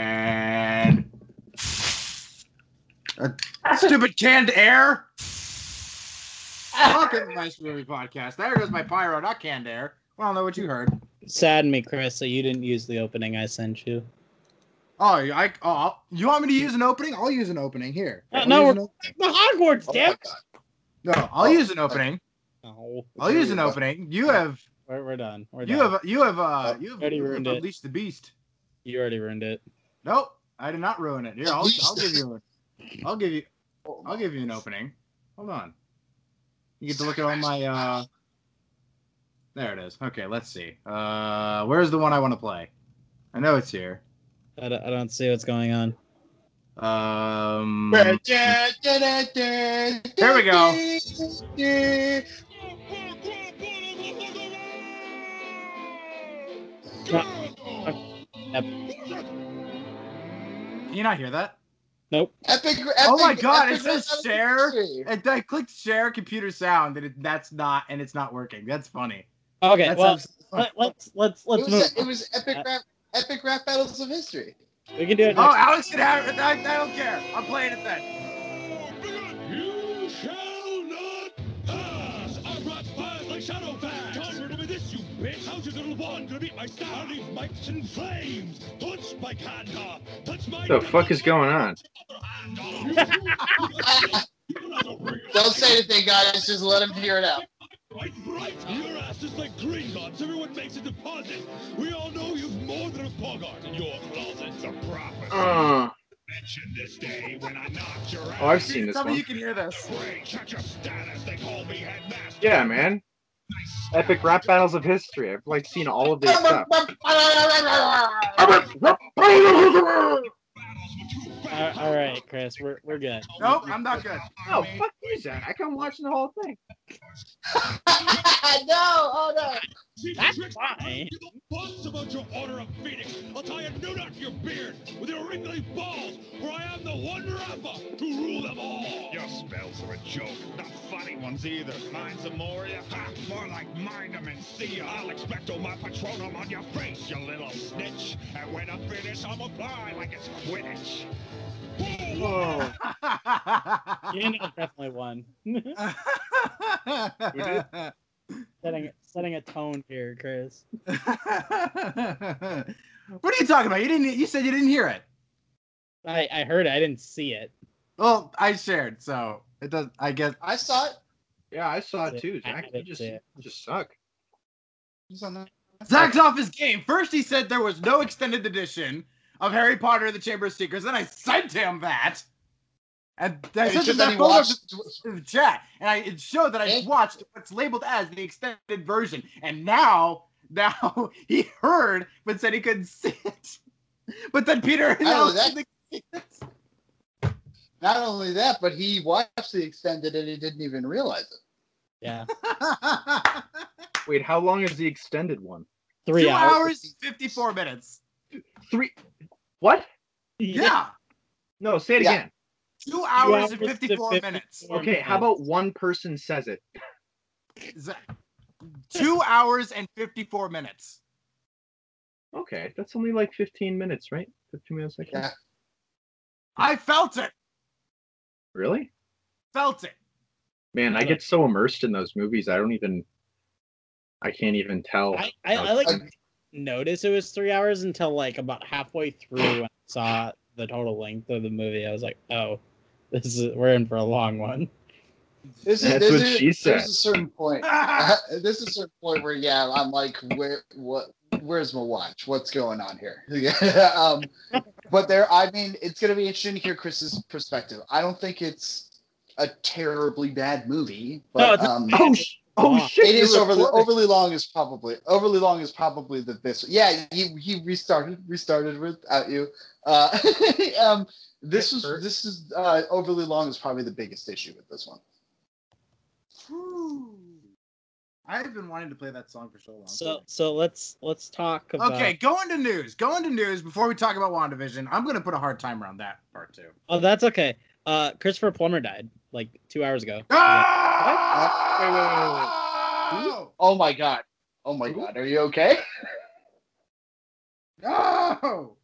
And a stupid canned air. Ah. Fucking nice movie podcast. There goes my pyro, not canned air. Well, I don't know what you heard. Sadden me, Chris, that you didn't use the opening I sent you. Oh, I oh, you want me to use an opening? I'll use an opening here. No, no, we're- an op- The Hogwarts, Oh damn my it! God. no, I'll Oh. use an opening. No, I'll use an opening. You have we're, we're done. We're you done. have you have uh you have Already ruined it. unleashed the beast. You already ruined it. Nope, I did not ruin it. Here, I'll, I'll give you I'll give you I'll give you an opening. Hold on. You get to look at all my uh there it is. Okay, let's see. Uh where's the one I want to play? I know it's here. I don't, I don't see what's going on. Um Here There we go. Can you not hear that? Nope. Epic, epic, Oh my God, it says share. history. And I clicked share computer sound and it, that's not and it's not working. That's funny. Okay, That's well, absolutely funny. let, let's let's It let's move. was, it was epic rap, epic rap battles of history. We can do it. Oh, Next. Alex can have it. I, I don't care. I'm playing it then. How's your little wand gonna beat my star? Leave mics in flames! Touch my candor! Touch my... The fuck is going on? Don't say anything, guys. Just let him hear it out. Right, right! Your ass is like green dots. Everyone makes a deposit. We all know you've more than a bogart in your closet. The prophet. Uh, Mention this day when I knocked your ass. oh, I've seen this Tell me one. you can hear this. Great, check your status. They call me headmaster. Yeah, man. Epic rap battles of history. I've like seen all of their stuff. All- all right, Chris, we're we're good. Nope, I'm not good. Oh, fuck you, Zach. I come watching the whole thing. no, oh no. That's fine. Give a fuss about your order of Phoenix. I'll tie a new knot to your beard with your wrinkly balls, for I am the one Rappa to rule them all. Your spells are a joke, not funny ones either. Mine's a Moria, ha, more like mind 'em and see ya. I'll expecto my patronum on your face, you little snitch. And when I finish, I'll apply like it's Quidditch. Whoa. You know, definitely one. setting setting a tone here, Chris. what are you talking about? You didn't. You said you didn't hear it. I I heard it. I didn't see it. Well, I shared, so it does. I guess. I saw it. Yeah, I saw it too, I Zach. You just, you just suck. He's on the- Zach's off his game. First, he said there was no extended edition of Harry Potter and the Chamber of Secrets. and I sent him that, and I And sent him that he photo watched. in the chat, and I it showed that I watched what's labeled as the extended version, and now now he heard but said he couldn't see it. But then Peter know announced that. Not only that, but he watched the extended and he didn't even realize it. Yeah, Wait, how long is the extended one? three two hours. hours, fifty-four minutes. Three. What? Yeah, No, say it Yeah. again. two hours and hours to fifty-four 54 minutes. Okay, how about one person says it? Two hours and fifty-four minutes. Okay, that's only like 15 minutes, right? 15 minutes, I Yeah. I felt it. Really? Felt it. Man, I get so immersed in those movies, I don't even. I can't even tell. I, I, I like uh, noticed it was three hours until like about halfway through when I saw the total length of the movie. I was like, oh, this is we're in for a long one. This is, That's this what is, she said. There's a certain point. this is a certain point where yeah, I'm like, where what where's my watch? What's going on here? Um, but there, I mean, it's gonna be interesting to hear Chris's perspective. I don't think it's a terribly bad movie, but it's- um, Oh, sh- oh Wow. shit! it is overly recording. overly long. Is probably overly long is probably the this. Yeah, he he restarted restarted without you. Uh, um, this was this is uh, overly long is probably the biggest issue with this one. Whew. I've been wanting to play that song for so long. So so let's let's talk about. okay, go into news. Go into news before we talk about WandaVision. I'm gonna put a hard timer on that part too. Oh, that's okay. Uh, Christopher Plummer died like two hours ago. Ah! Oh my god. Oh my god, are you okay? No,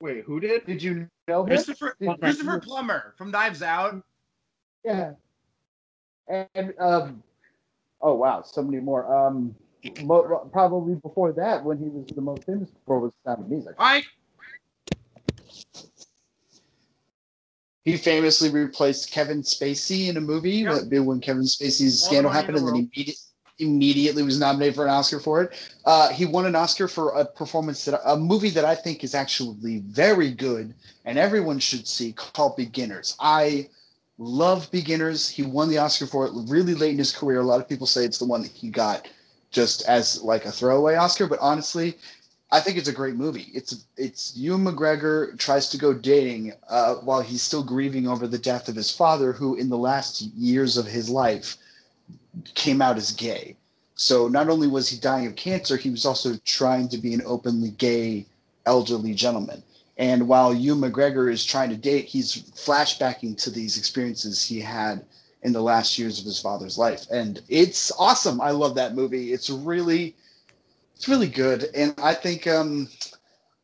Wait, who did? Did you know him? Christopher Did- Christopher Plummer from Knives Out. Yeah. And um, oh wow, so many more. Um, mo- probably before that, when he was the most famous for was Sound of Music. I He famously replaced Kevin Spacey in a movie when Kevin Spacey's scandal happened, and then world. immediately immediately was nominated for an Oscar for it. Uh, he won an Oscar for a performance that a movie that I think is actually very good and everyone should see called Beginners. I love Beginners. He won the Oscar for it really late in his career. A lot of people say it's the one that he got just as like a throwaway Oscar, but honestly, I think it's a great movie. It's it's Ewan McGregor tries to go dating uh, while he's still grieving over the death of his father, who in the last years of his life came out as gay. So not only was he dying of cancer, he was also trying to be an openly gay elderly gentleman. And while Ewan McGregor is trying to date, he's flashbacking to these experiences he had in the last years of his father's life. And it's awesome. I love that movie. It's really it's really good. And I think um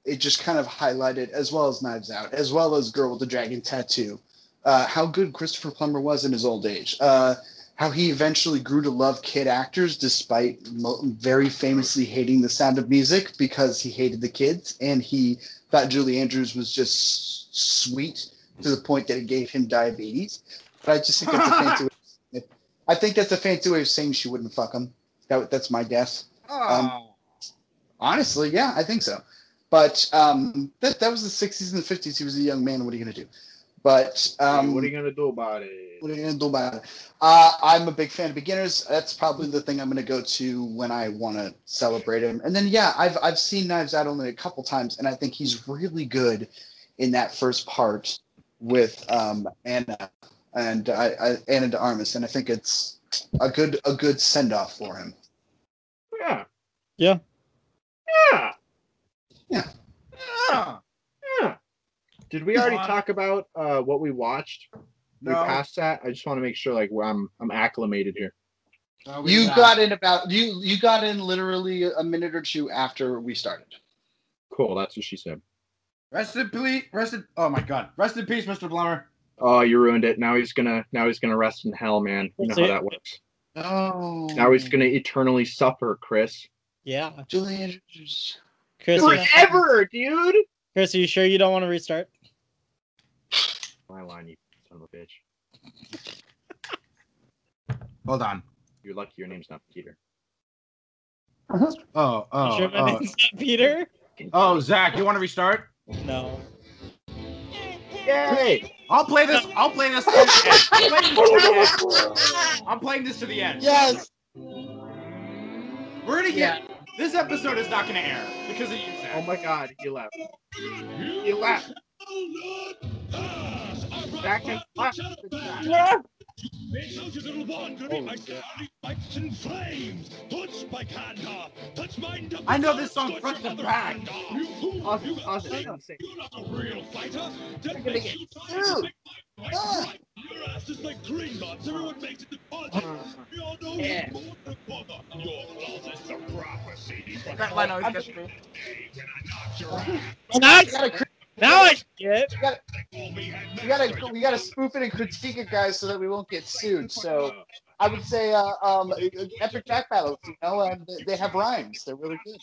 it just kind of highlighted, as well as Knives Out, as well as Girl with the Dragon Tattoo, uh, how good Christopher Plummer was in his old age. Uh, how he eventually grew to love kid actors despite very famously hating the sound of music because he hated the kids and he thought Julie Andrews was just sweet to the point that it gave him diabetes. But I just think that's a fancy way. I think that's a fancy way of saying she wouldn't fuck him. That, that's my guess. oh. Honestly, yeah, I think so. But um, that that was the '60s and the '50s. He was a young man. What are you gonna do? But um, what are you gonna do about it? what are you gonna do about it? Uh, I'm a big fan of beginners. That's probably the thing I'm gonna go to when I want to celebrate him. And then yeah, I've I've seen Knives Out only a couple times, and I think he's really good in that first part with um, Anna and I, I, Ana de Armas, and I think it's a good a good send off for him. Yeah. Yeah. Yeah. Ah, Yeah. Did we already talk about uh, what we watched? We passed that. I just want to make sure, like, where I'm I'm acclimated here. No, You not. got in about you you got in literally a minute or two after we started. Cool. That's what she said. Rest in peace. Rest in. Oh my God. Rest in peace, Mr. Plummer. Oh, you ruined it. Now he's gonna now he's gonna rest in hell, man. You know how that works. Oh. Now he's gonna eternally suffer, Chris. Yeah. Julie Chris, Forever, dude. Chris, are you sure you don't want to restart? My line, you son of a bitch. Hold on. You're lucky your name's not Peter. Oh, oh You oh, sure my oh. name's not Peter? Oh, Zach, you want to restart? No. Yay! I'll play this. I'll play this. To the end. I'll play this to the end. I'm playing this to the end. Yes. We're gonna get. This episode is not gonna air because of you, Zach. Oh my God, he left. He left. Back and left. Soldiers little one, gonna be my daddy fights in flames. Put Spike hand off. Touch mine to I know this song front to back. You fool, Pause you it, pause it, got I'm saying. You're not a real fighter. That gonna makes get you sued. Ah. Your ass is like green nuts. Everyone makes it deposit. We all know Yeah. you're more than bother. Your closet's a prophecy. That line always gets me. When I knocked your ass, Now, We gotta, I get. call me head we gotta, we gotta spoof it and critique it, guys, so that we won't get sued. So I would say, uh, um, epic back battles. You know, um, they, they have rhymes. They're really good.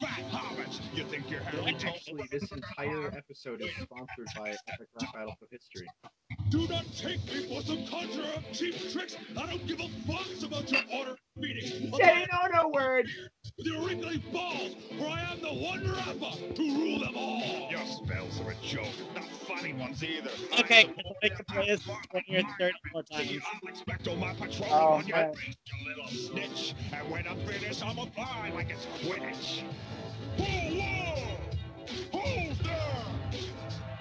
Fat hobbits. You think you're Actually, this entire episode is sponsored by Epic Rap Battle of History. Do not take me for some conjurer of cheap tricks. I don't give a fuck about your order meeting. Say no, no word. With your wrinkly balls, for I am the one rapper uh, to rule them all. Your spells are a joke, not funny ones either. Okay, I can play this 20 or 30 more times. I'll expect all my patrol Oh, on your man. you little snitch. And when I'm finished, I'm a fly like it's Quidditch. Whoa, whoa! Who's there?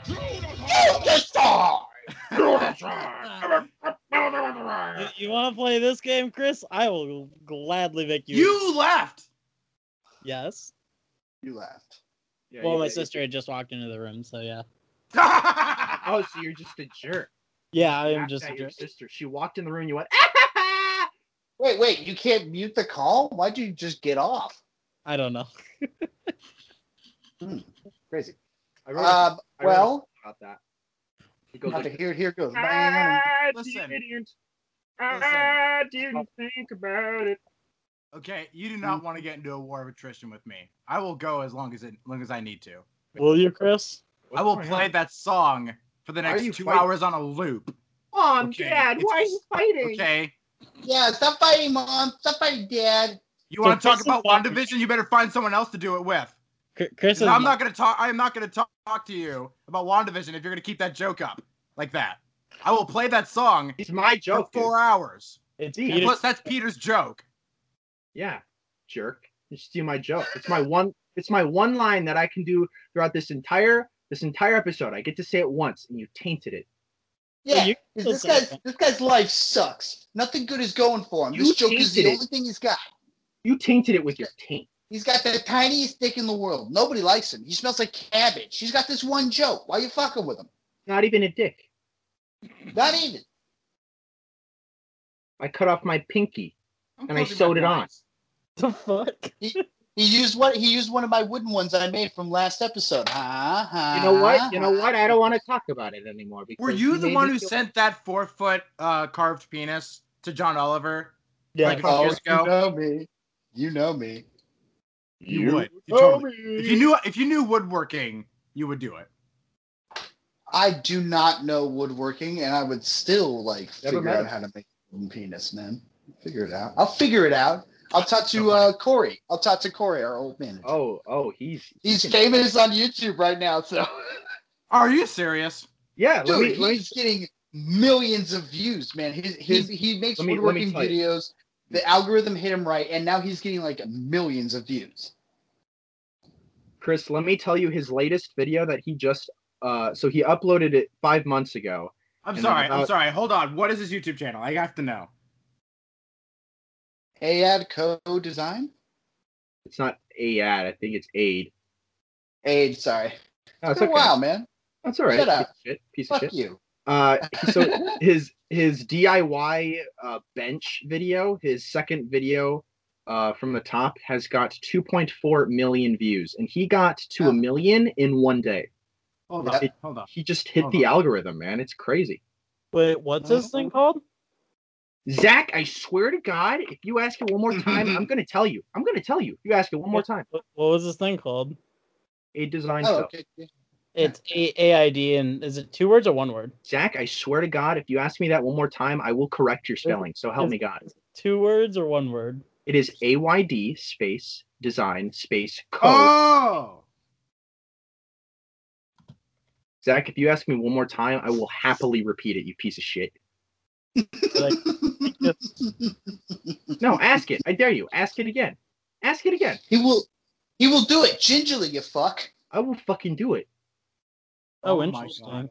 Through the star. You, you want to play this game, Chris? I will gladly make you. You left. Yes. You laughed. Yeah, Well, you- my you- sister had just walked into the room, so yeah. Oh, so you're just a jerk. Yeah, I am just. at a your jerk. sister. She walked in the room. You went. Wait, wait, you can't mute the call? Why'd you just get off? I don't know. Crazy. I wrote Um, I wrote well, about that. It goes like, hear here goes. I Listen. didn't. Listen. I didn't think about it. Okay, you do not want to get into a war of attrition with me. I will go as long as it, long as I need to. Will you, Chris? I will play that song for the next two fighting? hours on a loop. Mom, Okay, Dad, why are you fighting? Okay, Yeah, stop fighting, mom. Stop fighting, dad. you want to talk about talking- WandaVision? You better find someone else to do it with. Chr- Chris 'Cause is I'm not gonna talk. I am not gonna talk, talk to you about WandaVision if you're gonna keep that joke up like that. I will play that song It's my for joke. dude. four hours. It's And And Peter. plus, that's Peter's joke. Yeah, jerk. You steal my joke. It's my one. It's my one line that I can do throughout this entire this entire episode. I get to say it once, and you tainted it. Yeah, you 'cause this guy's that. this guy's life sucks. Nothing good is going for him. You this joke is the tainted it. only thing he's got. You tainted it with your taint. He's got the tiniest dick in the world. Nobody likes him. He smells like cabbage. He's got this one joke. Why are you fucking with him? Not even a dick. Not even. I cut off my pinky. I'm And I sewed my it on. the fuck? He used what he used one of my wooden ones I made from last episode. Ha ha. You know what? You know what? I don't want to talk about it anymore. Were you the one who feel- sent that four foot uh, carved penis to John Oliver? Yeah. Like a few Oh, years you know me. You know me. You, would. You totally- if you knew if you knew woodworking, you would do it. I do not know woodworking, and I would still like Never figure met out him. how to make a penis, man. Figure it out. I'll figure it out. I'll talk to uh, Corey. I'll talk to Corey, our old manager. Oh, oh, he's He's famous on YouTube right now, so Are you serious? yeah. let dude, me, let me, he's getting millions of views, man. He he, His- he makes me- woodworking tell you. videos. The algorithm hit him right, and now he's getting like millions of views. Chris, let me tell you his latest video that he just. Uh, so he uploaded it five months ago. I'm And sorry. I'm sorry. Hold on. What is his YouTube channel? I have to know. Ayad Co Design. It's not a ad. I think it's aid. Aid, sorry. Oh, it's Been a while, man. That's all right. Shut up. Piece of shit. Piece of Fuck shit. you. Uh, so his his DIY uh, bench video, his second video uh, from the top, has got 2.4 million views, and he got to Oh. a million in one day. Hold Yeah. on. Hold on. He just hit Hold the on. algorithm, man. It's crazy. Wait, what's this thing called? Zach, I swear to God, if you ask it one more time, I'm gonna tell you. I'm gonna tell you. If you ask it one more time. What, what was this thing called? A design Oh, stuff. okay. It's A- AID, and is it two words or one word? Zach, I swear to God, if you ask me that one more time, I will correct your spelling. So help me God. Two words or one word? It is A Y D space design space co. Oh. Zach, if you ask me one more time, I will happily repeat it, you piece of shit. No, ask it. I dare you. Ask it again. Ask it again. he will he will do it gingerly, you fuck. I will fucking do it. oh, Oh interesting.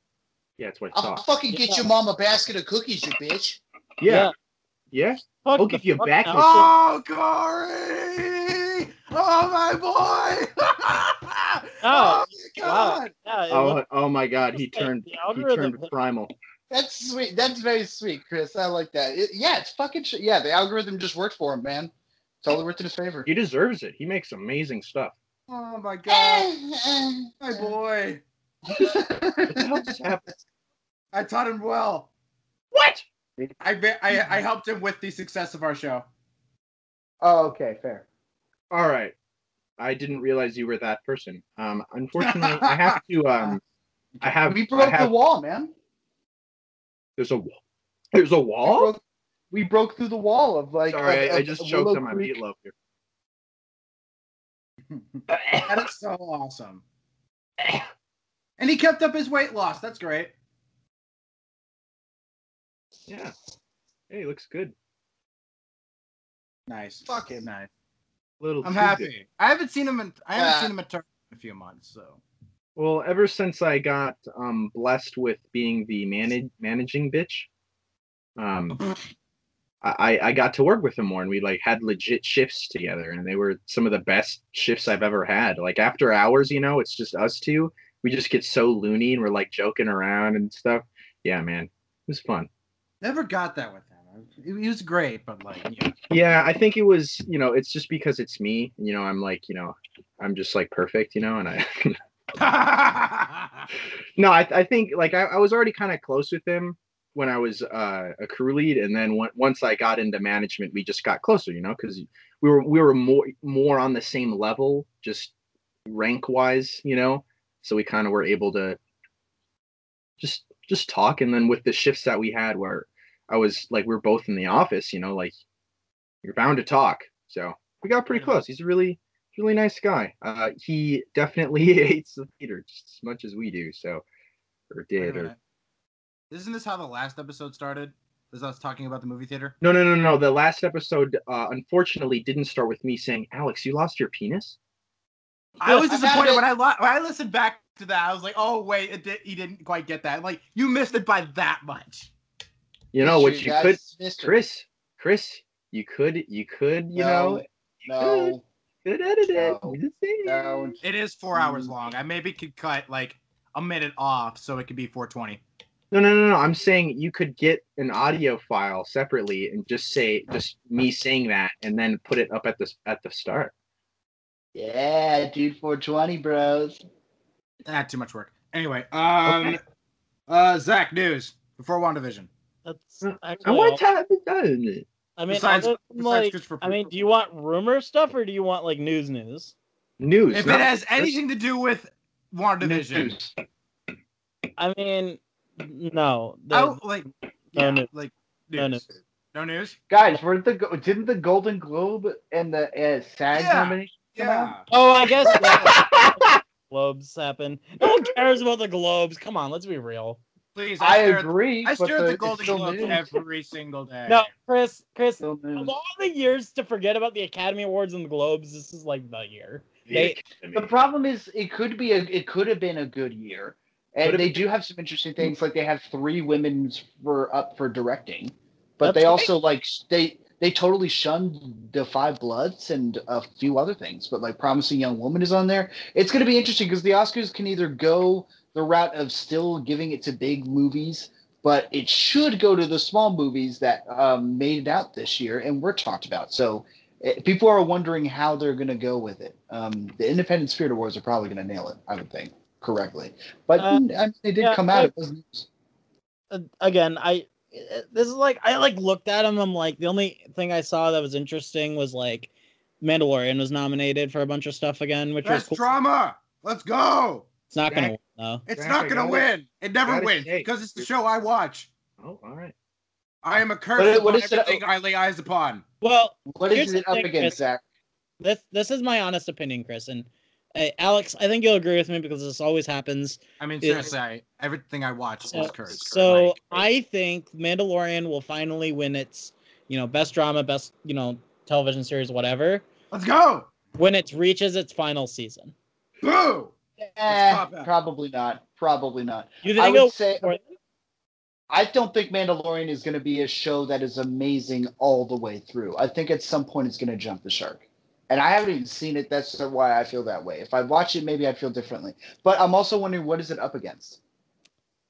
Yeah, that's what I thought. I'll fucking get Yeah. your mom a basket of cookies, you bitch. Yeah. Yeah. Fuck I'll give you fuck back out. Oh, Corey! Oh, my boy! Oh, oh, my Wow. God! Yeah, Oh, oh my god, he turned he turned primal. That's sweet. That's very sweet, Chris. I like that. It- yeah, it's fucking sh- yeah. The algorithm just worked for him, man. Totally worked in his favor. He deserves it. He makes amazing stuff. Oh, my God. My boy. What the hell just happened? I taught him well. What? I, be- I I helped him with the success of our show. oh, okay, fair. All right. I didn't realize you were that person. Um unfortunately, I have to um I have we broke have the wall, man. there's a wall. There's a We wall? broke, we broke through the wall of like. Sorry, of- I, I just Willow choked on my Creek. meatloaf here. That is so awesome. And he kept up his weight loss. That's great. Yeah. Hey, looks good. Nice. Fucking- nice. Little I'm happy. good. I haven't seen him in I haven't Ah. seen him in in a few months, so Well, ever since I got um blessed with being the manage managing bitch, um I, I got to work with him more and we like had legit shifts together and they were some of the best shifts I've ever had. Like after hours, you know, it's just us two. We just get so loony and we're like joking around and stuff. Yeah, man. It was fun. Never got that with him. he was great, but like, yeah. Yeah, I think it was, you know, it's just because it's me. You know, I'm like, you know, I'm just like perfect, you know, and I no, I, I think like I, I was already kind of close with him when I was uh, a crew lead, and then on- once I got into management, we just got closer, you know, because we were we were more more on the same level, just rank wise, you know. So we kind of were able to just just talk, and then with the shifts that we had, where I was like we are both in the office, you know, like you're bound to talk. So we got pretty close. He's a really really nice guy. Uh, he definitely hates the theater just as much as we do. So, or did, or. Isn't this how the last episode started? Was us talking about the movie theater? no, no, no, no. The last episode, uh, unfortunately, didn't start with me saying, "Alex, you lost your penis." I was disappointed it- when I li- when I listened back to that. I was like, oh wait, it did, he didn't quite get that. Like you missed it by that much. You know what you could, mystery. Chris, Chris, you could, you could, you know, no, could edit it. No. I'm just saying. no. It is four hours Mm. long. I maybe could cut like a minute off so it could be 420. No, no, no, no. I'm saying you could get an audio file separately and just say, just me saying that, and then put it up at the at the start. Yeah, dude, 420, bros. Ah, too much work. Anyway, um, Okay. uh, Zach, news before WandaVision. That's I want all- to have it done. I mean, besides, other besides like, Christopher I mean, do you want rumor stuff or do you want like news news? News. if not- it has anything to do with WandaVision, News. I mean, no. oh, like, No yeah, news. like No news. No news. Guys, were the didn't the Golden Globe and the uh, SAG Yeah. nomination come out? Yeah. oh, I guess yeah. globes happen. No one cares about the globes. Come on, let's be real. Please, I stare at- agree. I but stare at the, the Golden Globes news. every single day. No, Chris, Chris, of all the years to forget about the Academy Awards and the Globes, this is like the year. They- The problem is, it could be a, it could have been a good year, and But it- they do have some interesting things. Like they have three women for up for directing, but That's they great. also like they they totally shunned the Five Bloods and a few other things. But like Promising Young Woman is on there. It's going to be interesting because the Oscars can either go the route of still giving it to big movies. But it should go to the small movies that um, made it out this year and were talked about. So eh, people are wondering how they're going to go with it. Um, the Independent Spirit Awards are probably going to nail it, I would think, correctly. But Uh, I mean, they did yeah, come out. I- It was news. uh, again, I uh, this is like I like looked at him. I'm like the only thing I saw that was interesting was like Mandalorian was nominated for a bunch of stuff again, which Best was cool. drama. Let's go. It's not gonna Jack- win though. It's Zach, not gonna win. It never wins say, because it's the show I watch. Oh, all right. I am a curse What- what upon it- I lay eyes upon. Well, What Here's is the it up thing, against, Chris. Zach? this this is my honest opinion, Chris, and uh, Alex, I think you'll agree with me because this always happens. I mean, Yeah. seriously, I, everything I watch So, is cursed. so Like, I think Mandalorian will finally win its, you know, best drama, best you know television series, whatever, let's go. when it reaches its final season. Boo. Eh, probably not. Probably not. You I would it'll say or- I don't think Mandalorian is going to be a show that is amazing all the way through. I think at some point it's going to jump the shark. And I haven't even seen it. That's why I feel that way. If I watch it, maybe I'd feel differently. But I'm also wondering what is it up against?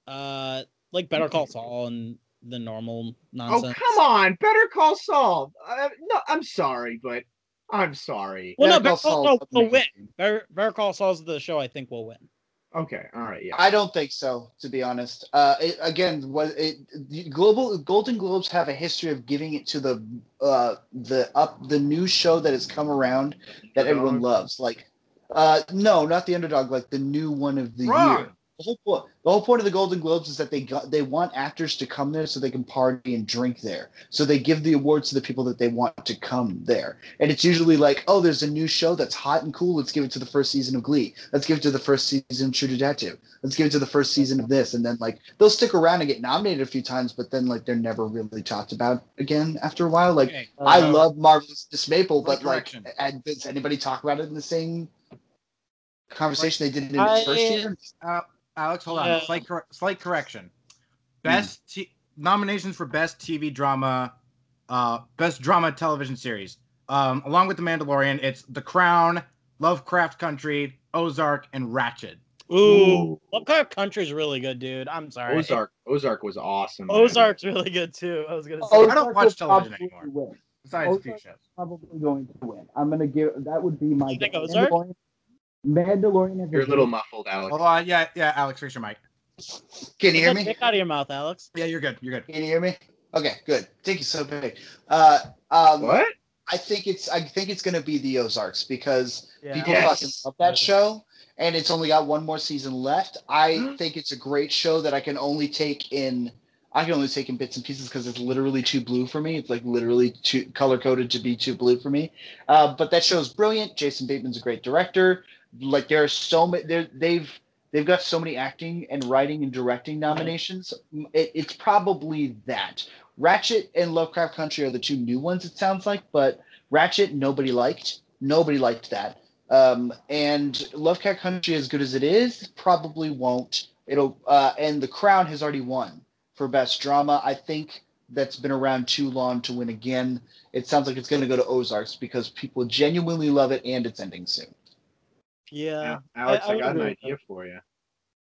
uh like Better Call Saul and the normal nonsense. Oh, come on. Better call Saul. Uh, no, I'm sorry, but I'm sorry. Well, no, Better Better Call Call Saul will win. amazing. Better, Better Call Saul's the show I think will win. Okay, all right, yeah. I don't think so, to be honest. Uh, it, again, what it the global Golden Globes have a history of giving it to the uh the up the new show that has come around that everyone loves. Like, uh, no, not the underdog. Like the new one of the Wrong. year. The whole point, the whole point of the Golden Globes is that they got they want actors to come there so they can party and drink there. So they give the awards to the people that they want to come there. And it's usually like, oh, there's a new show that's hot and cool. Let's give it to the first season of Glee. Let's give it to the first season of True Detective. Let's give it to the first season of this. And then like they'll stick around and get nominated a few times, but then like they're never really talked about again after a while. Like Okay. I Uh, love Marvelous Miss Maisel, but like, and does anybody talk about it in the same conversation they did in I- its first year? Uh, Alex, hold Yeah. on. Slight, cor- slight correction. Best t- nominations for best TV drama, uh, best drama television series. Um, along with The Mandalorian, it's The Crown, Lovecraft Country, Ozark, and Ratched. Ooh, Lovecraft Country's really good, dude. I'm sorry. Ozark. Ozark was awesome. man. Ozark's really good too. I was gonna say. Oh, I don't watch television anymore. win. Besides a few Ozark- shows. Probably going to win. I'm gonna give that would be my You think guess. Ozark? Mandalorian, Mandalorian has You're a little muffled, Alex. Hold on, yeah, yeah, Alex, fix your mic. Can you hear me? that dick out of your mouth, Alex. Yeah, you're good. You're good. Can you hear me? Okay, good. Thank you so big. Uh, um, What? I think it's I think it's gonna be the Ozarks because Yeah. people Yes. fucking love that show, and it's only got one more season left. I think it's a great show that I can only take in. I can only take in bits and pieces because it's literally too blue for me. It's like literally too color coded to be too blue for me. Uh, but that show is brilliant. Jason Bateman's a great director. Like there are so many. They've they've got so many acting and writing and directing nominations. It, it's probably that. Ratched and Lovecraft Country are the two new ones. It sounds like, but Ratched nobody liked. Nobody liked that. Um, and Lovecraft Country, as good as it is, probably won't. It'll uh, and The Crown has already won for best drama. I think that's been around too long to win again. It sounds like it's going to go to Ozarks because people genuinely love it and it's ending soon. Yeah. Yeah, Alex, I- I I, got an agree with idea for you.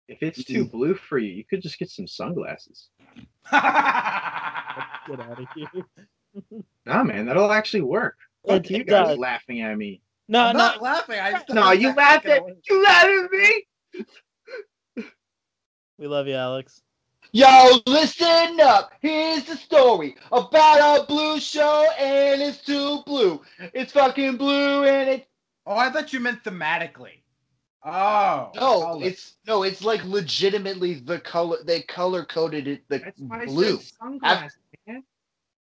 If it's too mm-hmm. blue for you, you could just get some sunglasses. Get out of here. Nah, man, that'll actually work. Fuck It- you it guys does. laughing at me. No, I'm no. not laughing. I just No, you laughed at you laughed at me. We love you, Alex. Yo, listen up. Here's the story about a blue show, and it's too blue. It's fucking blue, and it Oh, I thought you meant thematically. Oh. no, color. it's no, it's like legitimately the color. They color coded it the That's why I blue. said sunglasses, man.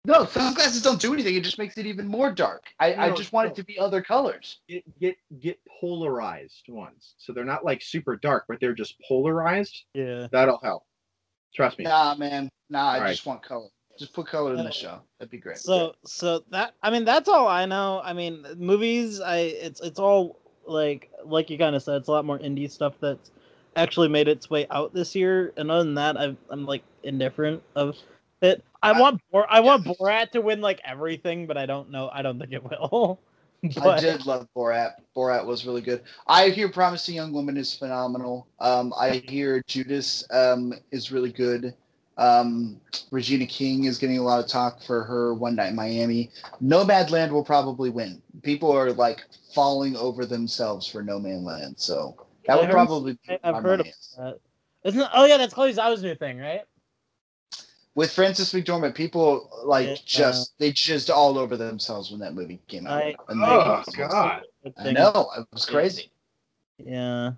No, sunglasses don't do anything. It just makes it even more dark. I, I No, just want no. it to be other colors. Get get get polarized ones, so they're not like super dark, but they're just polarized. Yeah. That'll help. Trust me. Nah, man. Nah, I Alright. just want color. Just put color in the show. That'd be great. So so that I mean that's all I know. I mean movies I it's it's all like like you kind of said it's a lot more indie stuff that's actually made its way out this year. And other than that, I've, I'm like indifferent of it. I want Bor- I want Borat to win like everything, but I don't know. I don't think it will. But... I did love Borat. Borat was really good. I hear Promising Young Woman is phenomenal. Um, I hear Judas um, is really good. Um, Regina King is getting a lot of talk for her One Night in Miami. Nomadland will probably win. People are like falling over themselves for Nomadland, so that I would heard- probably. be I, I've my heard of money that. Isn't it, oh yeah, that's Chloe Zhao's new thing, right? With Frances McDormand, people like Yeah. just they just all over themselves when that movie came out. I- And Oh God. I know it was crazy. Yeah.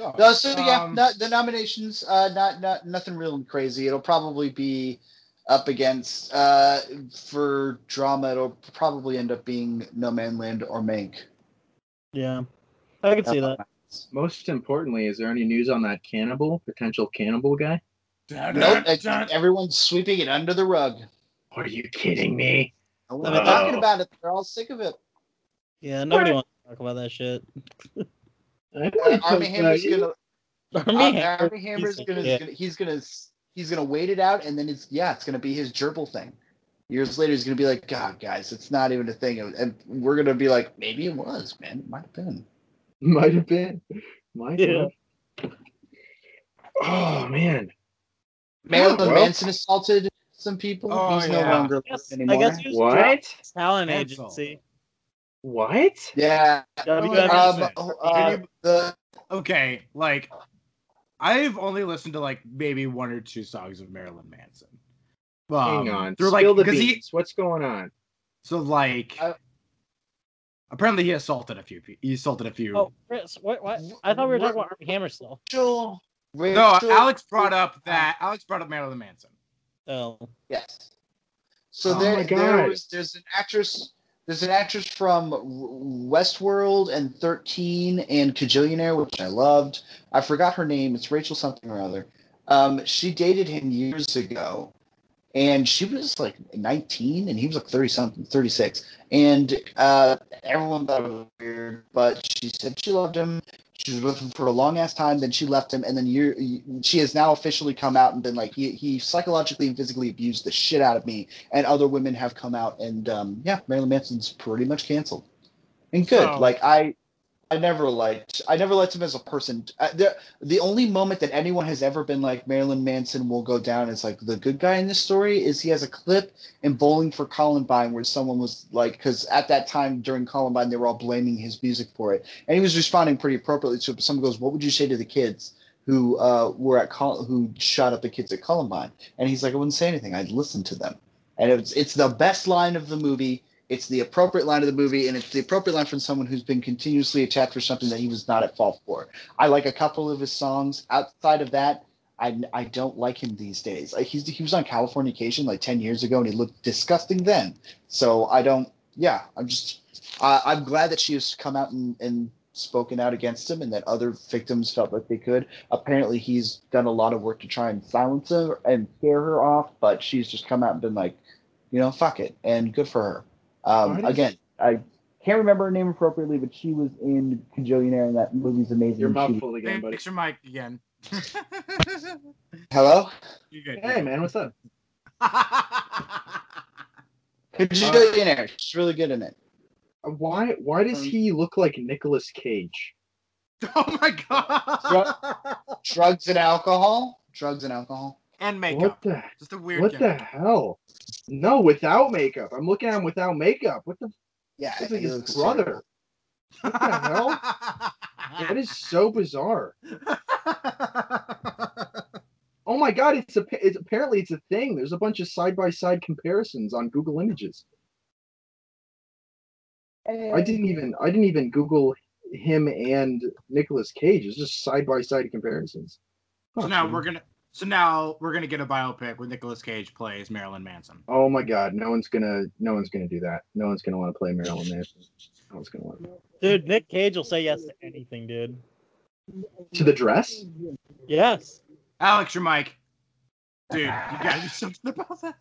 Oh, No, so yeah, um, not, the nominations, uh, not not nothing real and crazy. It'll probably be up against uh, for drama. It'll probably end up being Nomadland or Mank. Yeah. I can see that. Most importantly, is there any news on that cannibal, potential cannibal guy? dun, Nope, dun, it's- dun. everyone's sweeping it under the rug. Are you kidding me? No one's I talking about it. They're all sick of it. Yeah, nobody wants to talk about that shit. Armie Hammer's about you. gonna. Army Army, Hammer, Armie Hammer's piece gonna, shit. gonna. He's gonna. He's gonna wait it out, and then it's yeah, it's gonna be his gerbil thing. Years later, he's gonna be like, God, guys, it's not even a thing, and we're gonna be like, maybe it was, man. It might have been. Might have been. Might Yeah. have. Oh man. Marilyn well. Manson assaulted some people. Oh, he's no longer I guess, anymore. I guess he was What? dropped talent Cancel. agency. What? Yeah. WWF. Um, uh, you- the okay, like I've only listened to like maybe one or two songs of Marilyn Manson. Um, Hang on. They're Spill like the because he. What's going on? so like I- apparently he assaulted a few. pe- He assaulted a few. Oh, Chris, what? What? I thought we were talking about Armie Hammer still. Rachel. no, Alex brought up that Alex brought up Marilyn Manson. Oh, Yes. So Oh there, my there was there's an actress there's an actress from Westworld and 13 and Kajillionaire, which I loved. I forgot her name. It's Rachel something or other. Um, she dated him years ago, and she was like 19, and he was like 30 something, 36. And uh, everyone thought it was weird, but she said she loved him. She was with him for a long ass time. Then she left him, and then year, she has now officially come out and been like, he, he psychologically and physically abused the shit out of me. And other women have come out, and um, yeah, Marilyn Manson's pretty much canceled. and good. Like I, I never liked. I never liked him as a person. Uh, the the only moment that anyone has ever been like Marilyn Manson will go down as like the good guy in this story is he has a clip in Bowling for Columbine where someone was like, because at that time during Columbine they were all blaming his music for it, and he was responding pretty appropriately to it. Someone goes, "What would you say to the kids?" Who uh, were at Col- who shot up the kids at Columbine? And he's like, I wouldn't say anything. I'd listen to them. And it's it's the best line of the movie it's the appropriate line of the movie, and it's the appropriate line from someone who's been continuously attacked for something that he was not at fault for. I like a couple of his songs. Outside of that, I, I don't like him these days. Like he's he was on Californication like ten years ago, and he looked disgusting then. So I don't. Yeah, I'm just. I I'm glad that she has come out and, and spoken out against him, and that other victims felt like they could. Apparently, he's done a lot of work to try and silence her and scare her off, but she's just come out and been like, you know, fuck it, and good for her. Um, again, I can't remember her name appropriately, but she was in Kajillionaire, and that movie's amazing. Your and mouth full again, buddy. Fix your mic again. Hello, you good. Hey man, what's up? Kajillionaire. She's really good in it. Uh, Why why does Um, he look like Nicolas Cage? oh my god. Drugs and alcohol. Drugs and alcohol. And makeup. What the Just a weird. what the hell? No, without makeup. I'm looking at him without makeup. What the Yeah, Looks like his looks brother. What the hell? That is so bizarre. Oh my god, it's a it's apparently it's a thing. There's a bunch of side by side comparisons on Google Images. I eh. didn't even I didn't even Google him and Nicolas Cage. It's just side by side comparisons. so now we're gonna. So now we're gonna get a biopic where Nicolas Cage plays Marilyn Manson. Oh my god, no one's gonna no one's gonna do that. No one's gonna want to play Marilyn Manson. No one's gonna want Dude, Nick Cage will say yes to anything, dude. to the dress. Yes. Alex, your mic. Dude, you gotta do something about that.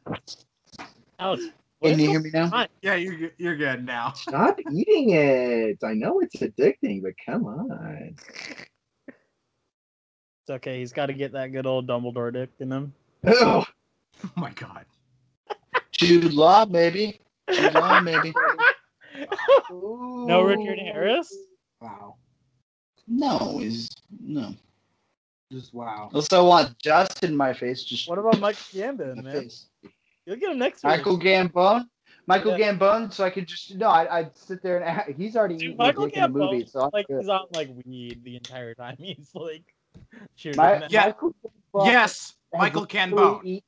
Alex. what Can you hear me now? on? Yeah, you're you're good now. Stop eating it. I know it's addicting, but come on. It's okay. He's got to get that good old Dumbledore dick in him. Oh, Oh my god. Jude Law, maybe. Jude Law, maybe. No Richard Harris? Wow. No, he's no. Just wow. Also, I want dust in my face, just What about Mike in Gambon, man? face. You'll get him next week. Michael Gambon. Michael Yeah. Gambon, so I could just no, I, I'd sit there and he's already Dude, eating Michael a dick in a Gambon, movie, so I'll like do it. he's on like weed the entire time. He's like shooting. My. Yeah. Michael Yes, Michael literally Gambon. eat-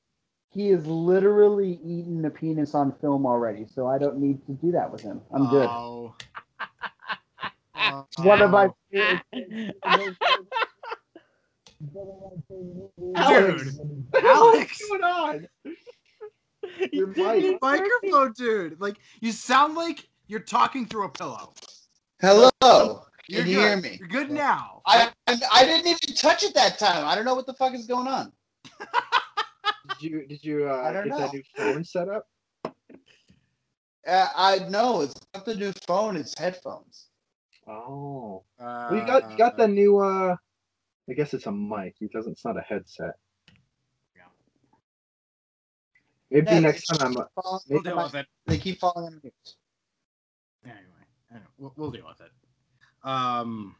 he is literally eating a penis on film already, so I don't need to do that with him. I'm good. Oh. It's one of my Oh. favorite. Dude, Alex, what's going on? Your Dude, mic. microphone, dude. Like you sound like you're talking through a pillow. Hello, You're you good. hear me? You're good now. I, I I didn't even touch it that time. I don't know what the fuck is going on. Did you did you uh, I don't get that new phone set up? Uh, I know it's not the new phone; it's headphones. Oh. Uh, Well, you got you got the new uh I guess it's a mic. It doesn't it's not a headset. Yeah. Maybe Yeah, next time I'm We'll deal my- with it. They keep falling on mute. Anyway, anyway we'll, we'll deal with it. Um.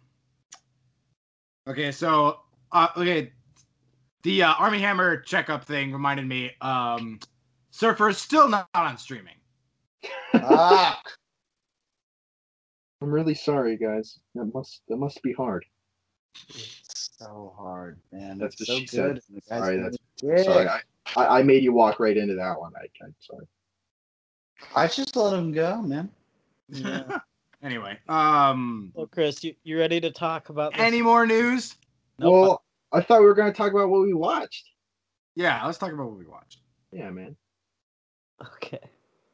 Okay, so uh, okay, the uh, Armie Hammer checkup thing reminded me. Um, Surfer's still not on streaming. ah, I'm really sorry guys. That must that must be hard. It's so hard, man. That's It's what so she said. good. and the guy's Sorry, that's- it. Sorry, I, I, I made you walk right into that one. I, I'm sorry. I just let him go, man. Yeah. Anyway, um, Well, Chris, you, you ready to talk about this? any more news? Nope. Well, I thought we were gonna talk about what we watched. Yeah, let's talk about what we watched. Yeah, man. Okay.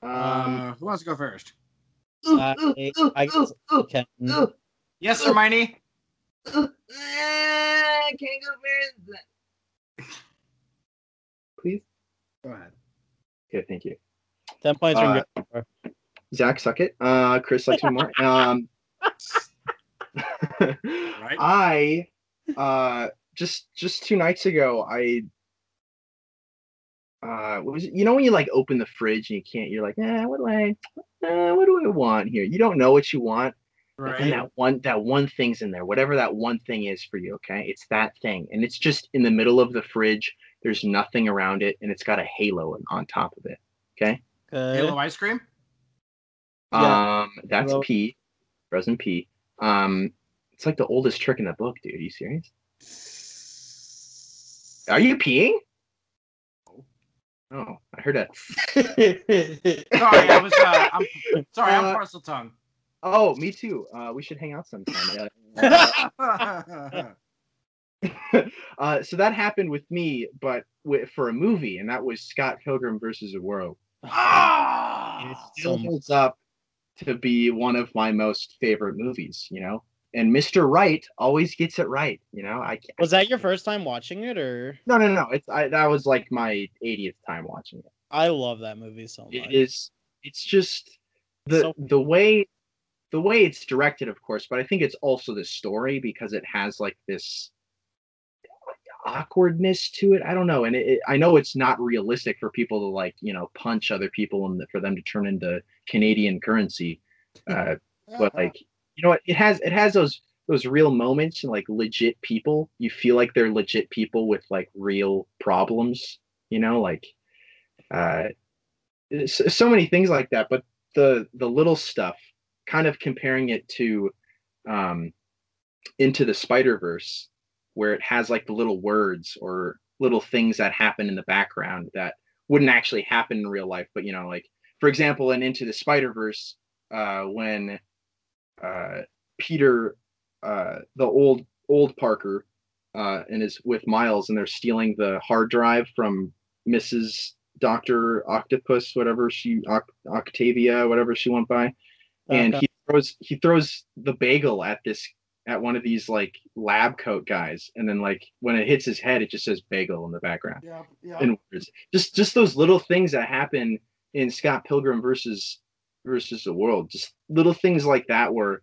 Um, Uh, who wants to go first? I, I guess I can. Yes, Hermione. please. Go ahead. Okay, thank you. Ten points from Uh, Gryffindor. Zach, suck it. Uh, Chris likes me more. Um, I uh, just just two nights ago, I uh, what was it? You know when you like open the fridge and you can't, you're like, eh, what do I, eh, what do I want here? You don't know what you want, and Right. that one, that one thing's in there, whatever that one thing is for you. Okay, it's that thing, and it's just in the middle of the fridge. There's nothing around it, and it's got a halo on- on top of it. Okay, Okay. Halo ice cream. Yeah. um, that's Hello. P, present P. Um, it's like the oldest trick in the book, dude. Are you serious? Are you peeing? Oh, I heard a. Sorry, I was. Uh, I'm sorry. I'm Uh, Parseltongue. Oh, me too. Uh, we should hang out sometime. Yeah. uh, so that happened with me, but wi- for a movie, and that was Scott Pilgrim versus the World. It ah! still holds up to be one of my most favorite movies. You know, and Mr. Right always gets it right. You know, I can't, Was that your first time watching it, or no, no, no. It's I, that was like my 80th time watching it. I love that movie so much. It is. It's just the So- the way the way it's directed, of course, but I think it's also the story because it has like this awkwardness to it. I don't know, and it, it- I know it's not realistic for people to like you know punch other people and for them to turn into Canadian currency. Uh, but like you know what? It has it has those those real moments and like legit people. You feel like they're legit people with like real problems you know like uh so many things like that but the the little stuff kind of comparing it to um into the spider verse where it has like the little words or little things that happen in the background that wouldn't actually happen in real life but you know like for example in into the spider verse uh when uh peter uh the old old parker uh and is with miles and they're stealing the hard drive from mrs dr octopus whatever she octavia whatever she went by and Okay. he throws he throws the bagel at this at one of these like lab coat guys and then like when it hits his head it just says bagel in the background Yeah, yeah. and. Just just those little things that happen in Scott Pilgrim versus versus the world. Just little things like that where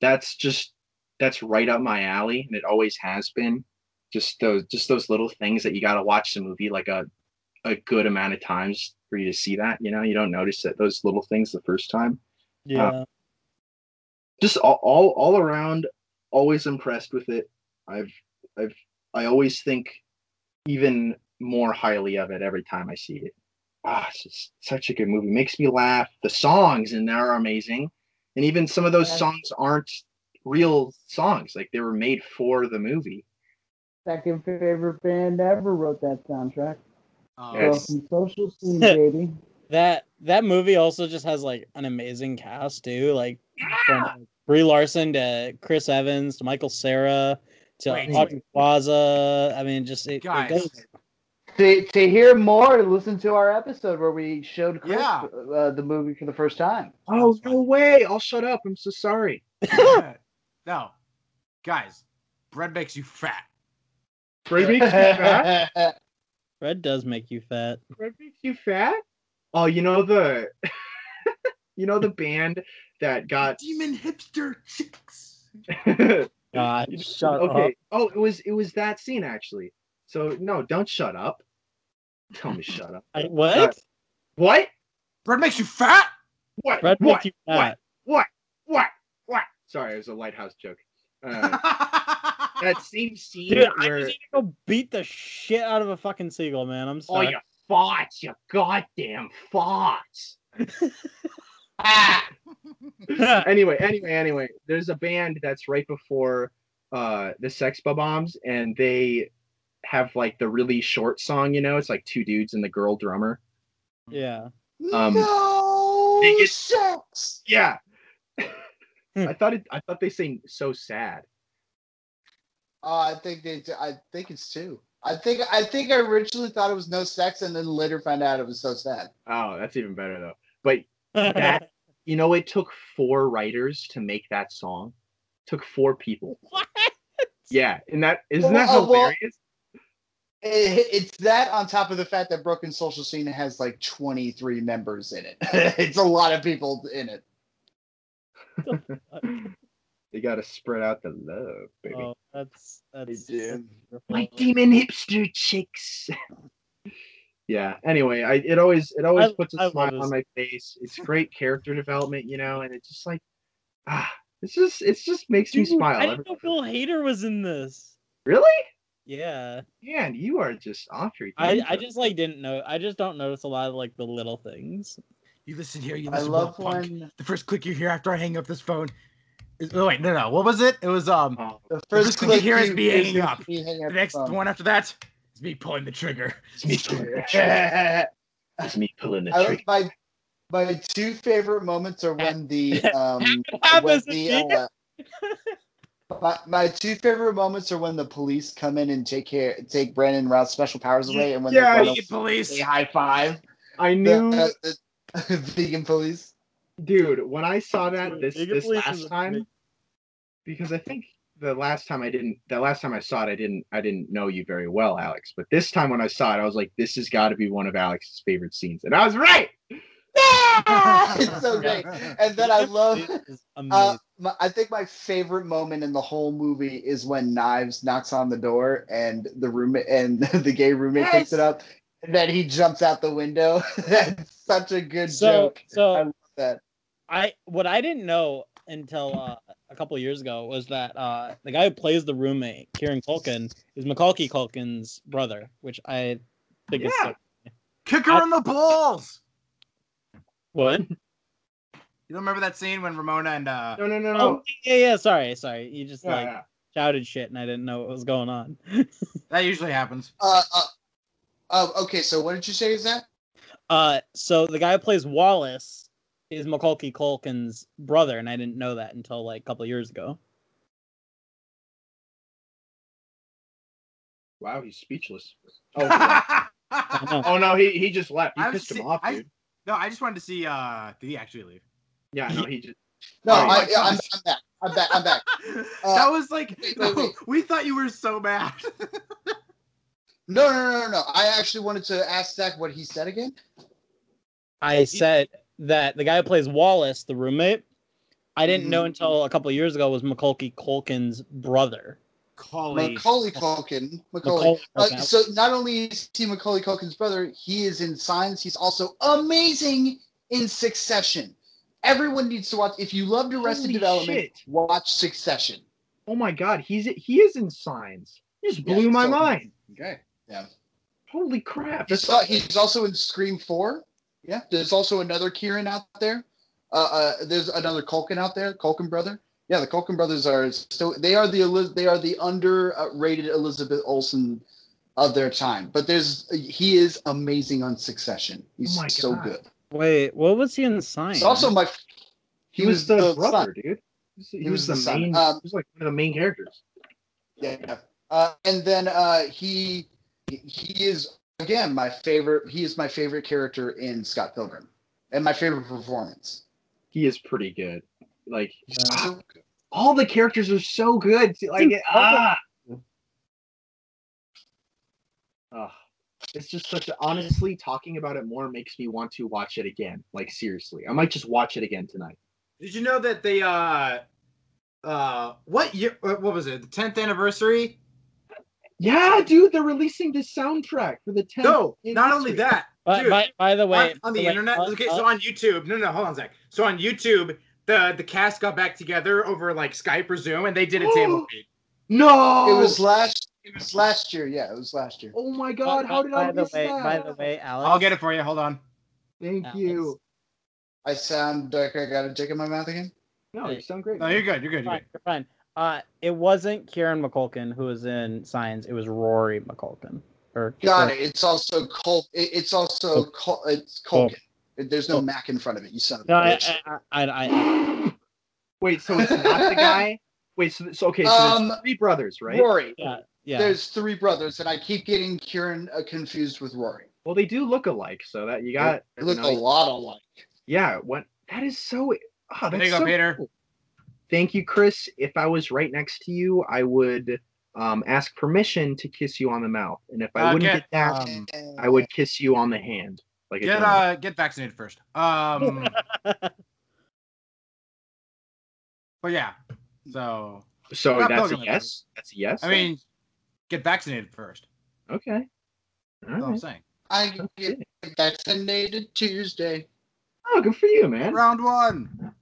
that's just that's right up my alley and it always has been. Just those just those little things that you gotta watch the movie like a a good amount of times for you to see that. You know, you don't notice that those little things the first time. yeah. Uh, just all all, all around, always impressed with it. I've I've I always think even more highly of it every time I see it. Ah, it's just such a good movie. Makes me laugh. The songs in there are amazing. And even some of those Yeah. songs aren't real songs. Like they were made for the movie. Second favorite band ever wrote that soundtrack. Oh, So Yes. from Social Scene, baby. that that movie also just has like an amazing cast too. Like from like, Brie Larson to Chris Evans to Michael Cera to Wait. Aubrey Plaza. I mean, just it, it Guys. goes. To, to hear more, listen to our episode where we showed Chris Yeah. uh, the movie for the first time. Oh no way! I'll shut up. I'm so sorry. no, guys, bread makes you fat. Bread makes you fat. Red does make you fat. Bread makes you fat. Oh, you know the, you know the band that got. Demon hipster chicks. God, You- shut okay. up. Oh, it was it was that scene actually. So no, don't shut up. Tell me shut up. I, what? Uh, What? Bread makes you fat. What? Red what? makes you what? fat. What? What? What? Sorry, it was a lighthouse joke. Uh, that same scene Dude, I where just need to go beat the shit out of a fucking seagull, man. I'm sorry. oh you farts, you goddamn farts. anyway, anyway, anyway, there's a band that's right before uh the Sex Bob-Ombs, and they have like the really short song. You know, it's like two dudes and the girl drummer. yeah. Um, no get- sex. Yeah. Hmm. I thought it. I thought they say so sad. Oh, I think they. I think it's two. I think. I think I originally thought it was no sex, and then later found out it was so sad. Oh, that's even better though. But that you know, it took four writers to make that song. took four people. what? Yeah, and that isn't that Well, uh, well- hilarious? It, it's that on top of the fact that Broken Social Scene has like 23 members in it. it's a lot of people in it. you got to spread out the love, baby. Oh, that's that's. do. My demon hipster chicks. yeah. Anyway, I it always it always I- puts a I smile on my face. It's great character development, you know, and it's just like ah, it's just it's just makes me smile. I every- didn't know Bill Hader was in this. Really? Yeah, Man, you are just off your I. I just like didn't know. I just don't notice a lot of like the little things. You listen here. You I love well, punk. when the first click you hear after I hang up this phone. Is, oh wait, no, no. What was it? It was um. Oh, the first first thing you click hear is you- me hanging up. me hanging up The next the phone. one after that is me pulling the trigger. it's me pulling the trigger. It's me pulling the trigger. like my my two favorite moments are when the um when the uh, my, my two favorite moments are when the police come in and take care take Brandon Routh's special powers away and when yeah, they you police. high five I the, knew, uh, the vegan police. dude. When I saw that this Vegan this last time, amazing. because I think the last time I didn't, the last time I saw it, I didn't, I didn't know you very well, Alex. But this time when I saw it, I was like, this has got to be one of Alex's favorite scenes, and I was right. it's so great. And then I love uh, my, I think my favorite moment in the whole movie is when Knives knocks on the door and the roommate and the gay roommate picks it up, and then he jumps out the window. That's such a good so joke. so I love that. I what I didn't know until uh, a couple years ago was that uh, the guy who plays the roommate, Kieran Culkin, is Macaulay Culkin's brother, which I think is Yeah. so- Kick her in the balls. What? You don't remember that scene when Ramona and uh No, no, no, no. Oh yeah, yeah. Sorry, sorry. You just Yeah, like yeah. shouted shit, and I didn't know what was going on. that usually happens. Uh, uh, uh, okay, so what did you say is that? uh, so the guy who plays Wallace is Macaulay Culkin's brother, and I didn't know that until like a couple years ago. Wow, he's speechless. Oh, yeah. I know. oh no, he he just left. You I've pissed him seen- off, I- dude. No, I just wanted to see. uh Did he actually leave? Yeah, no, he just. No, Oh I, my I'm, gosh. I'm back. I'm back. I'm back. that was like wait, no, wait, wait. we thought you were so mad. No, no, no, no, no. I actually wanted to ask Zach what he said again. I said that the guy who plays Wallace, the roommate, I didn't know Mhm. until a couple of years ago was Macaulay Culkin's brother. Collie. Macaulay Culkin. Macaulay. Macaulay Uh, so not only is he Macaulay Culkin's brother, he is in Signs. He's also amazing in Succession. Everyone needs to watch. If you loved Arrested Holy Development, shit. watch Succession. Oh my God, he's he is in signs. He just Yeah, blew my so- mind. Okay. Yeah. Holy crap! He's, That's al- he's also in Scream Four. Yeah. There's also another Kieran out there. Uh, uh, there's another Culkin out there, Culkin brother. Yeah, the Culkin brothers are still. They are the they are the underrated Elizabeth Olsen of their time. But there's he is amazing on Succession. He's Oh so God. good. Wait, what was he in Sign? He's also my. he, was, the, son. brother, dude. He was, he He was was the the son. main. Um, he was like one of the main characters. Yeah. Uh, and then uh, he he is again my favorite. He is my favorite character in Scott Pilgrim, and my favorite performance. He is pretty good. Like ah, all the characters are so good. Like Dude, ah. Ugh. it's just such a honestly talking about it more makes me want to watch it again. Like seriously, I might just watch it again tonight. Did you know that they uh uh what year? What was it? The tenth anniversary? Yeah, dude, they're releasing this soundtrack for the 10th. No, not only that. By, dude, by, by the way, on, on the wait, internet. uh, okay, so on YouTube. No, no, hold on a sec. So on YouTube, the the cast got back together over like Skype or Zoom, and they did a table read. No, It was last. It was last year. Yeah, it was last year. Oh my god, how did by I the miss way, that? By the way, Alex. I'll get it for you. Hold on. Thank Alex. you. I sound like I got a dick in my mouth again. No, you sound great. No, man. you're good. You're good. You're Fine, good. you're fine. Uh, it wasn't Kieran McCulkin who was in Signs. It was Rory McCulkin. Or Got or- it. It's also Col. it- It's also Col. It's Culkin. There's no Mac in front of it. You son of a No, I, bitch. I, I, I, Wait, so it's not the guy? Wait, so, so okay, so Um, there's three brothers, right? Rory. yeah, yeah. There's three brothers, and I keep getting Kieran uh, confused with Rory. Well, they do look alike, so that you got. They look you know, a lot alike. Yeah, what? That is so. Oh, that's There you go, so Peter. cool. Thank you, Chris. If I was right next to you, I would um, ask permission to kiss you on the mouth, and if I Uh, wouldn't get, get that, um, I would kiss you on the hand, like Get uh get vaccinated first. Um but yeah. So so that's a Pilgrim, yes. That's a yes. I mean get vaccinated first. okay. All That's all I'm saying. I get vaccinated Tuesday. Oh, good for you, man. Round one.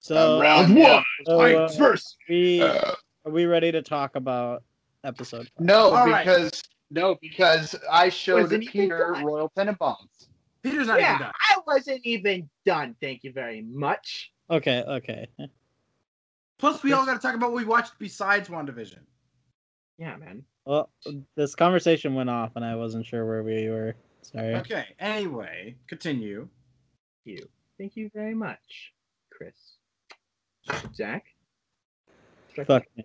So, Um, round one. one. so, Fight uh, first. we Uh, are we ready to talk about episode? five? no, All right. because no, because I showed Wasn't even Peter done. Royal Tenenbaums. Peter's not even Yeah, done. I wasn't even done. Thank you very much. Okay, okay. Plus, we all got to talk about what we watched besides WandaVision. Yeah, man. Well, this conversation went off, and I wasn't sure where we were. Sorry. Okay. Anyway, continue. You. Thank you very much, Chris. Zach. Strike Fuck. one.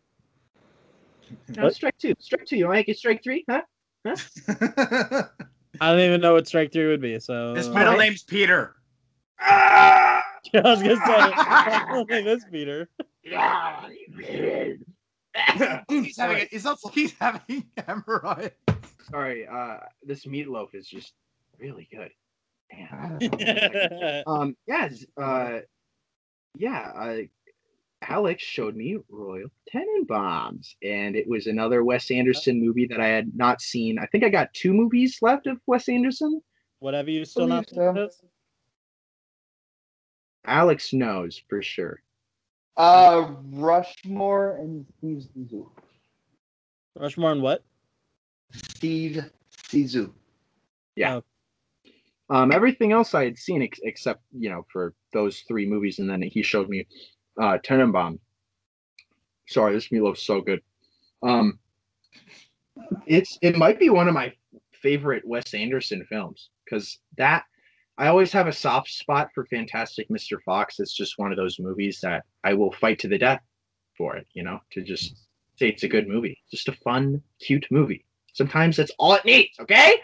No, strike two. Strike two. You want to make it strike three? Huh? Huh? I don't even know what strike three would be. So His middle name's Peter. I was gonna say middle name is Peter. he's having a, he's also he's having hemorrhoids. Sorry, uh, this meatloaf is just really good. Man. um, yes, uh, yeah, uh, Alex showed me Royal Tenenbaums, and it was another Wes Anderson movie that I had not seen. I think I got two movies left of Wes Anderson. Whatever you still not Believe so. seen this? Alex knows for sure. Uh, Rushmore and Steve Zissou. Rushmore and what? Steve Zissou. Yeah. Um, everything else I had seen ex- except you know for those three movies, and then he showed me uh, Tenenbaum. Sorry, this meatloaf's so good. Um, it's it might be one of my favorite Wes Anderson films because that I always have a soft spot for Fantastic Mr. Fox. It's just one of those movies that I will fight to the death for it. You know, to just say it's a good movie, just a fun, cute movie. Sometimes that's all it needs. Okay.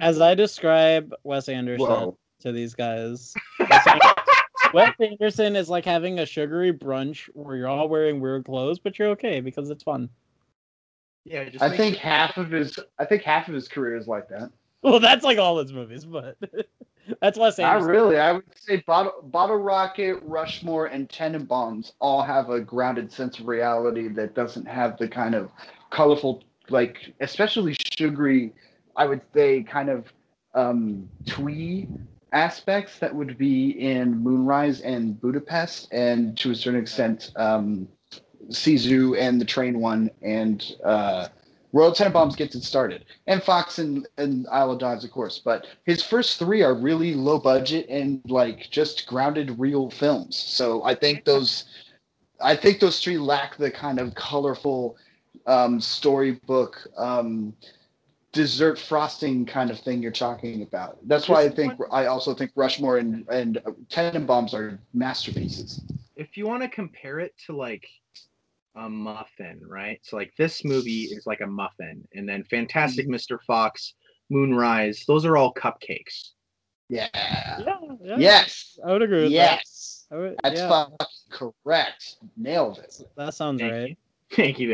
As I describe Wes Anderson Whoa. to these guys, Wes Anderson is like having a sugary brunch where you're all wearing weird clothes, but you're okay because it's fun. yeah, just I think sure- half of his I think half of his career is like that. Well, that's like all his movies, but that's Wes Not Anderson. really. I would say Bottle, Bottle Rocket, Rushmore, and Tenenbaums all have a grounded sense of reality that doesn't have the kind of colorful, like especially sugary, I would say, kind of um, twee aspects that would be in Moonrise and Budapest, and to a certain extent, um, Zissou and the Train One and uh, Royal Tenenbaums gets it started, and Fox and, and Isle of Dogs, of course. But his first three are really low budget and like just grounded real films. So I think those, I think those three lack the kind of colorful um, storybook um, dessert frosting kind of thing you're talking about. That's why I think I also think Rushmore and and Tenenbaums are masterpieces. if you want to compare it to like a muffin, right? So like this movie is like a muffin, and then Fantastic mm-hmm. Mr. Fox, Moonrise, those are all cupcakes. Yeah. Yeah, yeah, Yes. I would agree with Yes. that. I That's yeah, fucking correct. Nailed it. that sounds Thank right. you. Thank you,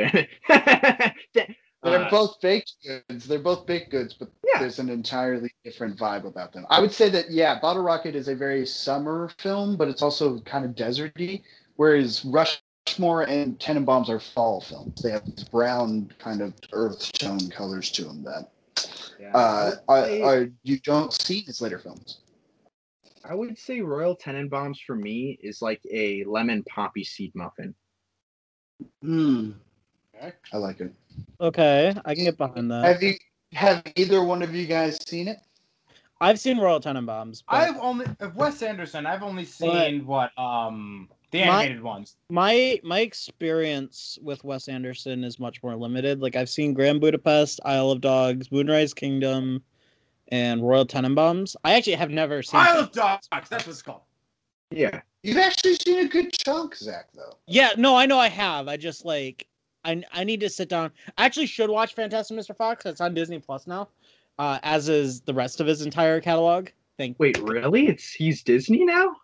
man. They're Uh, both baked goods. They're both baked goods, but Yeah. there's an entirely different vibe about them. I would say that yeah, Bottle Rocket is a very summer film, but it's also kind of deserty. Whereas Rushmore and Tenenbaums are fall films. They have these brown kind of earth tone colors to them that yeah, uh, I, would are, are, you don't see in his later films. I would say Royal Tenenbaums for me is like a lemon poppy seed muffin. Hmm. I like it. Okay, I can get behind that. Have you have either one of you guys seen it? I've seen Royal Tenenbaums. but I've only of Wes Anderson. I've only seen what um the My- animated ones. my my experience with Wes Anderson is much more limited. Like I've seen Grand Budapest, Isle of Dogs, Moonrise Kingdom, and Royal Tenenbaums. I actually have never seen. Isle of Dogs. That's what it's called. Yeah. You've actually seen a good chunk, Zach. Though. Yeah, no, I know I have. I just like I I need to sit down. I actually should watch Fantastic Mr. Fox. It's on Disney Plus now, uh, as is the rest of his entire catalog. Thank. Wait, really? It's he's Disney now?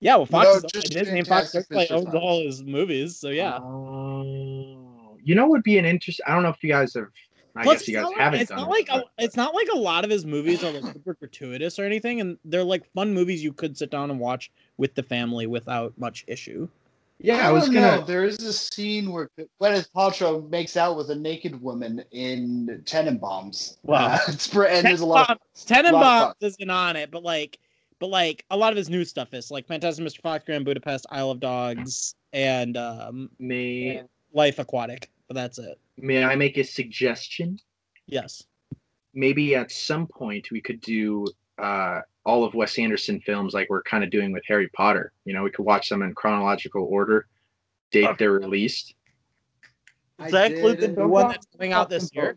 Yeah, well, Fox No, is just Disney and Fox Fantastic like, owns Fox. all his movies. So yeah. Oh. You know what would be an interest I don't know if you guys have I Plus, guess you guys not like- haven't it's done not it, like a, but- it's not like a lot of his movies are like super gratuitous or anything, and they're like fun movies you could sit down and watch with the family without much issue. Yeah, I was gonna. know. There is a scene where Gwyneth Paltrow makes out with a naked woman in Tenenbaums. Wow. Uh, it's pre- and there's a lot. Of, Tenenbaums lot of isn't on it, but like, but like a lot of his new stuff is like Fantastic Mr. Fox, Grand Budapest, Isle of Dogs, and um, May Life Aquatic. But that's it. May I make a suggestion? Yes. Maybe at some point we could do uh, all of Wes Anderson films like we're kind of doing with Harry Potter. You know, we could watch them in chronological order, date Okay. they're released. Does that include the new one that's coming out this year?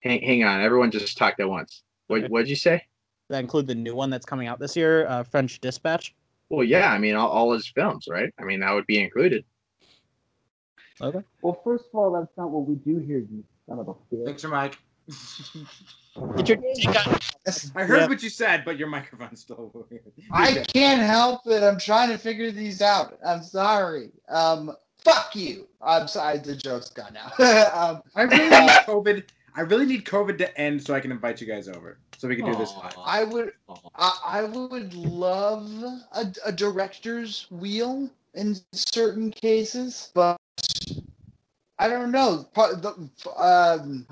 Hang, hang on, everyone just talked at once. What Okay. what'd you say? Does that include the new one that's coming out this year, uh, French Dispatch? Well, yeah, I mean all, all his films, right? I mean that would be included. Okay. Well, first of all, that's not what we do here, you son of a bitch. Thanks, your mic. Get your dick out. I heard Yeah. what you said, but your microphone's still. I can't help it. I'm trying to figure these out. I'm sorry. Um, fuck you. I'm sorry. The joke's gone now. um, I really need COVID. I really need COVID to end so I can invite you guys over, so we can do this live. I would. I, I would love a, a director's wheel in certain cases, but I don't know. Part- the- Um,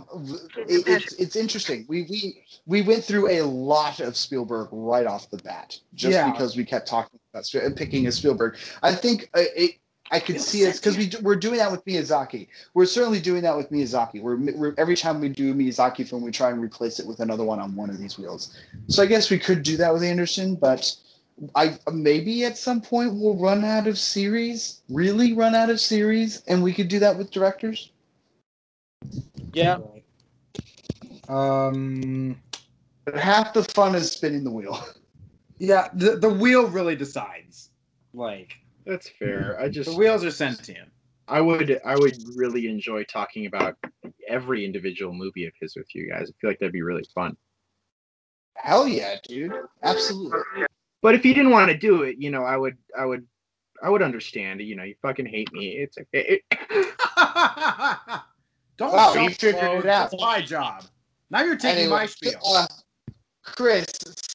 it, it's it's interesting. We we we went through a lot of Spielberg right off the bat, just Yeah. because we kept talking about and picking a Spielberg. I think uh, it. I could see it because we we're doing that with Miyazaki. We're certainly doing that with Miyazaki. We're, we're every time we do a Miyazaki film, we try and replace it with another one on one of these wheels. So I guess we could do that with Anderson, but I maybe at some point we'll run out of series, really run out of series, and we could do that with directors. Yeah. Um. But half the fun is spinning the wheel. Yeah, the the wheel really decides. Like That's fair. I just the wheels are sentient. I would I would really enjoy talking about every individual movie of his with you guys. I feel like that'd be really fun. Hell yeah, dude! Absolutely. But if you didn't want to do it, you know, I would I would I would understand. You know, you fucking hate me. It's okay. Don't Wow, self you figured it out. That's my job. Now you're taking my spiel. uh, Chris,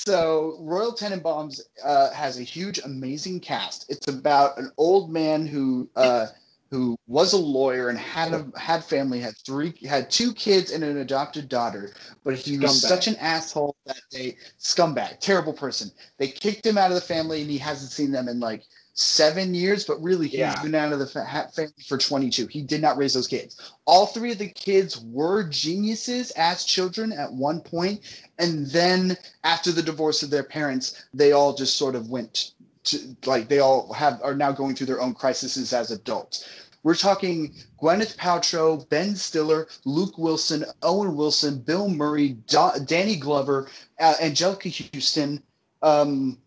so Royal Tenenbaums uh, has a huge, amazing cast. It's about an old man who uh, who was a lawyer and had a had family, had three, had two kids and an adopted daughter. But he was such an asshole that they scumbag, terrible person. They kicked him out of the family, and he hasn't seen them in like seven years. But really, he's Yeah. been out of the fa- family for twenty two. He did not raise those kids. All three of the kids were geniuses as children at one point, and then after the divorce of their parents, they all just sort of went to like they all have are now going through their own crises as adults. We're talking Gwyneth Paltrow, Ben Stiller, Luke Wilson, Owen Wilson, Bill Murray, Do- Danny Glover, uh, Anjelica Huston. Um,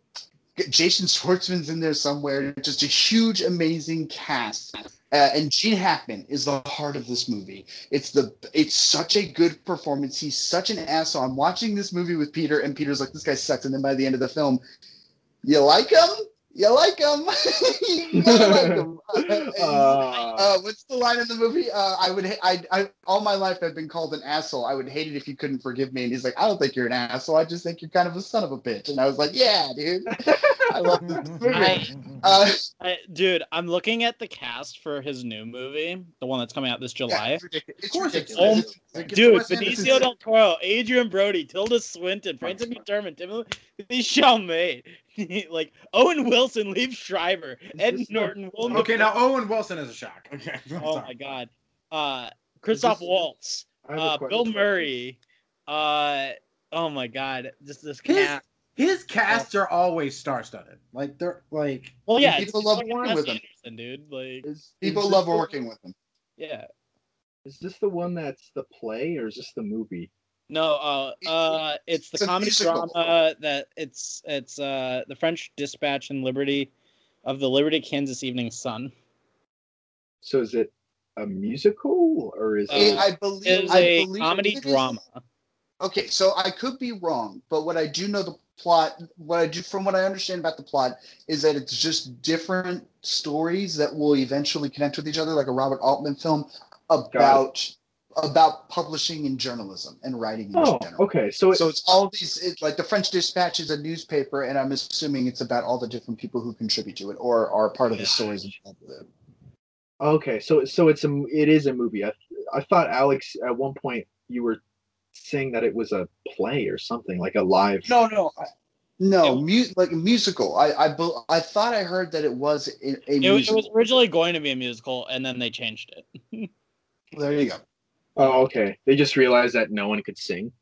Jason Schwartzman's in there somewhere. Just a huge, amazing cast. Uh, and Gene Hackman is the heart of this movie. It's the it's such a good performance. He's such an asshole. I'm watching this movie with Peter, and Peter's like, "This guy sucks." And then by the end of the film, you like him? You like him? you like him. Uh, uh, what's the line in the movie? Uh, I would, ha- I, I, all my life I've been called an asshole. I would hate it if you couldn't forgive me. And he's like, I don't think you're an asshole. I just think you're kind of a son of a bitch. And I was like, Yeah, dude. I love this movie. I, Uh, I, dude, I'm looking at the cast for his new movie, the one that's coming out this yeah, July. it's ridiculous. It's Of course it's- ridiculous. Oh, Like, Dude, Benicio del Toro, Adrien Brody, Tilda Swinton, Frances McDormand, Timothée Chalamet, like Owen Wilson, Liev Schreiber, Ed Norton, Willem Okay, now Owen Wilson is a shock. Okay. Oh sorry. my god, uh, Christoph this- Waltz, I have a uh, Bill Murray, uh, oh my god, just this His- cast. His casts are always star-studded. Like they're like Well, yeah, people it's love working with him. Dude. Like, Is, People is love working with him. yeah, Is this the one that's the play or is this the movie? no, uh, uh, it's the It's comedy drama that it's it's uh the French Dispatch and Liberty of the Liberty Kansas Evening Sun. So is it a musical or is Uh, It- it? I believe It is I a believe comedy it is- drama. Okay, so I could be wrong, but what I do know the plot, what I do from what I understand about the plot is that it's just different stories that will eventually connect with each other, like a Robert Altman film about about publishing and journalism and writing in Oh, general. okay. So, So it's all these, it, like the French Dispatch is a newspaper, and I'm assuming it's about all the different people who contribute to it or are part of the stories involved with it. okay, so so it's a it is a movie. I I thought Alex at one point you were saying that it was a play or something like a live. No, no, I, no, mu- like a musical. I, I, bel- I thought I heard that it was a, a It, it was originally going to be a musical, and then they changed it. There you go. Oh, okay. They just realized that no one could sing.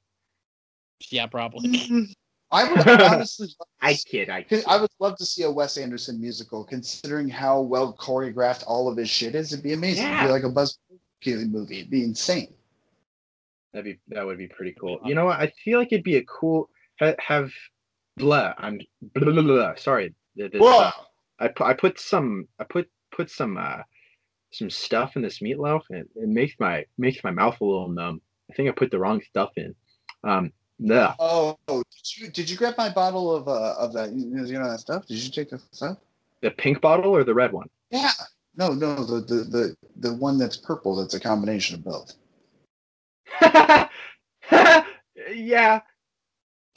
Yeah, probably. Mm, I would honestly, I kid. I I would love to see a Wes Anderson musical, considering how well choreographed all of his shit is. It'd be amazing. It'd Yeah. be like a Buzz Lightyear movie. It'd be insane. That'd be that would be pretty cool. You know what? I feel like it'd be a cool ha, have blah. I'm blah, blah, blah, blah. sorry. th- this, uh, I put I put some I put put some uh some stuff in this meatloaf and it makes my makes my mouth a little numb. I think I put the wrong stuff in. Um yeah. Oh, did you did you grab my bottle of uh of that you know, you know that stuff? Did you take the stuff? The pink bottle or the red one? Yeah. No, no, the the the, the one that's purple. That's a combination of both. yeah.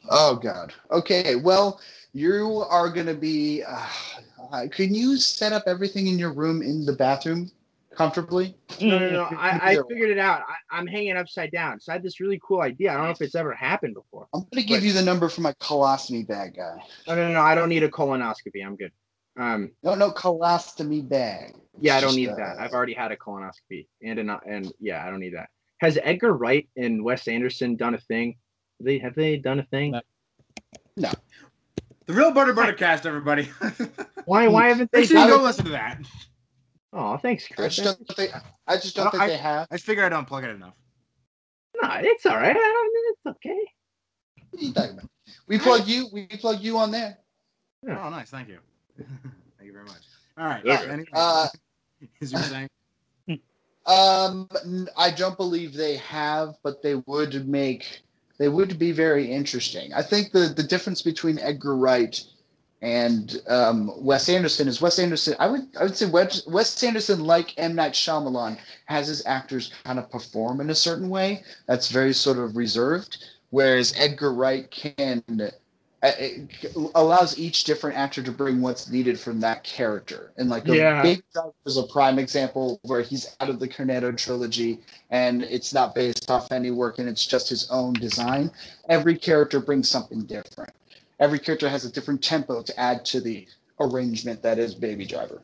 Oh God. Okay. Well, you are gonna be. Uh, can you set up everything in your room in the bathroom comfortably? No, no, no. I, I figured it out. I, I'm hanging upside down. So I had this really cool idea. I don't know if it's ever happened before. I'm gonna give But- you the number for my colostomy bag guy. No, no, no, no. I don't need a colonoscopy. I'm good. Um, No, no, colostomy bag. yeah, I don't need uh, that. I've already had a colonoscopy and an, and yeah, I don't need that. Has Edgar Wright and Wes Anderson done a thing? Have they have they done a thing? No. The real Butter Butter cast, everybody. Why why haven't they? Make sure you go listen to that. Oh, thanks, I Chris. just don't think I just don't No, think I- they have. I figure I don't plug it enough. No, it's all right. I don't, it's okay. What are you talking about? We plug you. We plug you on there. Oh, nice. Thank you. Thank you very much. All right. Okay. Anyway, Uh, is you were saying? Um, n- I don't believe they have, but they would make they would be very interesting. I think the the difference between Edgar Wright and um, Wes Anderson is Wes Anderson. I would I would say Wes, Wes Anderson, like M Night Shyamalan, has his actors kind of perform in a certain way that's very sort of reserved, whereas Edgar Wright can. uh, allows each different actor to bring what's needed from that character, and like a Yeah. Baby Driver is a prime example where he's out of the Cornetto trilogy and it's not based off any work and it's just his own design. Every character brings something different. Every character has a different tempo to add to the arrangement that is Baby Driver.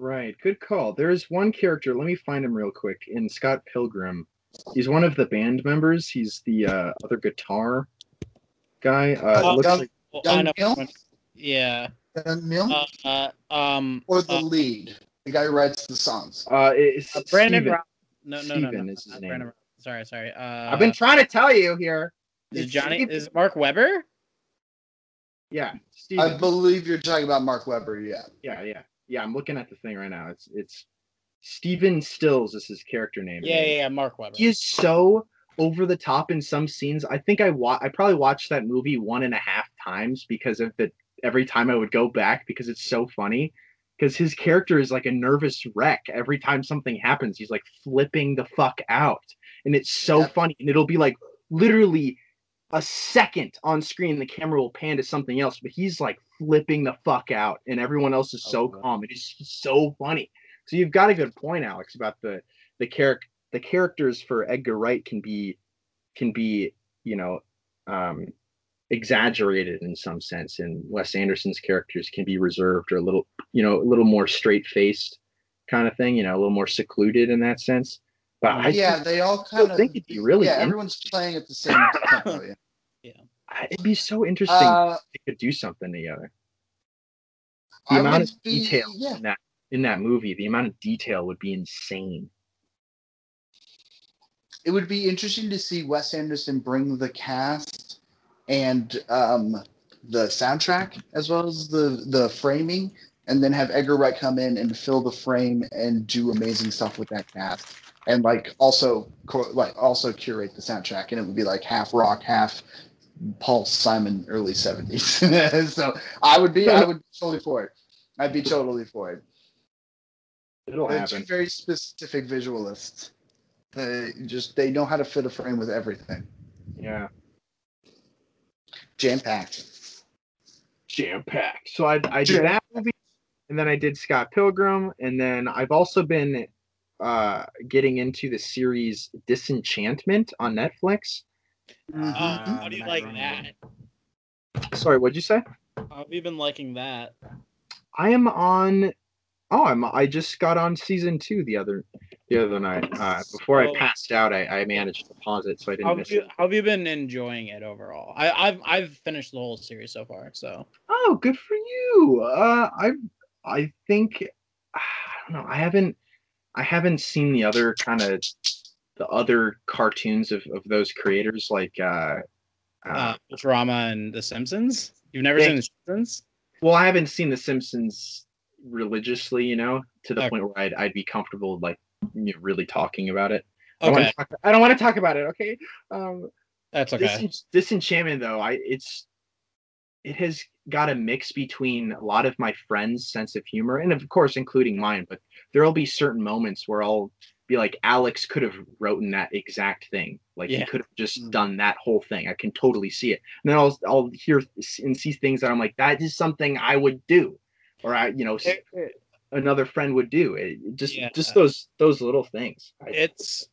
Right. Good call. There is one character. Let me find him real quick. In Scott Pilgrim, he's one of the band members. He's the uh, other guitar guy. Uh, Uh, looks Young- like Well, I Mill? Yeah. Young Neil? Uh, uh, um. or the uh, lead, the guy who writes the songs. uh, it's uh, Brandon. Steven. Ro- no, no, no, Steven no. is his not name. Brandon Sorry, sorry. Uh, I've been trying to tell you here. Is It's Johnny? Steven. Is Mark Webber? Yeah, I believe you're talking about Mark Webber, yeah. yeah, yeah, yeah. I'm looking at the thing right now. It's it's Steven Stills is his character name. Yeah, yeah, yeah. Mark Webber. He is so over the top in some scenes. I think I wa- I probably watched that movie one and a half times because of the every time I would go back because it's so funny. Because his character is like a nervous wreck. Every time something happens, he's like flipping the fuck out. And it's so Yeah. funny. And it'll be like literally a second on screen, the camera will pan to something else, but he's like flipping the fuck out, and everyone else is so wow. calm. It is so funny. So you've got a good point, Alex, about the the character the characters for Edgar Wright can be can be you know um, exaggerated in some sense, and Wes Anderson's characters can be reserved or a little you know a little more straight faced kind of thing, you know, a little more secluded in that sense. But I yeah, they all kind of think it'd be really Yeah, everyone's playing at the same tempo. Yeah. I- it'd be so interesting Uh, if they could do something together. The I amount of be- detail yeah. in that in that movie, the amount of detail would be insane. it would be interesting to see Wes Anderson bring the cast and um, the soundtrack as well as the the framing, and then have Edgar Wright come in and fill the frame and do amazing stuff with that cast, and like also like also curate the soundtrack, and it would be like half rock, half Paul Simon, early seventies. so I would be I would be totally for it. I'd be totally for it. It'll They're two very specific visualists. They just they know how to fit a frame with everything. Yeah. Jam packed. jam packed. So I I did that movie, and then I did Scott Pilgrim, and then I've also been uh getting into the series Disenchantment on Netflix. Uh, how do you like that? Sorry, what'd you say? How have you been liking that? I am on. Oh, I'm. I just got on season two the other the other night. Uh, before I Oh. passed out, I, I managed to pause it so I didn't How miss have you it. how have you been enjoying it overall? I, I've I've finished the whole series so far, so Oh, good for you. Uh, I I think I don't know. I haven't I haven't seen the other kind of the other cartoons of, of those creators like uh, uh, uh, Futurama and The Simpsons. You've never Yeah. seen The Simpsons? well I haven't seen The Simpsons religiously, you know, to the Okay. point where I'd I'd be comfortable like you know, really talking about it. I don't wanna Okay, I don't want to talk about it. Okay. Um, that's okay. Disen- disenchantment though i it's it has got a mix between a lot of my friends sense of humor and of course including mine but there'll be certain moments where i'll be like alex could have written that exact thing. Like he could have just Mm. done that whole thing. I can totally see it. And then i'll i'll hear and see things that i'm like that is something i would do or i you know s- another friend would do. It it just Yeah. just those those little things. It's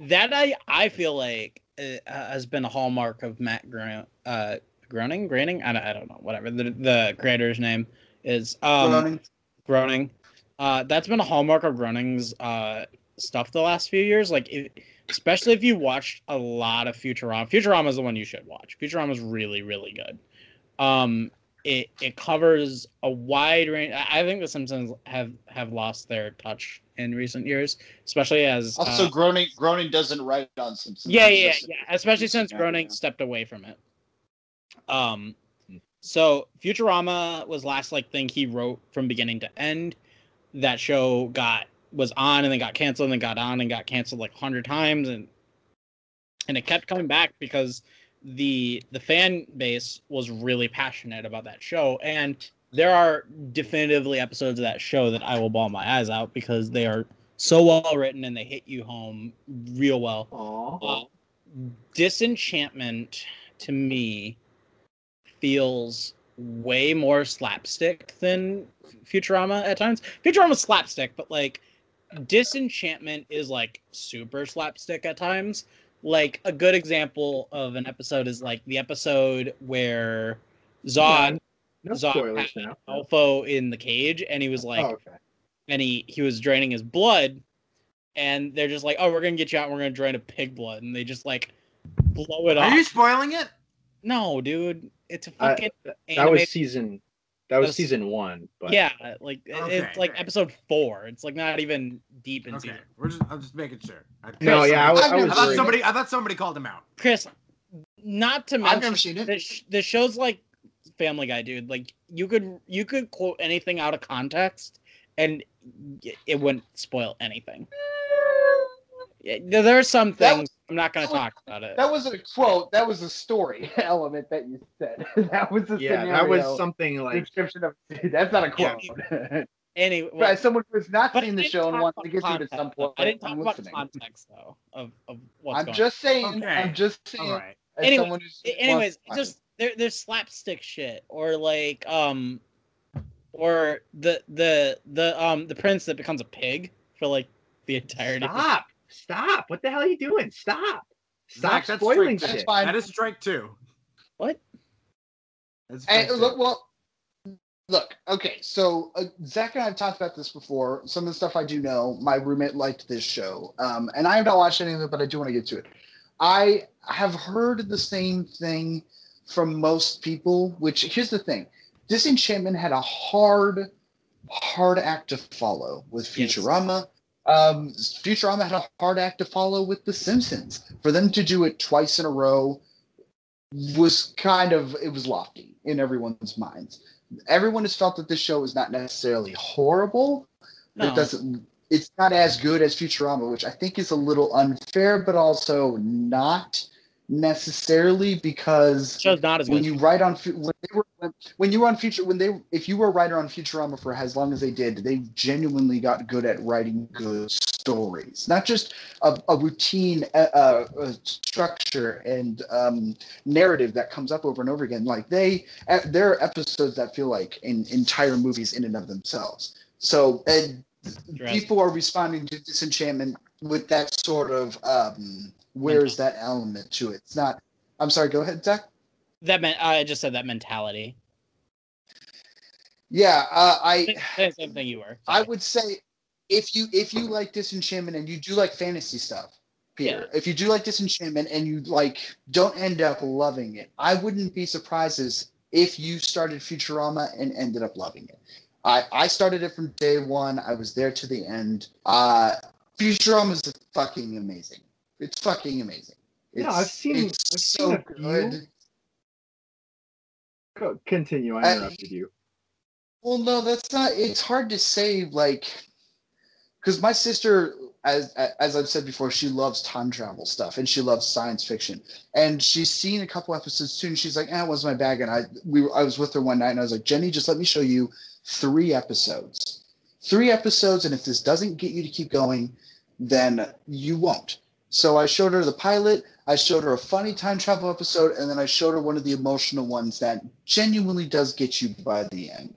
that I I feel like uh, has been a hallmark of Matt Grant uh, Groening, Groening. I don't, I don't know, whatever the the creator's name is. Um, Groaning. Groening. Uh, that's been a hallmark of Groening's uh, stuff the last few years. Like, if, especially if you watched a lot of Futurama. Futurama is the one you should watch. Futurama is really, really good. Um, it it covers a wide range. I I think The Simpsons have have lost their touch in recent years, especially as Also, uh, groaning groaning doesn't write on Simpsons. yeah, yeah, yeah. Especially since Yeah, Groening yeah. stepped away from it. Um, so Futurama was last like thing he wrote from beginning to end. That show got was on and then got canceled and then got on and got canceled like hundred times and and it kept coming back because the the fan base was really passionate about that show and there are definitively episodes of that show that I will bawl my eyes out because they are so well written and they hit you home real well. Uh, Disenchantment to me feels way more slapstick than Futurama at times. Futurama's slapstick, but like Disenchantment is like super slapstick at times. Like a good example of an episode is like the episode where Zod no Zod spoilers had now Alpha in the cage and he was oh, like oh, okay and he he was draining his blood and they're just like oh we're gonna get you out and we're gonna drain a pig blood and they just like blow it Are off Are you spoiling it? No dude it's a fucking that was season that was was- season one but yeah like Okay. it's like episode four it's like not even deep in Okay, season we're just. I'm just making sure. I, no yeah i, was- I've I never was I thought somebody. I thought somebody called him out. chris not to I've mention never seen it. the, sh- the show's like family guy dude like you could you could quote anything out of context and it wouldn't spoil anything Yeah, there there are some things was- i'm not going to talk about it That wasn't a quote. That was a story element that you said. that was a yeah scenario. that was something like description of. That's not a Yeah. quote. anyway but as someone who's not seen the show and wants to get to it at some point. I didn't talk about listening. context though of, of what's going on. I'm going just saying. Okay. I'm just saying. All right. Anyway, who's. Anyways, just there there's slapstick shit or like um or the the the um the prince that becomes a pig for like the entirety. stop stop what the hell are you doing stop stop Zach, that's spoiling straight- That's shit fine. That is strike two. What? That's And strike look, well, look. Okay, so uh, Zach and I have talked about this before. Some of the stuff I do know. My roommate liked this show, um, and I have not watched any of it, but I do want to get to it. I have heard the same thing from most people. Which here's the thing: Disenchantment had a hard, hard act to follow with Yes. Futurama. Um, Futurama had a hard act to follow with The Simpsons. For them to do it twice in a row was kind of it was lofty in everyone's minds. Everyone has felt that this show is not necessarily horrible. No. It doesn't. It's not as good as Futurama, which I think is a little unfair, but also not necessarily because show's not as when you write on when they were when, when you were on future when they if you were a writer on Futurama for as long as they did, they genuinely got good at writing good stories, not just a, a routine uh, uh, structure and um, narrative that comes up over and over again. Like they, uh, there are episodes that feel like in, entire movies in and of themselves. So people are responding to Disenchantment with that sort of um, where's that element to it? It's not. I'm sorry. Go ahead, Zach. That meant I just said that mentality. Yeah, uh, I same thing you were. I would say if you if you like Disenchantment and you do like fantasy stuff, Peter, Yeah. if you do like Disenchantment and you like don't end up loving it, I wouldn't be surprised if you started Futurama and ended up loving it. I I started it from day one. I was there to the end. Uh, Futurama is fucking amazing. It's fucking amazing. It's, Yeah, I've seen- It's I've so seen good. Go- Continue. I interrupted you. Well, no, that's not. It's hard to say, like, because my sister, as as I've said before, she loves time travel stuff and she loves science fiction, and she's seen a couple episodes too, and she's like, "Ah, it was my bag." And I we were, I was with her one night, and I was like, "Jenny, just let me show you three episodes, three episodes, and if this doesn't get you to keep going, then you won't." So I showed her the pilot. I showed her a funny time travel episode, and then I showed her one of the emotional ones that genuinely does get you by the end.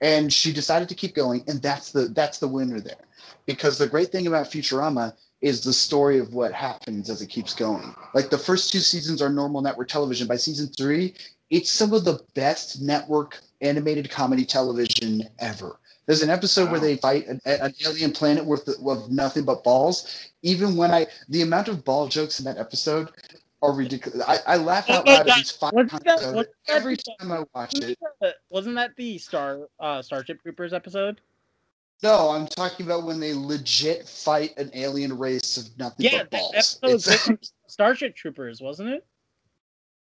And she decided to keep going and that's the that's the winner there. Because the great thing about futurama is the story of what happens as it keeps going. Like the first two seasons are normal network television. By season three it's some of the best network animated comedy television ever there's an episode where they fight an, an alien planet with, with nothing but balls even when i the amount of ball jokes in that episode are ridiculous i, I laugh out loud at least five Wasn't times that- every time i watch it Wasn't that- the Star uh, Starship Troopers episode? No, I'm talking about when they legit fight an alien race of nothing Yeah, but balls. episode was It's- Starship Troopers, wasn't it?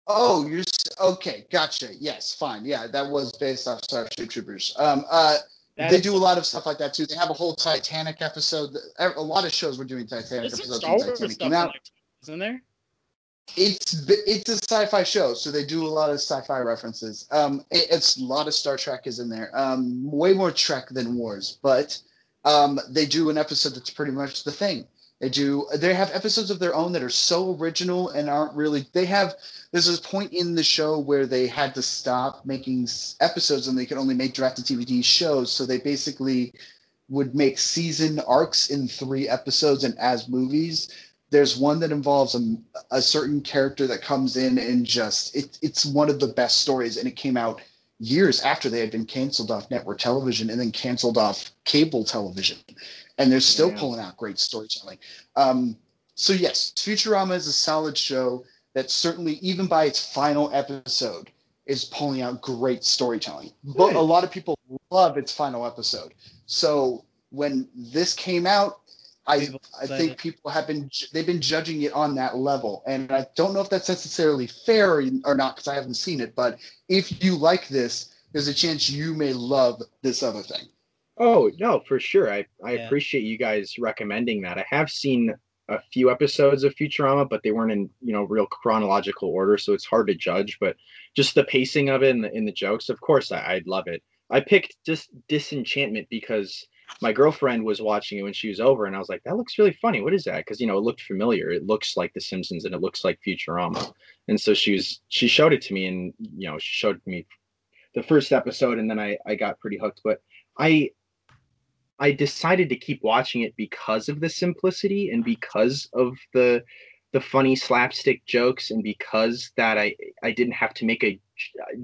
oh, you're okay. Gotcha. Yes, fine. Yeah, that was based off Starship Troopers. Um, uh, That they do a lot of stuff like that too. They have a whole Titanic episode. A lot of shows were doing Titanic episodes Star Wars Titanic stuff, out. there, isn't there? It's it's a sci-fi show, so they do a lot of sci-fi references. Um, it- it's a lot of Star Trek is in there. Um, way more Trek than Wars, but um, they do an episode that's pretty much the thing. They do. They have episodes of their own that are so original and aren't really. They have. There's a point in the show where they had to stop making episodes and they could only make direct-to-DVD shows. So they basically would make season arcs in three episodes and as movies. There's one that involves a, a certain character that comes in and just it, it's one of the best stories and it came out years after they had been canceled off network television and then canceled off cable television and they're still Yeah. pulling out great storytelling. Um, so yes futurama is a solid show that certainly even by its final episode is pulling out great storytelling. But a lot of people love its final episode. So when this came out I, I think people have been they've been judging it on that level. And i don't know if that's necessarily fair or, or not because i haven't seen it but if you like this there's a chance you may love this other thing Oh no, for sure. I I Yeah. appreciate you guys recommending that. I have seen a few episodes of Futurama, but they weren't in you know real chronological order, so it's hard to judge. But just the pacing of it and the, and the jokes, of course, I, I'd love it. I picked just Disenchantment because my girlfriend was watching it when she was over, and I was like, "That looks really funny. What is that?" Because you know it looked familiar. It looks like The Simpsons and it looks like Futurama. And so she was she showed it to me, and you know she showed me the first episode, and then I I got pretty hooked. But I I decided to keep watching it because of the simplicity and because of the the funny slapstick jokes and because that I I didn't have to make a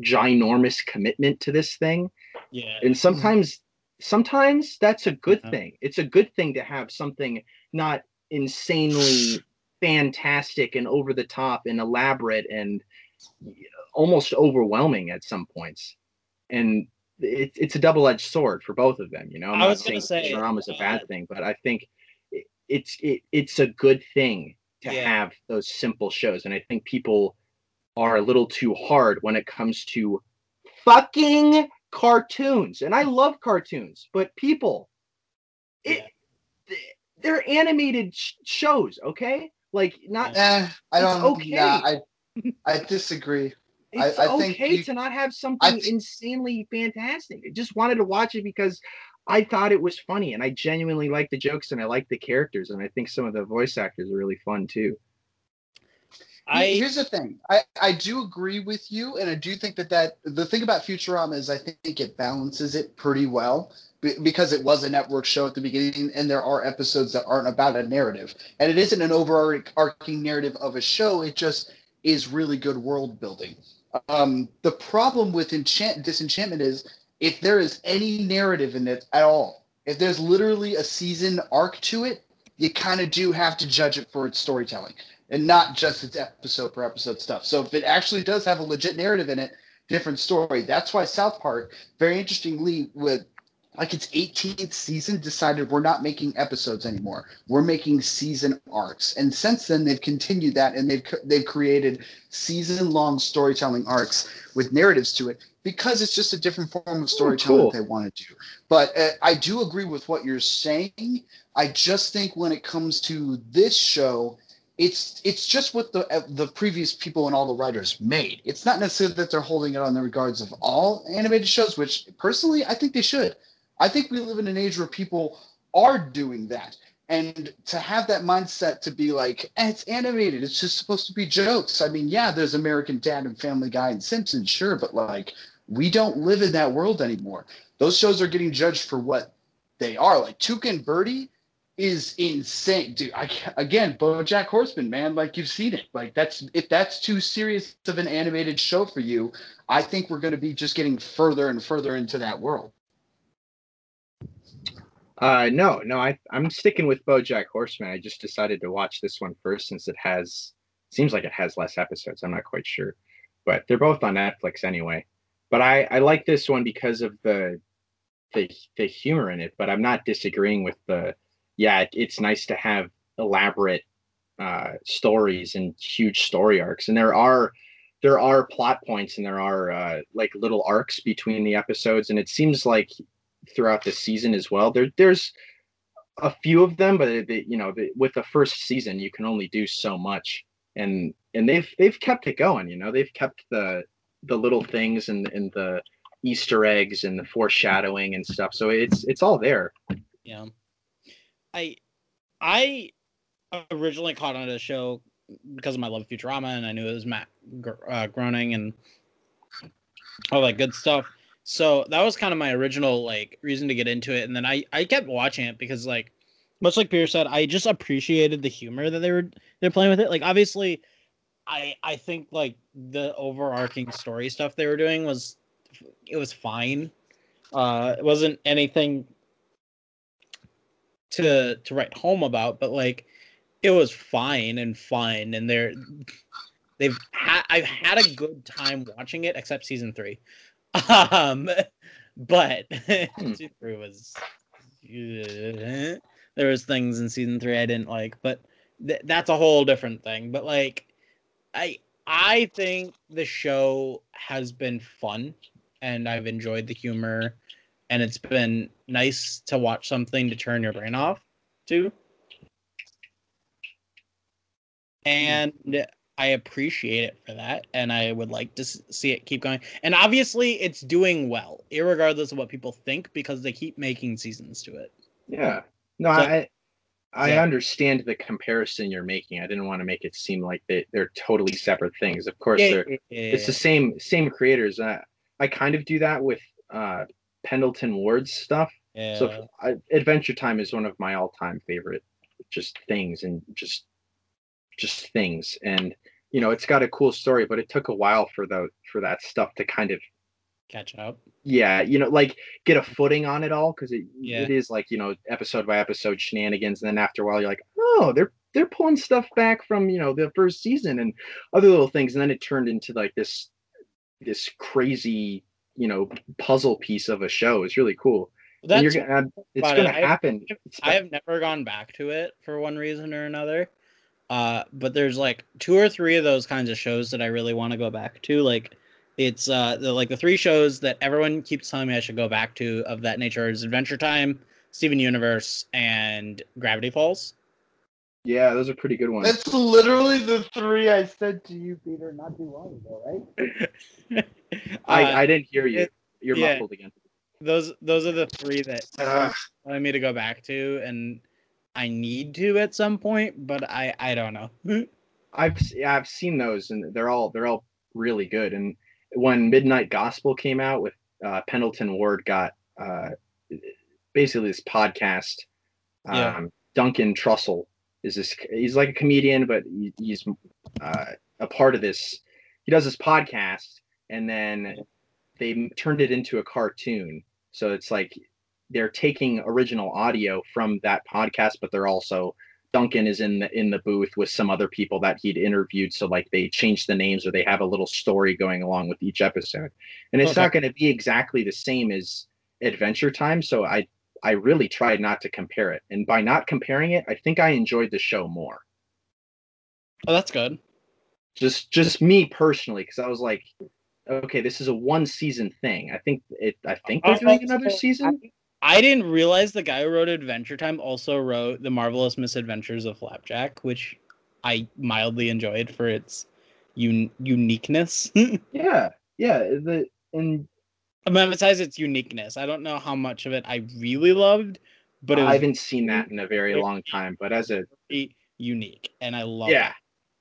ginormous commitment to this thing. Yeah. And sometimes sometimes that's a good Yeah. thing. It's a good thing to have something not insanely fantastic and over the top and elaborate and almost overwhelming at some points. And it, it's a double-edged sword for both of them. You know, I'm I not was gonna saying say, Futurama's a uh, bad thing, but I think it, it's it, it's a good thing to Yeah. have those simple shows, and I think people are a little too hard when it comes to fucking cartoons. And I love cartoons, but people, it they're animated sh- shows, okay? Like not eh, i don't okay. nah, i i disagree I- It's I think okay you- to not have something thi- insanely fantastic. I just wanted to watch it because I thought it was funny and I genuinely like the jokes and I like the characters and I think some of the voice actors are really fun too. I Here's the thing. I, I do agree with you, and I do think that that the thing about Futurama is I think it balances it pretty well be- because it was a network show at the beginning, and there are episodes that aren't about a narrative, and it isn't an overarching narrative of a show. It just is really good world building. Um, the problem with enchant disenchantment is if there is any narrative in it at all, if there's literally a season arc to it, you kind of do have to judge it for its storytelling and not just its episode per episode stuff. So if it actually does have a legit narrative in it, different story. That's why South Park, very interestingly, with like its 18th season, decided we're not making episodes anymore. We're making season arcs, and since then they've continued that, and they've they've created season-long storytelling arcs with narratives to it because it's just a different form of storytelling cool. that they want to do. But uh, I do agree with what you're saying. I just think when it comes to this show, it's it's just what the uh, the previous people and all the writers made. It's not necessarily that they're holding it on the regards of all animated shows, which personally I think they should. I think we live in an age where people are doing that. And to have that mindset to be like, eh, it's animated, it's just supposed to be jokes. I mean, yeah, there's American Dad and Family Guy and Simpsons, sure, but like, we don't live in that world anymore. Those shows are getting judged for what they are. Like Tuca and Bertie is insane, dude. I again, BoJack Horseman, man, like you've seen it. Like that's if that's too serious of an animated show for you, I think we're going to be just getting further and further into that world. Uh, no, no, I I'm sticking with BoJack Horseman. I just decided to watch this one first since it has seems like it has less episodes. I'm not quite sure, but they're both on Netflix anyway. But I I like this one because of the the the humor in it. But I'm not disagreeing with the yeah. It, it's nice to have elaborate uh, stories and huge story arcs, and there are there are plot points and there are uh, like little arcs between the episodes, and it seems like throughout the season as well. There, there's a few of them, but you know, with the first season, you can only do so much, and and they've they've kept it going. You know, they've kept the the little things and and the Easter eggs and the foreshadowing and stuff. So it's it's all there. Yeah. I I originally caught on to the show because of my love of Futurama and I knew it was Matt Gr- uh, Groening and all that good stuff. So that was kind of my original like reason to get into it and then I I kept watching it because like much like Peter said, I just appreciated the humor that they were they're playing with it. Like obviously I I think like the overarching story stuff they were doing was it was fine. Uh it wasn't anything to to write home about, but like it was fine and fun, and they're they've had I've had a good time watching it, except season three. Um, but season three was uh, there was things in season three I didn't like, but th- that's a whole different thing. But like, I I think the show has been fun, and I've enjoyed the humor, and it's been nice to watch something to turn your brain off to. And I appreciate it for that, and I would like to see it keep going. And obviously, it's doing well, irregardless of what people think, because they keep making seasons to it. Yeah. No, So- I I Yeah. understand the comparison you're making. I didn't want to make it seem like they, they're totally separate things. Of course, Yeah, they're yeah, it's the same same creators. I, I kind of do that with uh, Pendleton Ward's stuff. So I, Adventure Time is one of my all-time favorite just things and just just things. And you know, it's got a cool story, but it took a while for the for that stuff to kind of catch up. yeah, you know, like get a footing on it all because it Yeah. it is like you know episode by episode shenanigans, and then after a while you're like, oh, they're they're pulling stuff back from you know the first season and other little things, and then it turned into like this this crazy you know puzzle piece of a show. It's really cool. And That's you're gonna it's gonna I- happen. It's I have never gone back to it for one reason or another. Uh, but there's like two or three of those kinds of shows that I really want to go back to. Like, it's uh, the, like the three shows that everyone keeps telling me I should go back to of that nature is Adventure Time, Steven Universe, and Gravity Falls. Yeah, those are pretty good ones. That's literally the three I said to you, Peter, not too long ago, right? I, Uh, I didn't hear you. it- You're yeah. muffled again. those those are the three that Ugh. wanted me to go back to, and I need to at some point, but I I don't know. I've I've seen those and they're all they're all really good. And when Midnight Gospel came out with uh, Pendleton Ward got uh, basically this podcast. Um, Yeah. Duncan Trussell is this he's like a comedian, but he, he's uh, a part of this. He does this podcast, and then they turned it into a cartoon. So it's like they're taking original audio from that podcast, but they're also Duncan is in the in the booth with some other people that he'd interviewed. So like they change the names or they have a little story going along with each episode. And it's Okay. not going to be exactly the same as Adventure Time. So I I really tried not to compare it. And by not comparing it, I think I enjoyed the show more. Oh, that's good. Just just me personally, because I was like, okay, this is a one season thing. I think it I think they're doing another season. I didn't realize the guy who wrote Adventure Time also wrote The Marvelous Misadventures of Flapjack, which I mildly enjoyed for its un- uniqueness. Yeah. Yeah. The and I'm emphasize its uniqueness, I don't know how much of it I really loved, but it I haven't seen that in a very long time. But as a unique, and I love yeah,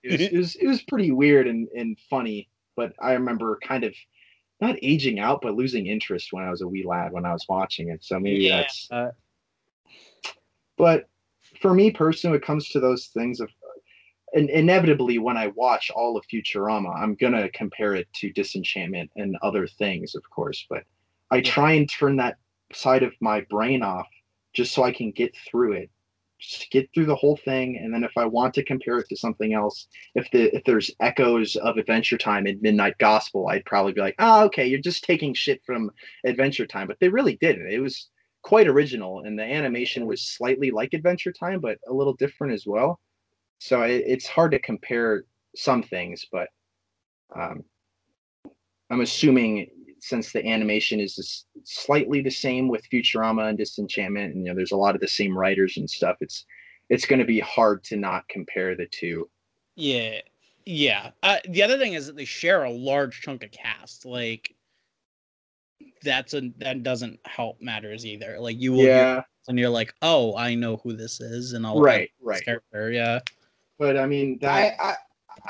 it. it was, it was it was pretty weird and, and funny. But I remember kind of not aging out, but losing interest when I was a wee lad when I was watching it. So maybe Yeah. that's. Uh, But for me personally, it comes to those things of, and inevitably when I watch all of Futurama, I'm gonna compare it to Disenchantment and other things, of course. But I try and turn that side of my brain off just so I can get through it get through the whole thing and then if i want to compare it to something else if the if there's echoes of adventure time and midnight gospel i'd probably be like oh okay you're just taking shit from adventure time but they really didn't. It was quite original and the animation was slightly like adventure time but a little different as well. So it, it's hard to compare some things but um, i'm assuming since the animation is s- slightly the same with Futurama and Disenchantment, and you know, there's a lot of the same writers and stuff. It's it's going to be hard to not compare the two. yeah, yeah. Uh, the other thing is that they share a large chunk of cast. Like that's a that doesn't help matters either. Like you will hear Yeah, and you're like, oh, I know who this is, and I'll right, right. character. Yeah, But I mean, that I, I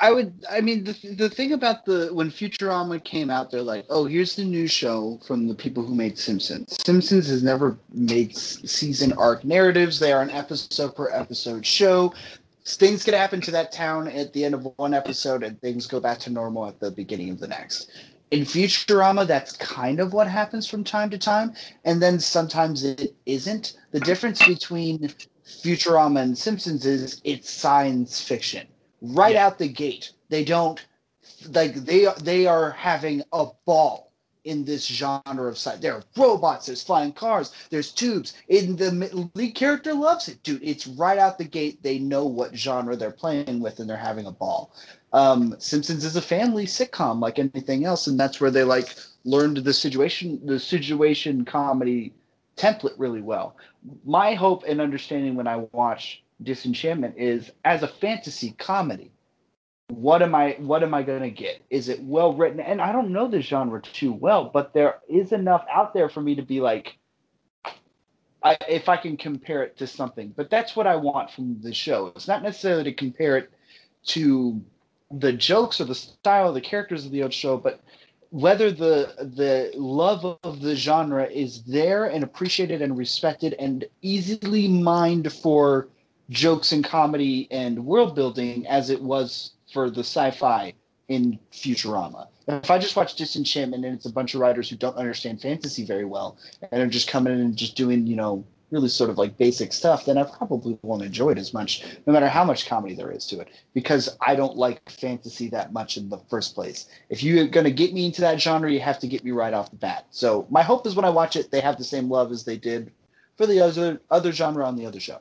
I would I mean the the thing about the when Futurama came out, they're like, oh, here's the new show from the people who made Simpsons. Simpsons has never made season arc narratives. They are an episode per episode show. Things could happen to that town at the end of one episode, and things go back to normal at the beginning of the next. In Futurama, that's kind of what happens from time to time, and then sometimes it isn't. The difference between Futurama and Simpsons is it's science fiction right Yeah. out the gate. They don't like they they are having a ball in this genre of sci. There are robots, there's flying cars, there's tubes. In the lead character loves it, dude. It's right out the gate. They know what genre they're playing with, and they're having a ball. Um, Simpsons is a family sitcom like anything else, and that's where they like learned the situation the situation comedy template really well. My hope and understanding when I watch Disenchantment is as a fantasy comedy. What am I what am I going to get? Is it well written? And I don't know the genre too well, but there is enough out there for me to be like I, if I can compare it to something. But that's what I want from the show. It's not necessarily to compare it to the jokes or the style of the characters of the old show, but whether the the love of the genre is there and appreciated and respected and easily mined for jokes and comedy and world building as it was for the sci-fi in Futurama. If I just watch Disenchantment and it's a bunch of writers who don't understand fantasy very well and are just coming in and just doing, you know, really sort of like basic stuff, then I probably won't enjoy it as much, no matter how much comedy there is to it, because I don't like fantasy that much in the first place. If you're going to get me into that genre, you have to get me right off the bat. So my hope is when I watch it, they have the same love as they did for the other other genre on the other show.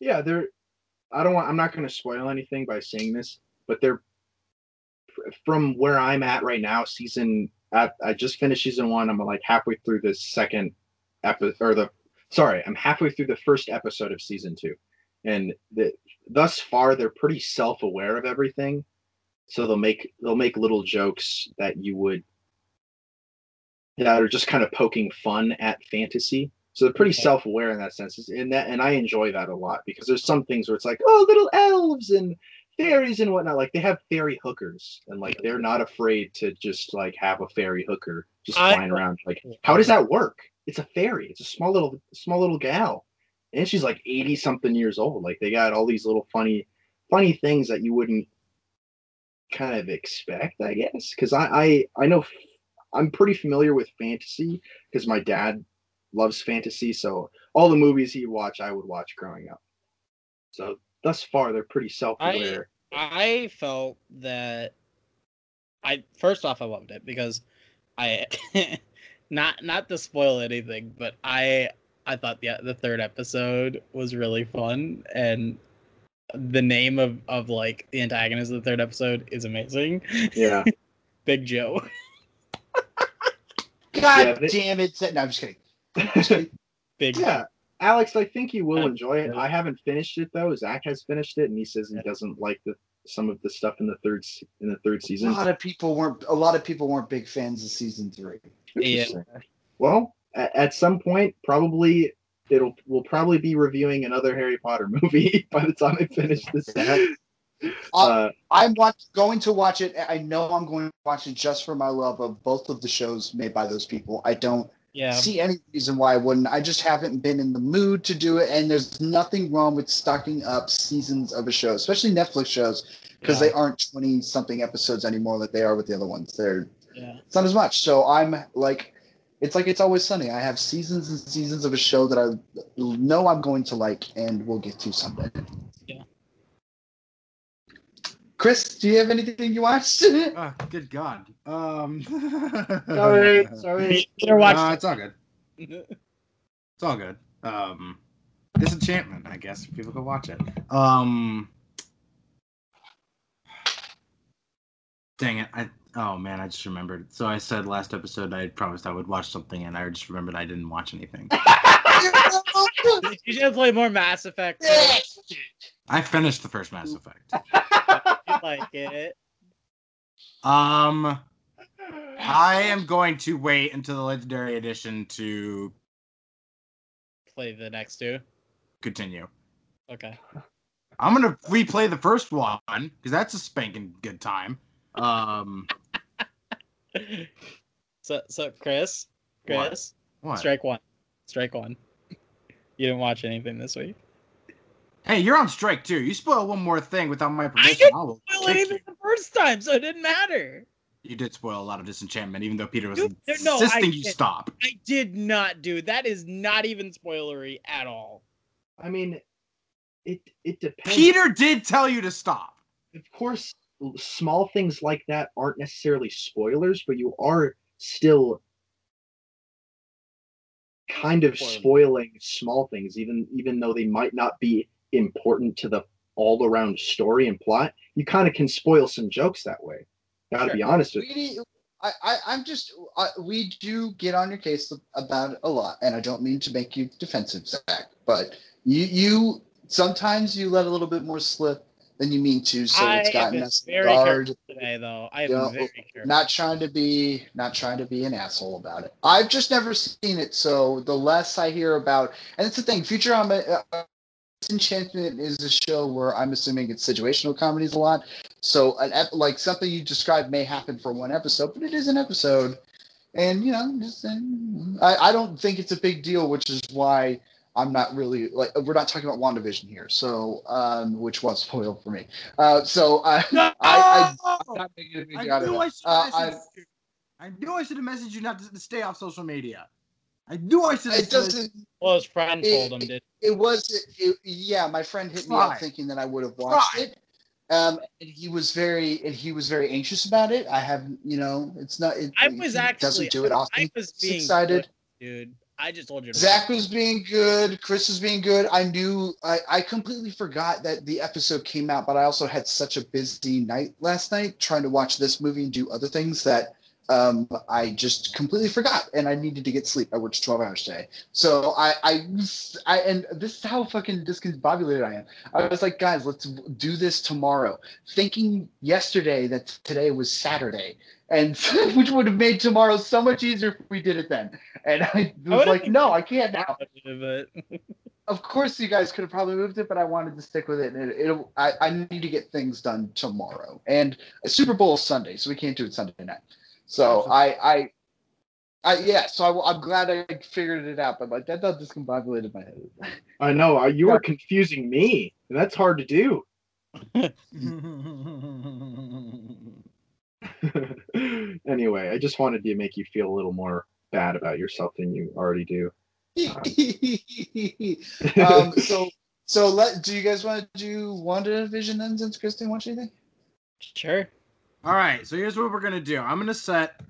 Yeah, they're. I don't want. I'm not going to spoil anything by saying this, but they're from where I'm at right now. Season. I, I just finished season one. I'm like halfway through the second episode, or the sorry, I'm halfway through the first episode of season two, and the, thus far they're pretty self-aware of everything. So they'll make they'll make little jokes that you would that are just kind of poking fun at fantasy. So they're pretty self-aware in that sense, and that and I enjoy that a lot because there's some things where it's like, oh, little elves and fairies and whatnot. Like they have fairy hookers, and like they're not afraid to just like have a fairy hooker just I- flying around. Like, how does that work? It's a fairy. It's a small little small little gal, and she's like eighty something years old. Like they got all these little funny funny things that you wouldn't kind of expect, I guess. Because I, I I know I'm pretty familiar with fantasy because my dad loves fantasy, so all the movies he watched, I would watch growing up. So thus far, they're pretty self-aware. I felt that I first off I loved it because I not not to spoil anything, but I I thought the the third episode was really fun and the name of of like the antagonist of the third episode is amazing. Yeah, Big Joe. God Yeah, they- damn it! No, I'm just kidding. Just kidding. Big yeah. Alex, I think you will Yeah. enjoy it. I haven't finished it though. Zach has finished it, and he says he Yeah. doesn't like the some of the stuff in the third se- in the third season. A lot of people weren't. A lot of people weren't big fans of season three. Yeah. Well, at, at some point, probably it'll we'll probably be reviewing another Harry Potter movie by the time I finish this. Uh, I'm watch, going to watch it. I know I'm going to watch it just for my love of both of the shows made by those people. I don't Yeah. see any reason why I wouldn't. I just haven't been in the mood to do it. And there's nothing wrong with stocking up seasons of a show, especially Netflix shows, because Yeah. they aren't 20 something episodes anymore like they are with the other ones. They're Yeah. it's not as much. So I'm like, it's like it's always sunny. I have seasons and seasons of a show that I know I'm going to like and we'll get to someday. Yeah. Chris, do you have anything you watched? Oh, good God. Um. Sorry, sorry. Peter watched Uh, it's all good. It's all good. Um, Disenchantment, I guess. People could watch it. Um, dang it! I oh man, I just remembered. So I said last episode I promised I would watch something, and I just remembered I didn't watch anything. you should play more Mass Effect. I finished the first Mass Effect. Like it. Um, I am going to wait until the Legendary Edition to Play the next two. continue. Okay. I'm gonna replay the first one because that's a spanking good time. Um, So so Chris, What? Chris, what? strike one. Strike one. You didn't watch anything this week. Hey, you're on strike too. You spoil one more thing without my permission, didn't I will Well, kick anything you. the first time, so it didn't matter. You did spoil a lot of disenchantment, even though Peter was Dude, there- no, insisting you didn't. stop. I did not, dude. That is not even spoilery at all. I mean, it it depends. Peter did tell you to stop. of course, small things like that aren't necessarily spoilers, but you are still kind of Spoiling. spoiling small things, even even though they might not be important to the all around story and plot. You kind of can spoil some jokes that way. Gotta Sure. be honest with you. I, I, I'm just, I, we do get on your case about it a lot, and I don't mean to make you defensive, Zach, but you, you sometimes you let a little bit more slip than you mean to, so I it's gotten us very guard. today, though. I have Yeah, been very careful. Not trying to be, not trying to be an asshole about it. I've just never seen it, so the less I hear about, and it's the thing, Futurama. Uh, Uh, Enchantment is a show where I'm assuming it's situational comedies a lot. So, an ep- like something you described may happen for one episode, but it is an episode, and you know, just uh, I, I don't think it's a big deal, which is why I'm not really like we're not talking about WandaVision here, so um, which was spoiled for me. Uh, so I, I, I, I'm not making a big deal I out of knew. I should Uh, have I- messaged you. I knew I should have messaged you not to stay off social media. I knew I should. It doesn't. Well, his friend It- told him, did It was. It, yeah, my friend hit me up thinking that I would have watched Try. it. Um, and he was very, and he was very anxious about it. I have, you know, it's not. It, I was he actually doesn't do it often. I was being excited. good, dude. I just told you. Zach was being good. Chris was being good. I knew. I, I completely forgot that the episode came out, but I also had such a busy night last night trying to watch this movie and do other things that um, I just completely forgot, and I needed to get sleep. I worked 12 hours today, so I, I, I, and this is how fucking discombobulated I am. I was like, guys, let's do this tomorrow, thinking yesterday that today was Saturday, and which would have made tomorrow so much easier if we did it then. And I was would've like, no, I can't now. But Of course, you guys could have probably moved it, but I wanted to stick with it. And it, it, I, I need to get things done tomorrow, and Super Bowl is Sunday, so we can't do it Sunday night. So I, I, I, yeah. So I, am glad I figured it out, but like that does discombobulated my head. I know uh, you are confusing me, and that's hard to do. anyway, I just wanted to make you feel a little more bad about yourself than you already do. um, so, so let. Do you guys want to do WandaVision then, since Kristen wants anything? sure. All right, so here's what we're gonna do. I'm gonna set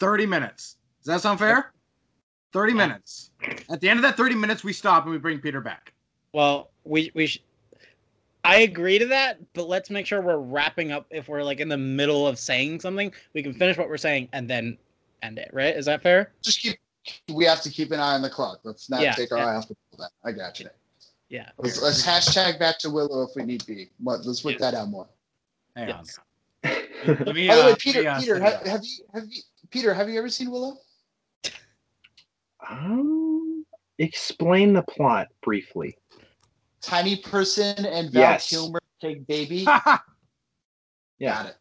30 minutes. Does that sound fair? 30 Yeah. minutes. At the end of that 30 minutes, we stop and we bring Peter back. Well, we we sh- I agree to that, but let's make sure we're wrapping up. If we're like in the middle of saying something, we can finish what we're saying and then end it. Right? Is that fair? Just keep. We have to keep an eye on the clock. Let's not Yeah, take our yeah. eye off the ball. I got you. Yeah. Let's, let's hashtag back to Willow if we need be. Let, let's whip Yes. that out more. Hang on. Yes. Let me, By the uh, way, Peter, uh, Peter, set have, have you have you Peter, have you ever seen Willow? Um, explain the plot briefly. Tiny person and Val Yes. Kilmer take baby. Yeah, Got it.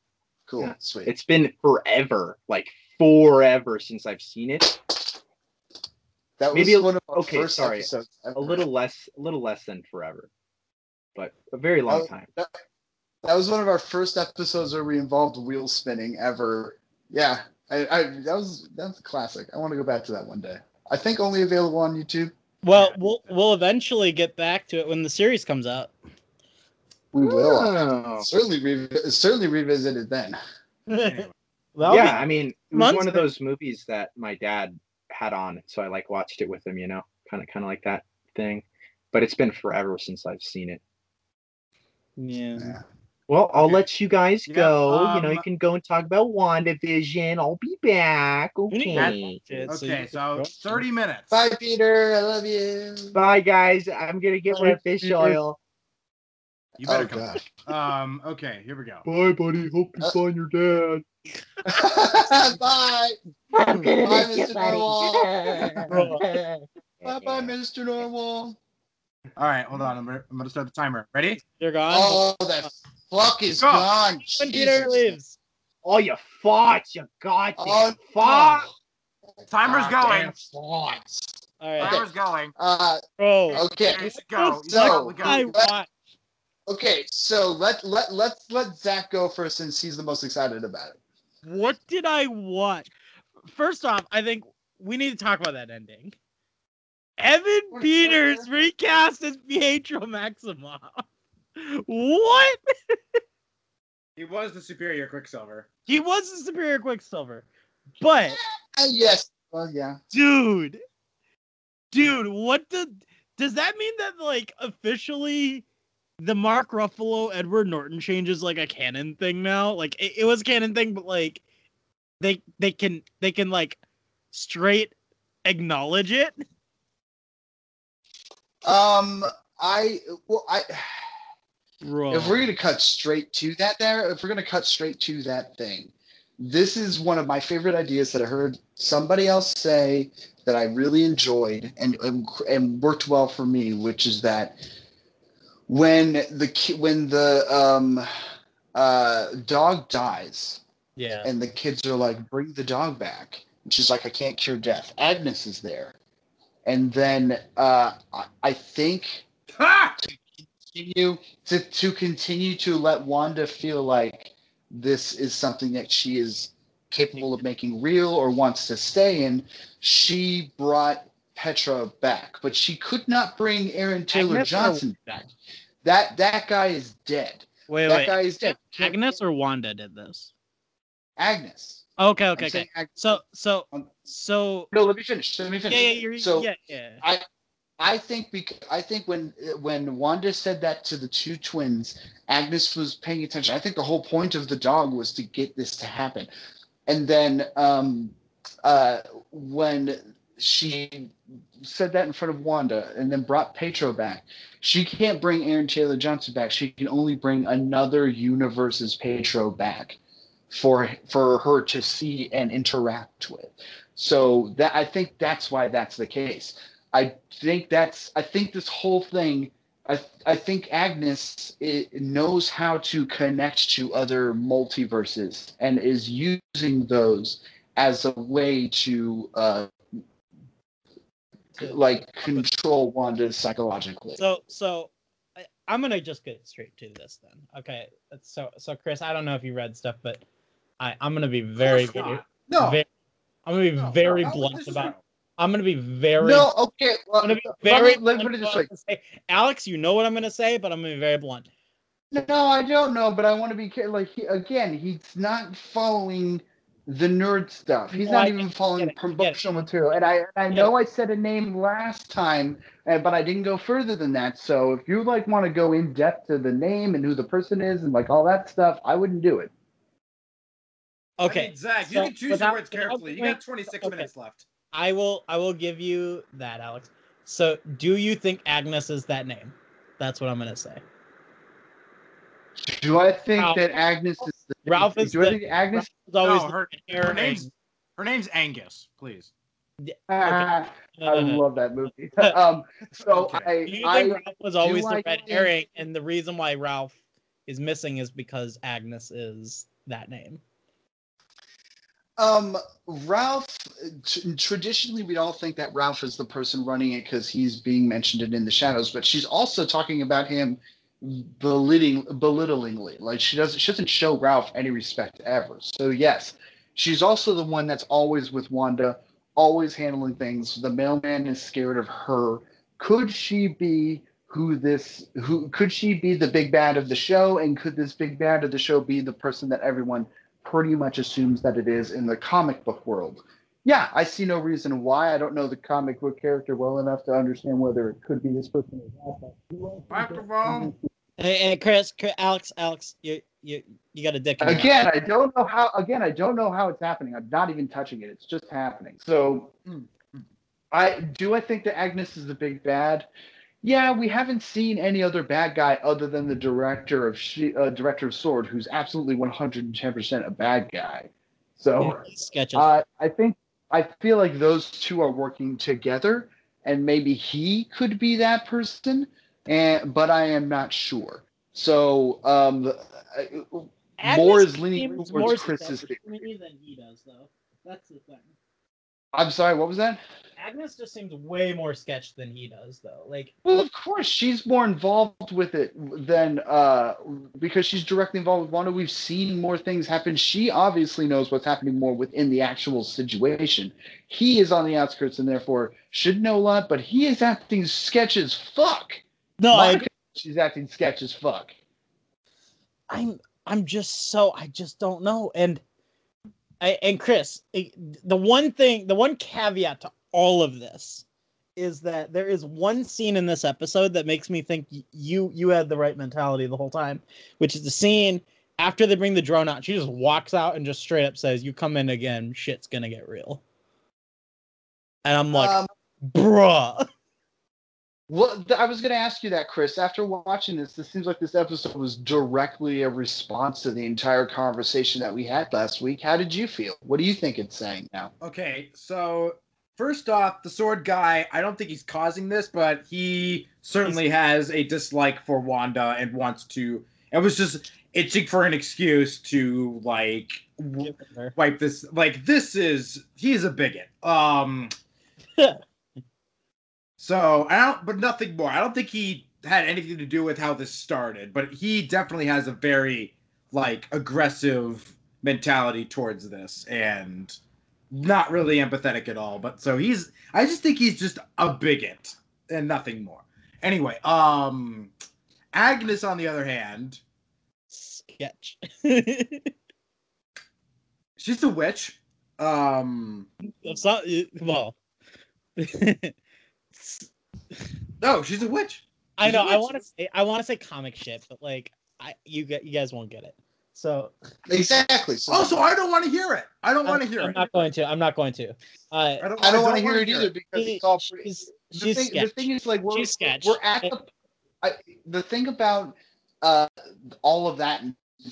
Cool. Yeah. Sweet. it's been forever, like forever since I've seen it. that was maybe a- one of our okay, first sorry. episodes. A little less, a little less than forever, but a very long Oh, time. That, that was one of our first episodes where we involved wheel spinning ever. Yeah, I, I that was that's a classic. I want to go back to that one day. I think only available on YouTube. Well, we'll we'll eventually get back to it when the series comes out. We will Oh. certainly revi- certainly revisit it then. Anyway. That'll yeah, I mean, it was months one of those movies that my dad had on, so I like watched it with him. You know, kind of, kind of like that thing. But it's been forever since I've seen it. Yeah. Yeah. Well, I'll Okay. let you guys Yeah, go. you know, um, you can go and talk about WandaVision. I'll be back. You need Okay. Shit, so Okay, you- so 30 minutes. Bye, Peter. I love you. Bye, guys. I'm gonna get my fish oil. You better Oh, come. God. Um, okay, here we go. Bye, buddy. Hope you find your dad. Bye. I'm gonna Bye, miss you, Mr. Narwhal. Bye, bye, Mr. Normal. All right, hold on. I'm gonna, I'm gonna start the timer. Ready? They're gone. Oh, that fuck is Go. gone. when Peter Jesus. leaves. Oh, you fought. You got Oh, Fuck. Timer's going. Goddamn thoughts. All right. Timer's going. Uh, Bro. okay. Ready to go. You So- go. I let- watch. Okay, so let let let's let Zach go first since he's the most excited about it. What did I watch? First off, I think we need to talk about that ending. Evan Peters recast as Pietro Maximoff. What? He was the superior Quicksilver. He was the superior Quicksilver, but Uh, yes. Well, yeah. dude, dude, what the? Does that mean that like officially the Mark Ruffalo Edward Norton change is like a canon thing now? Like it, it was a canon thing, but like they they can they can like straight acknowledge it. Um, I well, I Bro. if we're gonna cut straight to that there, if we're gonna cut straight to that thing, this is one of my favorite ideas that I heard somebody else say that I really enjoyed and and, and worked well for me, which is that when the when the um uh dog dies yeah. and the kids are like, bring the dog back. And she's like, I can't cure death. Agnes is there. And then uh, I, I think Ha! Continue to, to continue to let Wanda feel like this is something that she is capable of making real or wants to stay in, she brought Petra back. But she could not bring Aaron Taylor Agnes Johnson back. That that guy is dead. Wait, wait. that wait. guy is dead. Agnes or Wanda did this? Agnes. Okay, I'm okay, okay. So, so, Um, so, no, let me finish. Let me yeah, finish. yeah, you're, so yeah, yeah. I I think because I think when when Wanda said that to the two twins, Agnes was paying attention. I think the whole point of the dog was to get this to happen. and then um, uh, when she said that in front of Wanda and then brought Petro back, she can't bring Aaron Taylor Johnson back. She can only bring another universe's Petro back for for her to see and interact with. So that I think that's why that's the case. I think that's I think this whole thing I I think Agnes it knows how to connect to other multiverses and is using those as a way to uh like control Wanda psychologically. So so I, I'm gonna just get straight to this then. Okay. So so Chris, I don't know if you read stuff, but I I'm gonna be very very. No. very I'm gonna be no, very no, blunt about. Real. I'm gonna be very. no, okay. I'm gonna be let very. me, let me blunt put it this way. what I'm gonna say. Alex, you know what I'm gonna say, but I'm gonna be very blunt. No, I don't know, but I want to be care- like he, again. He's not following the nerd stuff. He's No, not I even following I get it, I get it. promotional material. And I, I get know I said a name last time, uh, but I didn't go further than that. So if you like want to go in depth to the name and who the person is and like all that stuff, I wouldn't do it. Okay. I mean, Zach, you so can choose without- your words without carefully. You got 26 okay. minutes left. I will I will give you that, Alex. So do you think Agnes is that name? That's what I'm gonna say. Do I think Ralph- that Agnes is the Ralph is Do I think Agnes? It's always No, her, the her name's her name's Angus. Please. Ah, No, I no, no. love that movie. um, so Okay. Do I, you I think Ralph was always the I red think- herring, and the reason why Ralph is missing is because Agnes is that name? Um, Ralph. T- traditionally, we all think that Ralph is the person running it because he's being mentioned in In the Shadows, but she's also talking about him belittling, belittlingly. Like she doesn't, she doesn't show Ralph any respect ever. So yes, she's also the one that's always with Wanda, always handling things. The mailman is scared of her. Could she be who this? Who could she be the big bad of the show? And could this big bad of the show be the person that everyone pretty much assumes that it is in the comic book world. Yeah, I see no reason why. I don't know the comic book character well enough to understand whether it could be this person or not. Microphone. Hey, hey Chris, Chris, Alex, Alex, you you you got a dick. in your mouth. Again, I don't know how. Again, I don't know how it's happening. I'm not even touching it. It's just happening. So, Mm. I do. I think that Agnes is the big bad. Yeah, we haven't seen any other bad guy other than the director of she, uh, director of Sword, who's absolutely 110 percent a bad guy. So. Yeah. Uh, I think I feel like those two are working together, and maybe he could be that person, and but I am not sure. So um, uh, more is leaning towards more Chris's sketchy than he does, though. That's the thing. I'm sorry, what was that? Agnes just seems way more sketched than he does, though. Like, Well, of course, she's more involved with it than uh, because she's directly involved with Wanda. We've seen more things happen. She obviously knows what's happening more within the actual situation. He is on the outskirts and therefore should know a lot, but he is acting sketch as fuck. no, I, she's acting sketch as fuck. I'm I'm just so I just don't know. And I and Chris, the one thing, the one caveat to all of this is that there is one scene in this episode that makes me think you you had the right mentality the whole time, which is the scene after they bring the drone out. She just walks out and just straight up says, "You come in again, shit's gonna get real." And I'm like, Um, bruh. Well, I was going to ask you that, Chris. After watching this, this seems like this episode was directly a response to the entire conversation that we had last week. How did you feel? What do you think it's saying now? Okay, so first off, the sword guy, I don't think he's causing this, but he certainly has a dislike for Wanda and wants to. It was just itching for an excuse to like w- wipe this. Like this is he's a bigot. Um. so I don't, but nothing more. I don't think he had anything to do with how this started, but he definitely has a very like aggressive mentality towards this and not really empathetic at all. But so he's I just think he's just a bigot and nothing more. Anyway, um Agnes on the other hand, Sketch. she's a witch. Um well. no, she's a witch. I She's a know. I want to say I want to say comic shit, but like I you get you guys won't get it. So Exactly. So Also, I don't want to hear it. I don't want to I'm, hear I'm not going to. I'm not going to. Uh, I don't, I don't want to wanna hear it either because She- it's all pretty. she's The she's thing, the sketch. thing is, like, we're, She's we're at the. I, the thing about uh, all of that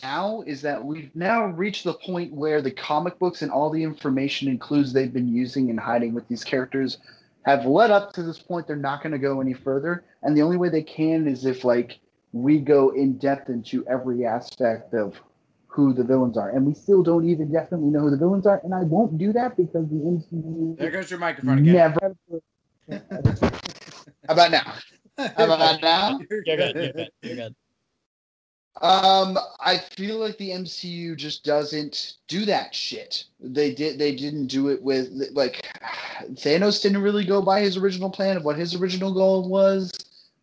now is that we've now reached the point where the comic books and all the information and clues they've been using and hiding with these characters have led up to this point. They're not going to go any further, and the only way they can is if like we go in depth into every aspect of who the villains are, and we still don't even definitely know who the villains are. And I won't do that because the MCU There goes your microphone again. never. How about now? How about now? You're good. You're good. You're good. Um, I feel like the MCU just doesn't do that shit. They did. They didn't do it with like Thanos didn't really go by his original plan of what his original goal was.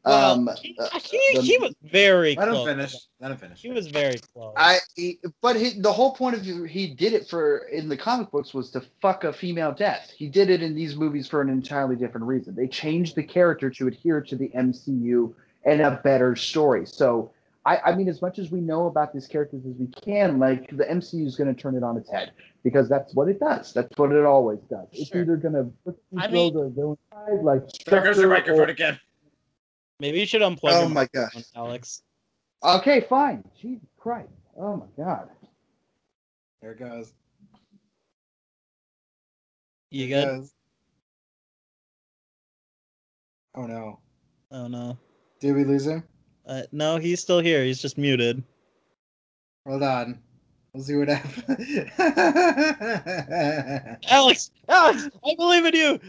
Well, um, he, uh, he, the- he was very Let him close. finish. Let him finish. He was very close. I. He, but he, the whole point of he did it for in the comic books was to fuck a female death. He did it in these movies for an entirely different reason. They changed the character to adhere to the MCU and a better story. So. I, I mean, as much as we know about these characters as we can, like the MCU is going to turn it on its head because that's what it does. That's what it always does. It's Sure. either going to I mean- the villain side, like There goes your structure, microphone or- again. Maybe you should unplug Oh my microphone, gosh. Alex. Okay, fine. Jesus Christ. Oh my God. There it goes. You There good? goes. Oh no. oh no, Did we lose him? Uh, no, he's still here. He's just muted. Hold on. We'll see what happens. Alex, Alex, I believe in you.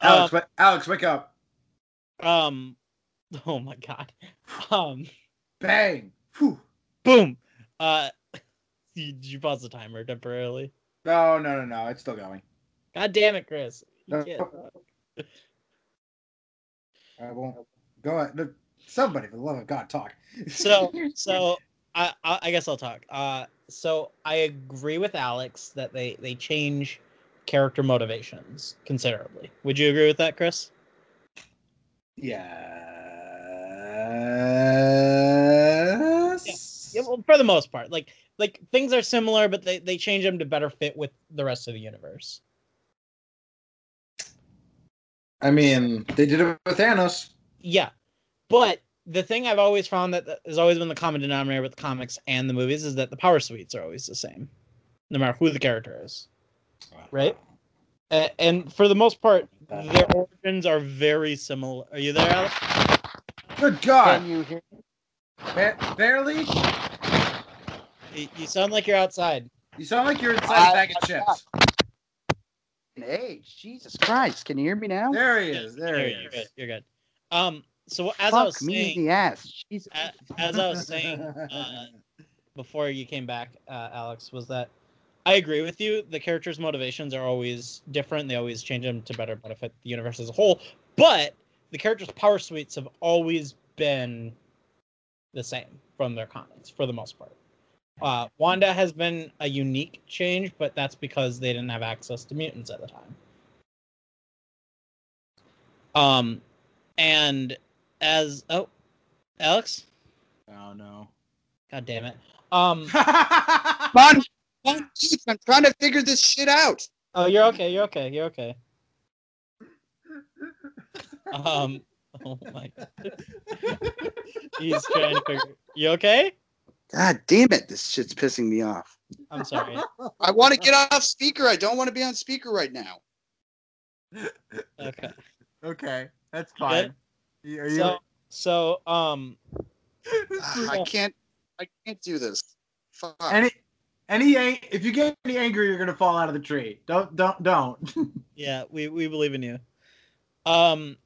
Alex, wa- Alex, wake up. Um, oh my god. Um, Bang. Whew. boom. Uh, you, did you pause the timer temporarily? No, no, no, no. It's still going. God damn it, Chris. You No. can't. I won't. Go ahead. Look, Somebody, for the love of God, talk. so so I, I I guess I'll talk. Uh, so I agree with Alex that they they change character motivations considerably. Would you agree with that, Chris? Yes. Yeah, well, for the most part, like like things are similar, but they they change them to better fit with the rest of the universe. I mean, they did it with Thanos. Yeah, but the thing I've always found that that has always been the common denominator with the comics and the movies is that the power suites are always the same, no matter who the character is. Right. A- and for the most part, their origins are very similar. Are you there, Alex? Good God. Can you hear me? Ba- barely? You, you sound like you're outside. You sound like you're inside a bag of chips. Hey, Jesus Christ. Can you hear me now? There he is. There he You're, you're good. is. You're good. Um. So as I was Fuck me in saying, the ass. Jesus. as I was saying uh, before you came back, uh, Alex, was that I agree with you. The characters' motivations are always different. They always change them to better benefit the universe as a whole. But the characters' power suites have always been the same from their comics for the most part. Uh, Wanda has been a unique change, but that's because they didn't have access to mutants at the time. Um, and as oh, Alex, Oh, no. god damn it. Um, Come on, come I'm trying to figure this shit out. oh, you're okay. You're okay. You're okay. Um, oh my god. He's trying to figure. You okay? God damn it. This shit's pissing me off. I'm sorry. I want to get off speaker. I don't want to be on speaker right now. Okay. okay, that's You fine. Good? You- Are you, So, so, um, I can't. I can't do this. Fuck. any, any, if you get any angry, you're gonna fall out of the tree. Don't, don't, don't. yeah, we we believe in you. Um,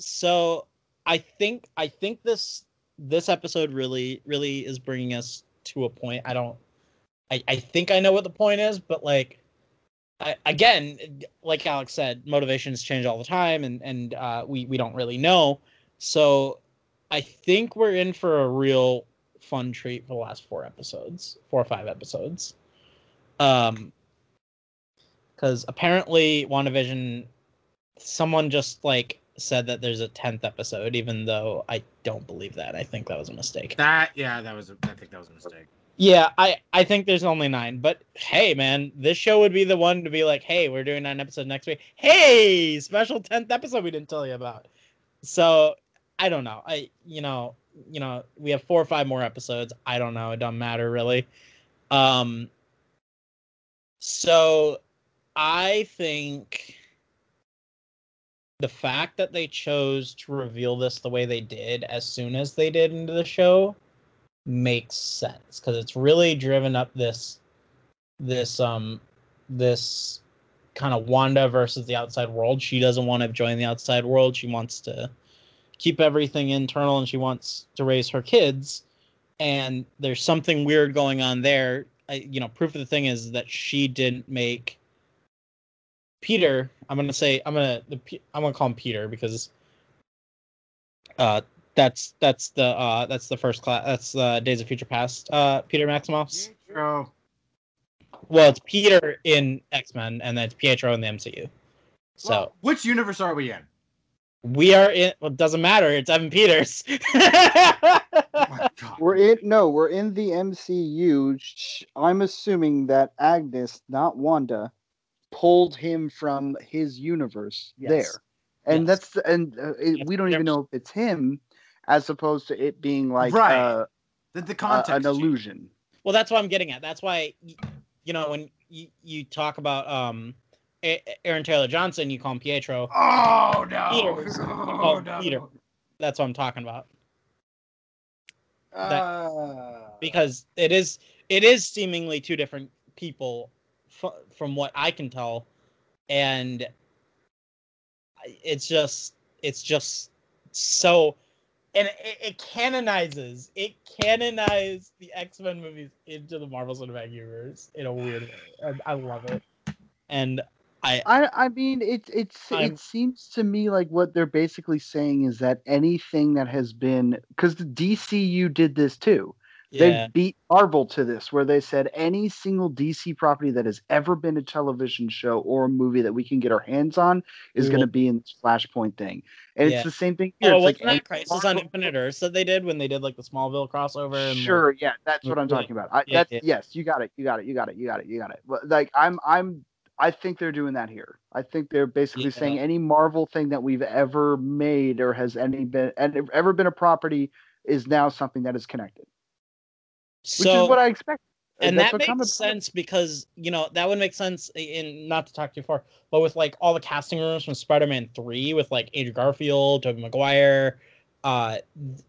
so I think I think this this episode really really is bringing us to a point. I don't. I I think I know what the point is, but like. Again, like Alex said, motivations change all the time, and and uh, we we don't really know. So, I think we're in for a real fun treat for the last four episodes, four or five episodes. Um, because apparently WandaVision, someone just like said that there's a tenth episode, even though I don't believe that. I think that was a mistake. that, yeah, that was. A, I think that was a mistake. Yeah, I I think there's only nine, but hey, man, this show would be the one to be like, hey, we're doing nine episodes next week. Hey, special tenth episode we didn't tell you about. So I don't know. I you know you know we have four or five more episodes. I don't know. It doesn't matter really. Um. So I think the fact that they chose to reveal this the way they did as soon as they did into the show makes sense because it's really driven up this this um this kind of Wanda versus the outside world. She doesn't want to join the outside world. She wants to keep everything internal and she wants to raise her kids. And there's something weird going on there. I, you know, proof of the thing is that she didn't make Peter. I'm gonna say I'm gonna I'm gonna call him Peter because uh that's that's the uh that's the first class that's uh Days of Future Past uh Peter Maximoff's. Pietro. Well, it's Peter in X Men, and then it's Pietro in the MCU. So Well, which universe are we in? we are in. Well, it doesn't matter. It's Evan Peters. Oh my God. We're in no, we're in the MCU. I'm assuming that Agnes, not Wanda, pulled him from his universe Yes. there, and Yes. that's and uh, it, Yes, we don't even know if it's him, as opposed to it being like Right. uh, The, the uh, context. an change. illusion. well, that's what I'm getting at. That's why, you know, when you, you talk about um A- Aaron Taylor Johnson, you call him Pietro. Oh no! Peters. Oh, Oh, no. Peter. That's what I'm talking about. Uh, because it is it is seemingly two different people f- from what I can tell, and it's just it's just so, and it, it canonizes it canonizes the X Men movies into the Marvel Cinematic Universe in a weird way. And I love it, and I I I mean it it's I'm- it seems to me like what they're basically saying is that anything that has been because the DCU did this too. Yeah They beat Marvel to this, where they said any single DC property that has ever been a television show or a movie that we can get our hands on is going to be in this Flashpoint thing. And Yeah. it's the same thing here. Oh, it's like that Crisis on Infinite Earths that they did when they did like the Smallville crossover? Like- Sure, yeah, that's what I'm talking about. I, yeah, that's yes, you got it, you got it, you got it, you got it, you got it. Like I'm, I'm, I think they're doing that here. I think they're basically saying any Marvel thing that we've ever made or has any been and ever been a property is now something that is connected, which is what I expect. and That's that makes comic- sense because you know that would make sense in not to talk too far, but with like all the casting rooms from Spider-Man Three with like Andrew Garfield, Tobey Maguire, uh,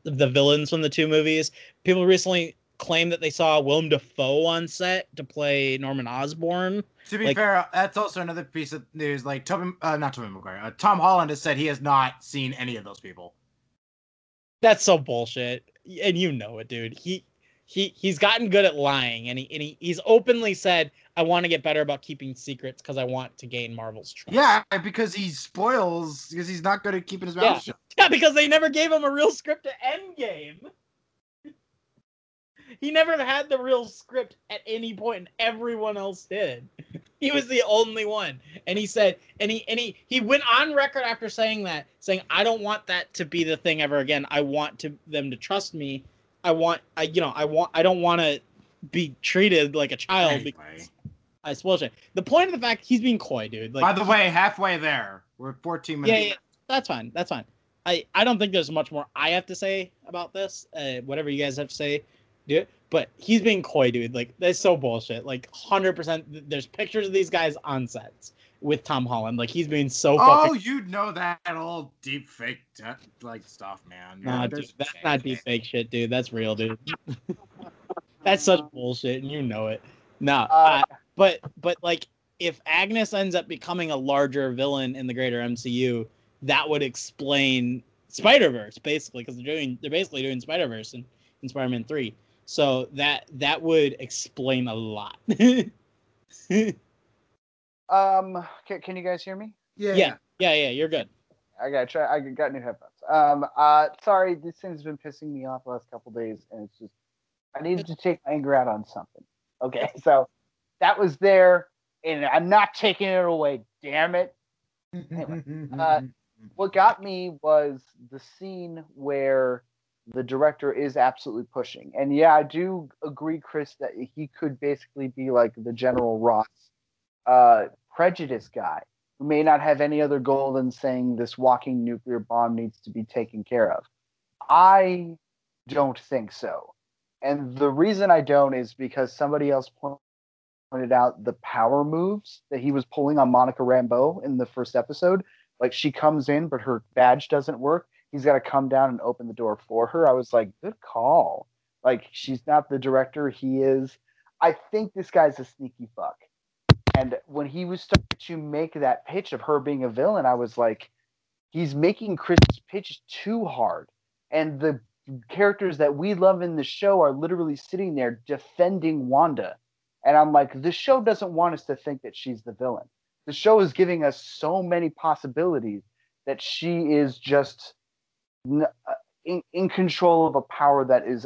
the villains from the two movies. People recently claimed that they saw Willem Dafoe on set to play Norman Osborn. to be like- fair, that's also another piece of news. Like Tobey, uh, not Tobey Maguire. Uh, Tom Holland has said he has not seen any of those people. That's so bullshit, and you know it, dude. He he he's gotten good at lying, and he and he, he's openly said, "I want to get better about keeping secrets because I want to gain Marvel's trust." Yeah, because he spoils because he's not good at keeping his mouth Yeah. shut. Yeah, because they never gave him a real script to Endgame. he never had the real script at any point, and everyone else did. He was the only one, and he said, and he and he he went on record after saying that, saying, "I don't want that to be the thing ever again. I want to them to trust me. I want, I you know, I want, I don't want to be treated like a child Anyway. because I spoil shit." The point of the fact he's being coy, dude. Like, By the way, halfway there. We're 14 yeah, minutes. yeah, that's fine. That's fine. I I don't think there's much more I have to say about this. Uh, whatever you guys have to say, do it. But he's being coy, dude. Like that's so bullshit. Like hundred percent. There's pictures of these guys on sets with Tom Holland. Like he's being so Fucking... Oh, fucking. you know that all deep fake te- like stuff, man. Nah, Yeah, dude, that's not deep fake shit, dude. That's real, dude. that's such bullshit, and you know it. Nah, Uh, uh, but but like if Agnes ends up becoming a larger villain in the greater MCU, that would explain Spider Verse basically because they're doing they're basically doing Spider Verse in, in Spider Man Three. So that that would explain a lot. Um, can, can you guys hear me? yeah. yeah, yeah, yeah. You're good. I got try. I got new headphones. Um, uh, sorry, this thing's been pissing me off the last couple days, and it's just I needed to take my anger out on something. Okay, so that was there, and I'm not taking it away. Damn it! Anyway, Uh, What got me was the scene where the director is absolutely pushing. And yeah, I do agree, Chris, that he could basically be like the General Ross uh, prejudice guy who may not have any other goal than saying this walking nuclear bomb needs to be taken care of. I don't think so. And the reason I don't is because somebody else pointed out the power moves that he was pulling on Monica Rambeau in the first episode. Like she comes in, but her badge doesn't work. He's got to come down and open the door for her. I was like, good call. Like she's not the director. He is. I think this guy's a sneaky fuck. And when he was starting to make that pitch of her being a villain, I was like, he's making Chris's pitch too hard. And the characters that we love in the show are literally sitting there defending Wanda. And I'm like, the show doesn't want us to think that she's the villain. The show is giving us so many possibilities that she is just uh, in, in control of a power that is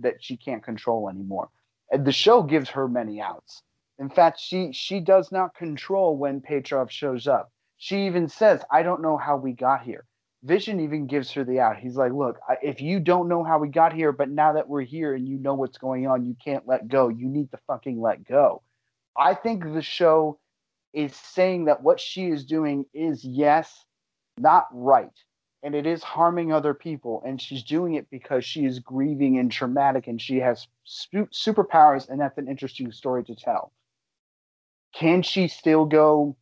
that she can't control anymore. And the show gives her many outs. In fact, she she does not control when Pietro shows up. She even says, "I don't know how we got here." Vision even gives her the out. He's like, "Look, if you don't know how we got here, but now that we're here and you know what's going on, you can't let go. You need to fucking let go." I think the show is saying that what she is doing is yes, not right, and it is harming other people, and she's doing it because she is grieving and traumatic, and she has superpowers, and that's an interesting story to tell. Can she still go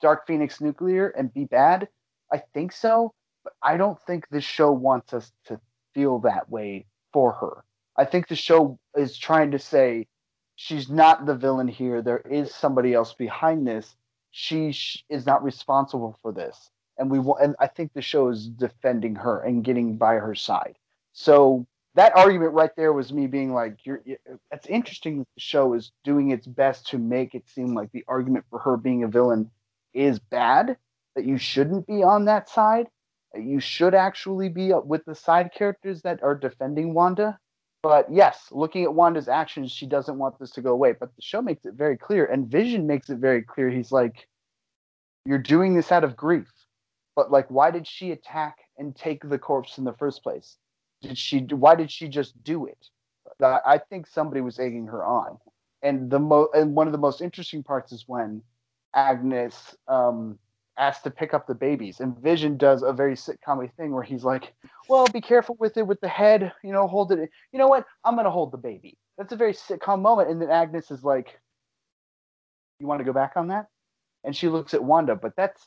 Dark Phoenix nuclear and be bad? I think so, but I don't think this show wants us to feel that way for her. I think the show is trying to say she's not the villain here. There is somebody else behind this. She sh- is not responsible for this, and we want. And I think the show is defending her and getting by her side. So that argument right there was me being like, "You're." That's interesting. That the show is doing its best to make it seem like the argument for her being a villain is bad. That you shouldn't be on that side. That you should actually be with the side characters that are defending Wanda. But yes, looking at Wanda's actions, she doesn't want this to go away. But the show makes it very clear, and Vision makes it very clear. He's like, "You're doing this out of grief." But like, why did she attack and take the corpse in the first place? Did she why did she just do it? I think somebody was egging her on. And the mo and one of the most interesting parts is when agnes um asked to pick up the babies. And vision does a very sitcom thing where he's like well be careful with it with the head you know hold it. You know what? I'm gonna hold the baby. That's a very sitcom moment. And then agnes is like you want to go back on that? And she looks at wanda but that's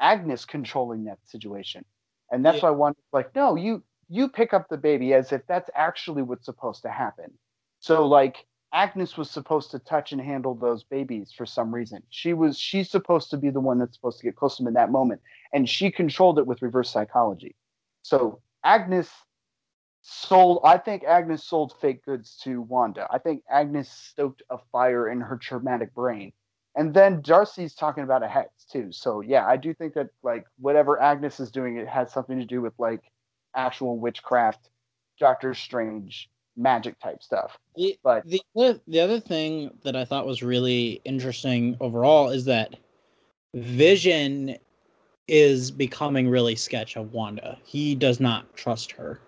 agnes controlling that situation. And that's yeah. why wanda's like no you you pick up the baby as if that's actually what's supposed to happen. So like Agnes was supposed to touch and handle those babies for some reason. She was she's supposed to be the one that's supposed to get close to them in that moment, and she controlled it with reverse psychology. So Agnes sold. I think Agnes sold fake goods to Wanda. I think Agnes stoked a fire in her traumatic brain, and then Darcy's talking about a hex too. So yeah, I do think that like whatever Agnes is doing, it has something to do with like actual witchcraft, Doctor Strange, magic type stuff. The, but the the other thing that I thought was really interesting overall is that Vision is becoming really sketch of Wanda. He does not trust her.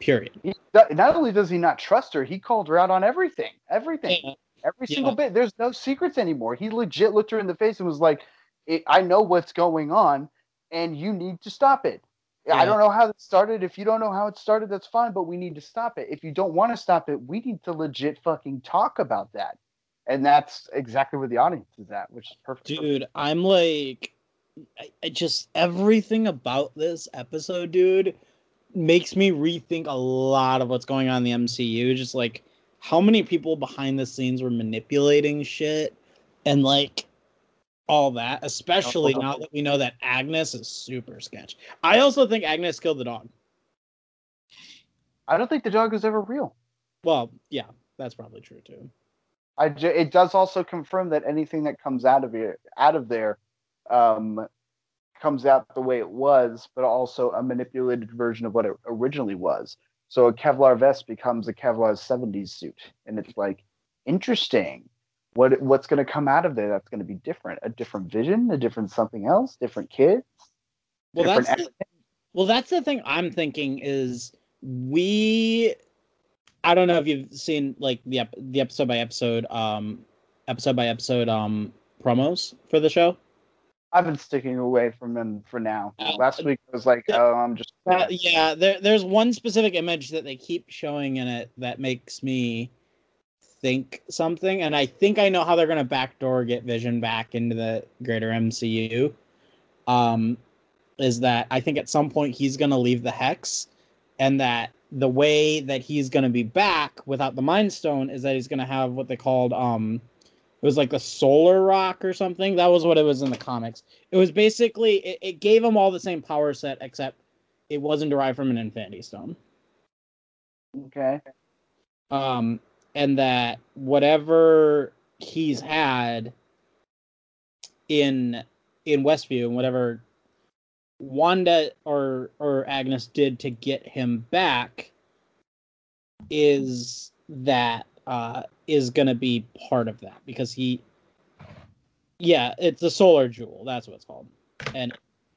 Period. He, not only does he not trust her, he called her out on everything. Everything. Yeah. Every single yeah. bit. There's no secrets anymore. He legit looked her in the face and was like, I know what's going on, and you need to stop it. Yeah. I don't know how it started. If you don't know how it started, that's fine, but we need to stop it. If you don't want to stop it, we need to legit fucking talk about that. And that's exactly where the audience is at, which is perfect. Dude, I'm like, I, I just everything about this episode, dude, makes me rethink a lot of what's going on in the MCU. Just like how many people behind the scenes were manipulating shit and like all that, especially oh, now that we know that Agnes is super sketch. I also think Agnes killed the dog. I don't think the dog was ever real. Well, yeah, that's probably true too. I j- it does also confirm that anything that comes out of it out of there um, comes out the way it was, but also a manipulated version of what it originally was. So a Kevlar vest becomes a Kevlar 70s suit, and it's like interesting what what's going to come out of there that's going to be different a different vision a different something else different kids well different that's the, well that's the thing i'm thinking is we I don't know if you've seen like the ep- the episode by episode um episode by episode um promos for the show. I've been sticking away from them for now. Uh, Last week I was like, oh, I'm just. Uh, yeah, there there's one specific image that they keep showing in it that makes me think something, and I think I know how they're gonna backdoor get Vision back into the greater MCU. Um, is that I think at some point he's gonna leave the Hex, and that the way that he's gonna be back without the Mind Stone is that he's gonna have what they called um, it was like the Solar Rock or something. That was what it was in the comics. It was basically it, it gave him all the same power set except it wasn't derived from an Infinity Stone. Okay. Um, and that whatever he's had in in Westview and whatever Wanda or or Agnes did to get him back is that uh is gonna be part of that because he yeah it's a solar jewel that's what it's called and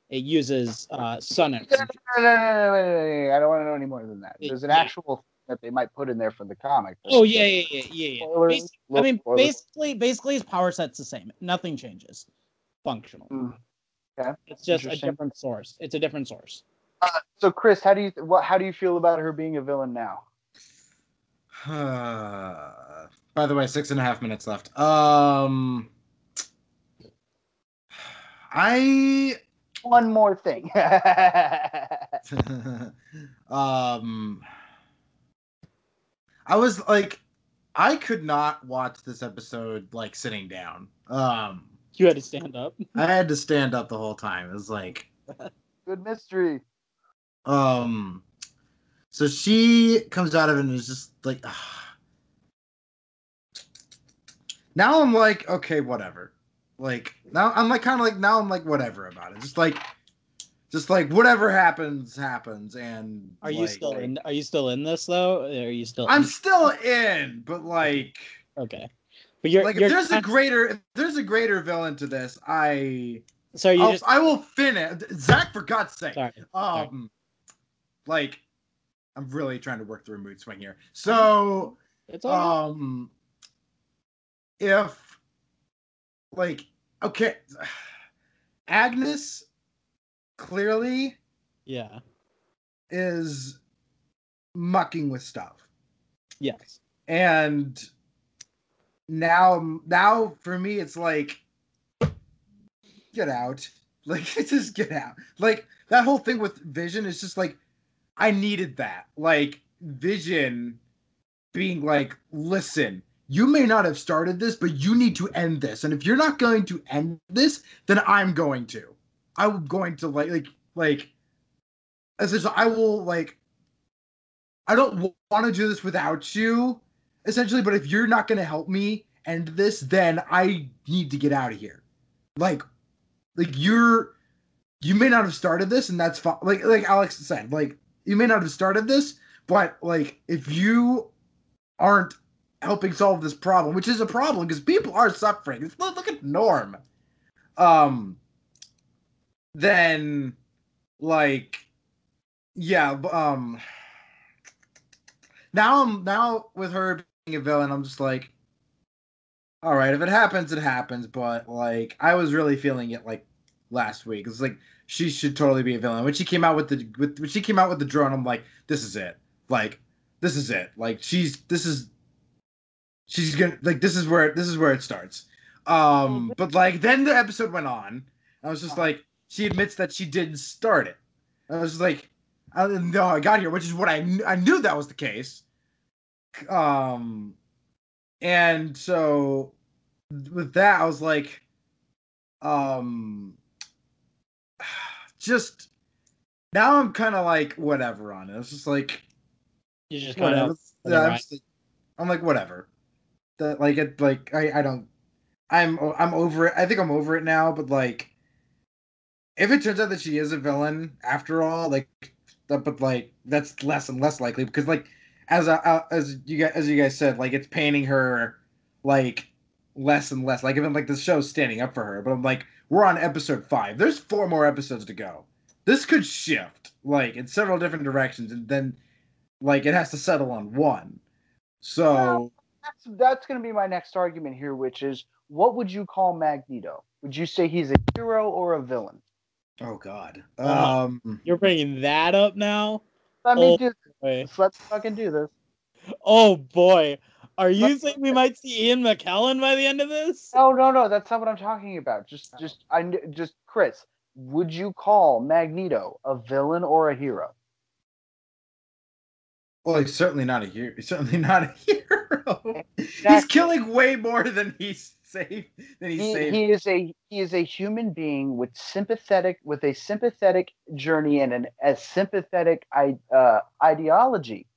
it uses uh sun energy No, no, no, no, no, no, no, I don't want to know any more than that. There's an actual that they might put in there from the comic. oh yeah yeah yeah yeah, yeah. Spoilers, i mean spoilers. basically basically his power set's the same nothing changes functional Hmm. Okay. it's just a different source it's a different source So, Chris, how do you what? How do you feel about her being a villain now? By the way, six and a half minutes left. Um, I One more thing. um, I was like, I could not watch this episode like sitting down. Um, you had to stand up I had to stand up the whole time. It was like, Good mystery. um, so she comes out of it and is just like, now I'm like, okay, whatever. Like now I'm like kind of like now I'm like whatever about it. Just like, just like whatever happens happens. And are you like- still in are you still in this though are you still I'm still in, but like, okay but you're, like you're if there's a greater if there's a greater villain to this, I so you just I will finish. Zach, for God's sake. sorry Um, like, I'm really trying to work through a mood swing here. So, it's all um, if, like, okay, Agnes clearly yeah is mucking with stuff, yes and now, now for me, it's like, get out. Like, just get out. Like, that whole thing with Vision is just like, I needed that. Like, Vision being like, listen, you may not have started this, but you need to end this. And if you're not going to end this, then I'm going to. I'm going to like, like, like, essentially, I will like, I don't want to do this without you, essentially. But if you're not going to help me end this, then I need to get out of here. Like, like you're, you may not have started this, and that's fine. Like, like Alex said, like you may not have started this, but like if you aren't helping solve this problem, which is a problem because people are suffering. Look look at Norm. Um. Then, like, yeah. Um. Now I'm now with her being a villain. I'm just like, all right. If it happens, it happens. But like, I was really feeling it like last week. It's like she should totally be a villain. When she came out with the with when she came out with the drone, I'm like, this is it. Like, this is it. Like she's this is she's gonna like this is where this is where it starts. Um, but like then the episode went on. I was just like, she admits that she didn't start it. I was like, I didn't know how I got here, which is what I kn- I knew that was the case. Um, and so with that, I was like, um, just now I'm kind of like whatever on it. It's just like you just kind whatever. of Yeah, I'm, just I'm like whatever. That like it like I I don't I'm I'm over it. I think I'm over it now. But like, if it turns out that she is a villain after all, like, but like that's less and less likely because like as a, as you guys as you guys said, like it's painting her like less and less. Like even like the show's standing up for her. But I'm like we're on episode five. There's four more episodes to go. This could shift like in several different directions, and then like it has to settle on one. So Well- That's that's going to be my next argument here, which is what would you call Magneto? Would you say he's a hero or a villain? Oh god. Uh, Um You're bringing that up now. Let me oh, do this. Let's fucking do this. Oh boy, are you saying we might see Ian McKellen by the end of this? No, no, no. That's not what I'm talking about. Just, just, I just Chris. Would you call Magneto a villain or a hero? well he's certainly not a hero. He's certainly not a hero. He's killing way more than he's saved than he's he, saved. he is a he is a human being with sympathetic with a sympathetic journey and an a sympathetic uh, ideology,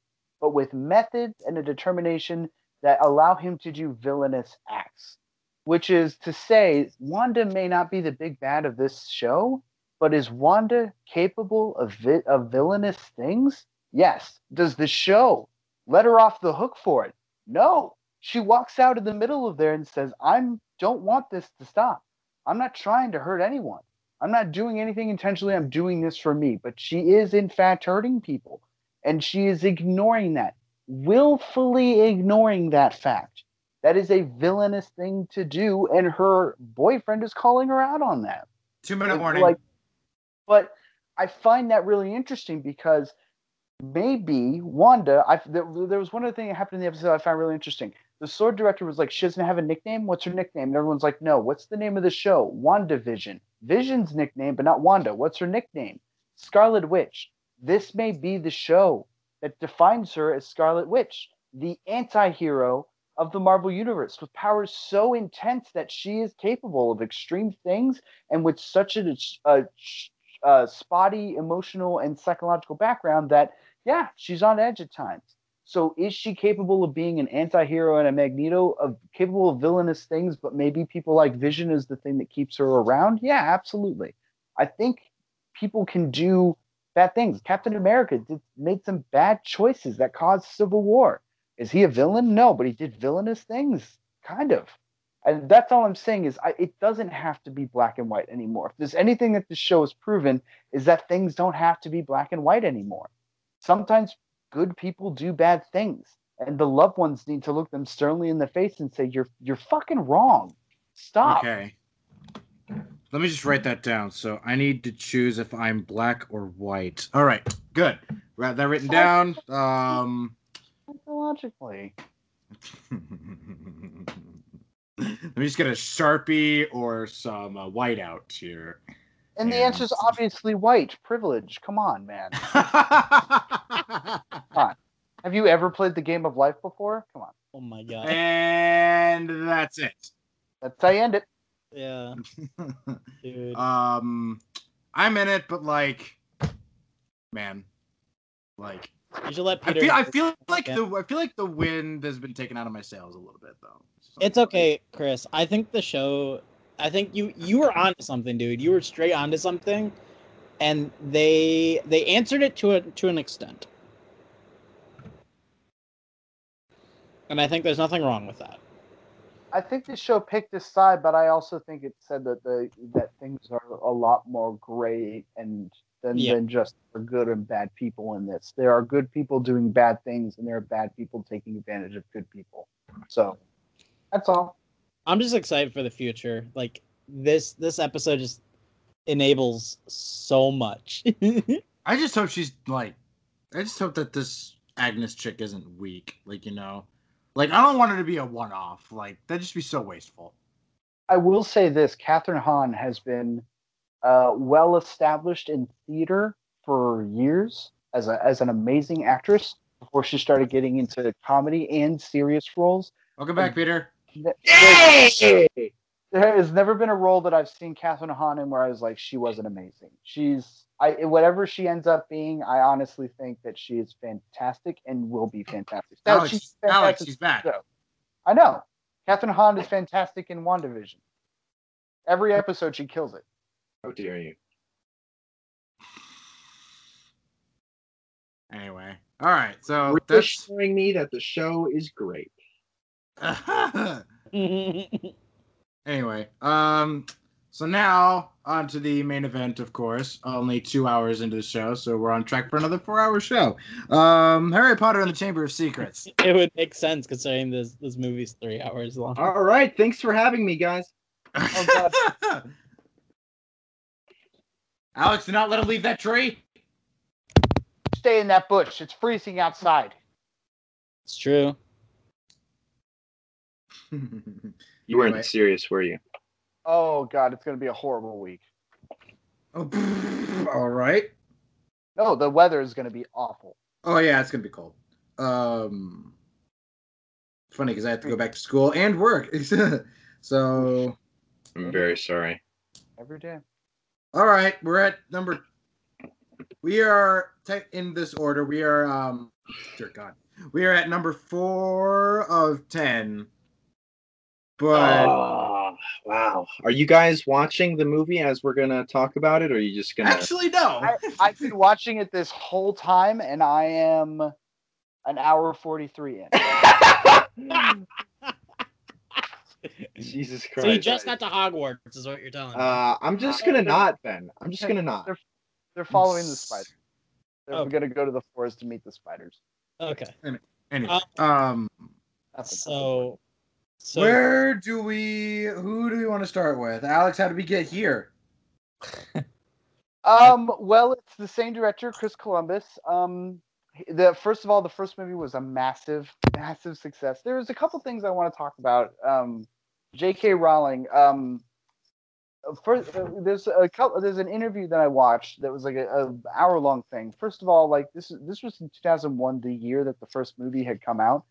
but with methods and a determination that allow him to do villainous acts. Which is to say, Wanda may not be the big bad of this show, but is Wanda capable of vi- of villainous things? Yes. Does the show let her off the hook for it? No she walks out in the middle of there and says, "I'm don't want this to stop. I'm not trying to hurt anyone. I'm not doing anything intentionally. I'm doing this for me." But she is in fact hurting people, and she is ignoring that, willfully ignoring that fact. That is a villainous thing to do, and her boyfriend is calling her out on that. Two minute It's warning. Like, but I find that really interesting because maybe Wanda. I there, there was one other thing that happened in the episode I found really interesting. The S.W.O.R.D. director was like, "She doesn't have a nickname. What's her nickname?" And everyone's like, "No. What's the name of the show? WandaVision. Vision's nickname, but not Wanda. What's her nickname? Scarlet Witch. This may be the show that defines her as Scarlet Witch, the anti-hero of the Marvel Universe, with powers so intense that she is capable of extreme things and with such a, a, a spotty emotional and psychological background that, yeah, she's on edge at times. So is she capable of being an anti-hero and a Magneto, of capable of villainous things, but maybe people like Vision is the thing that keeps her around? Yeah, absolutely. I think people can do bad things. Captain America did, made some bad choices that caused civil war. Is he a villain? No, but he did villainous things, kind of. And that's all I'm saying is I, it doesn't have to be black and white anymore. If there's anything that the show has proven is that things don't have to be black and white anymore. Sometimes good people do bad things, and the loved ones need to look them sternly in the face and say, "You're you're fucking wrong. Stop." Okay. Let me just write that down. So I need to choose if I'm black or white. All right, good. Got that written down. Um, Psychologically. let me just get a sharpie or some uh, whiteout here. And the answer is obviously white privilege. Come on, man. Come on. Have you ever played the game of life before? Come on. Oh my god. and that's it. That's how you end it. Yeah, dude. um, I'm in it, but like, man, like. you should let I feel I feel like Yeah. the I feel like the wind has been taken out of my sails a little bit though. It's okay, Chris. I think the show. I think you you were onto something, dude. You were straight onto something, and they they answered it to a to an extent. And I think there's nothing wrong with that. I think the show picked this side, but I also think it said that the that things are a lot more gray and than, Yeah. than just for good and bad people in this. There are good people doing bad things, and there are bad people taking advantage of good people. So that's all. I'm just excited for the future. Like this this episode just enables so much. I just hope she's like, I just hope that this Agnes chick isn't weak. Like you know, like I don't want her to be a one-off. Like that'd just be so wasteful. I will say this: Kathryn Hahn has been uh, well established in theater for years as a as an amazing actress before she started getting into comedy and serious roles. Welcome back, Peter. There- There has never been a role that I've seen Kathryn Hahn in where I was like, she wasn't amazing. She's I whatever she ends up being, I honestly think that she is fantastic and will be fantastic. Now, Alex, she's Alex, fantastic she's back. so. I know. Kathryn Hahn is fantastic in WandaVision. Every episode she kills it. How dare you? Anyway, all right. So that's Reassuring me that the show is great. anyway. Um, So now on to the main event, of course. Only two hours into the show, so we're on track for another four-hour show. Um, Harry Potter and the Chamber of Secrets. It would make sense considering this this movie's three hours long. All right, thanks for having me, guys. Oh, Alex, do not let him leave that tree. Stay in that bush. It's freezing outside. It's true. You weren't Anyway. serious, were you? Oh god, it's gonna be a horrible week. Oh, all right. No, the weather is gonna be awful. Oh yeah, it's gonna be cold. Um, funny because I have to go back to school and work. so, I'm very sorry. Every day. all right, we're at number. We are te- in this order. We are um, dear God, we are at number four of ten. But Oh, wow. Are you guys watching the movie as we're gonna talk about it, or are you just gonna? actually, no. I, I've been watching it this whole time, and I am an hour forty-three in. Jesus Christ. So you just got to Hogwarts, is what you're telling me. Uh, I'm just gonna not, Ben. I'm just gonna not. They're, they're following the spiders. They're Okay. gonna go to the forest to meet the spiders. okay. anyway, um, So, so where do we? Who do we want to start with? Alex, how did we get here? Um, well, it's the same director, Chris Columbus. Um, the first of all, the first movie was a massive, massive success. There's a couple things I want to talk about. Um, J.K. Rowling. Um, first, uh, there's a couple. There's an interview that I watched that was like a, a hour long thing. First of all, like this this was in 2001, the year that the first movie had come out.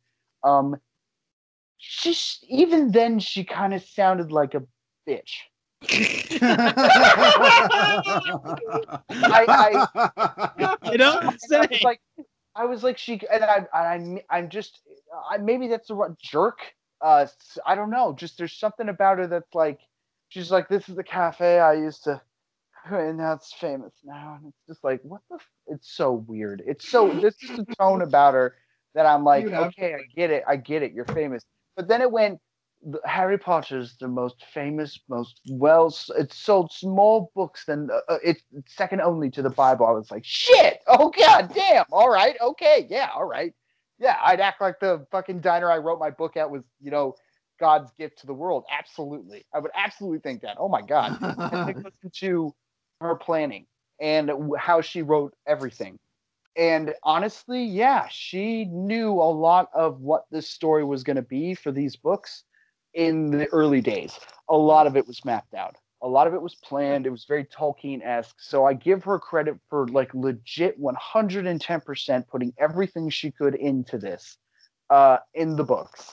Um, she even then she kind of sounded like a bitch. I, you know, And I say, was like, I was like, she, and I, and I, I'm just, I maybe that's the right jerk. Uh, s- I don't know. Just there's something about her that's like, she's like, this is the cafe I used to, and now it's famous now, and it's just like, what the? F-? It's so weird. It's so there's just a tone about her that I'm like, okay, I get it, I get it, you're famous. But then it went. Harry Potter's the most famous, most well. It sold small books than uh, uh, it's second only to the Bible. I was like, shit. Oh god, damn. All right, okay, yeah, all right, yeah. I'd act like the fucking diner I wrote my book at was, you know, God's gift to the world. Absolutely, I would absolutely think that. Oh my god. And then listen to her planning and how she wrote everything. And honestly, yeah, she knew a lot of what this story was going to be for these books in the early days. A lot of it was mapped out. A lot of it was planned. It was very Tolkien-esque. So I give her credit for like legit 110% putting everything she could into this uh, in the books.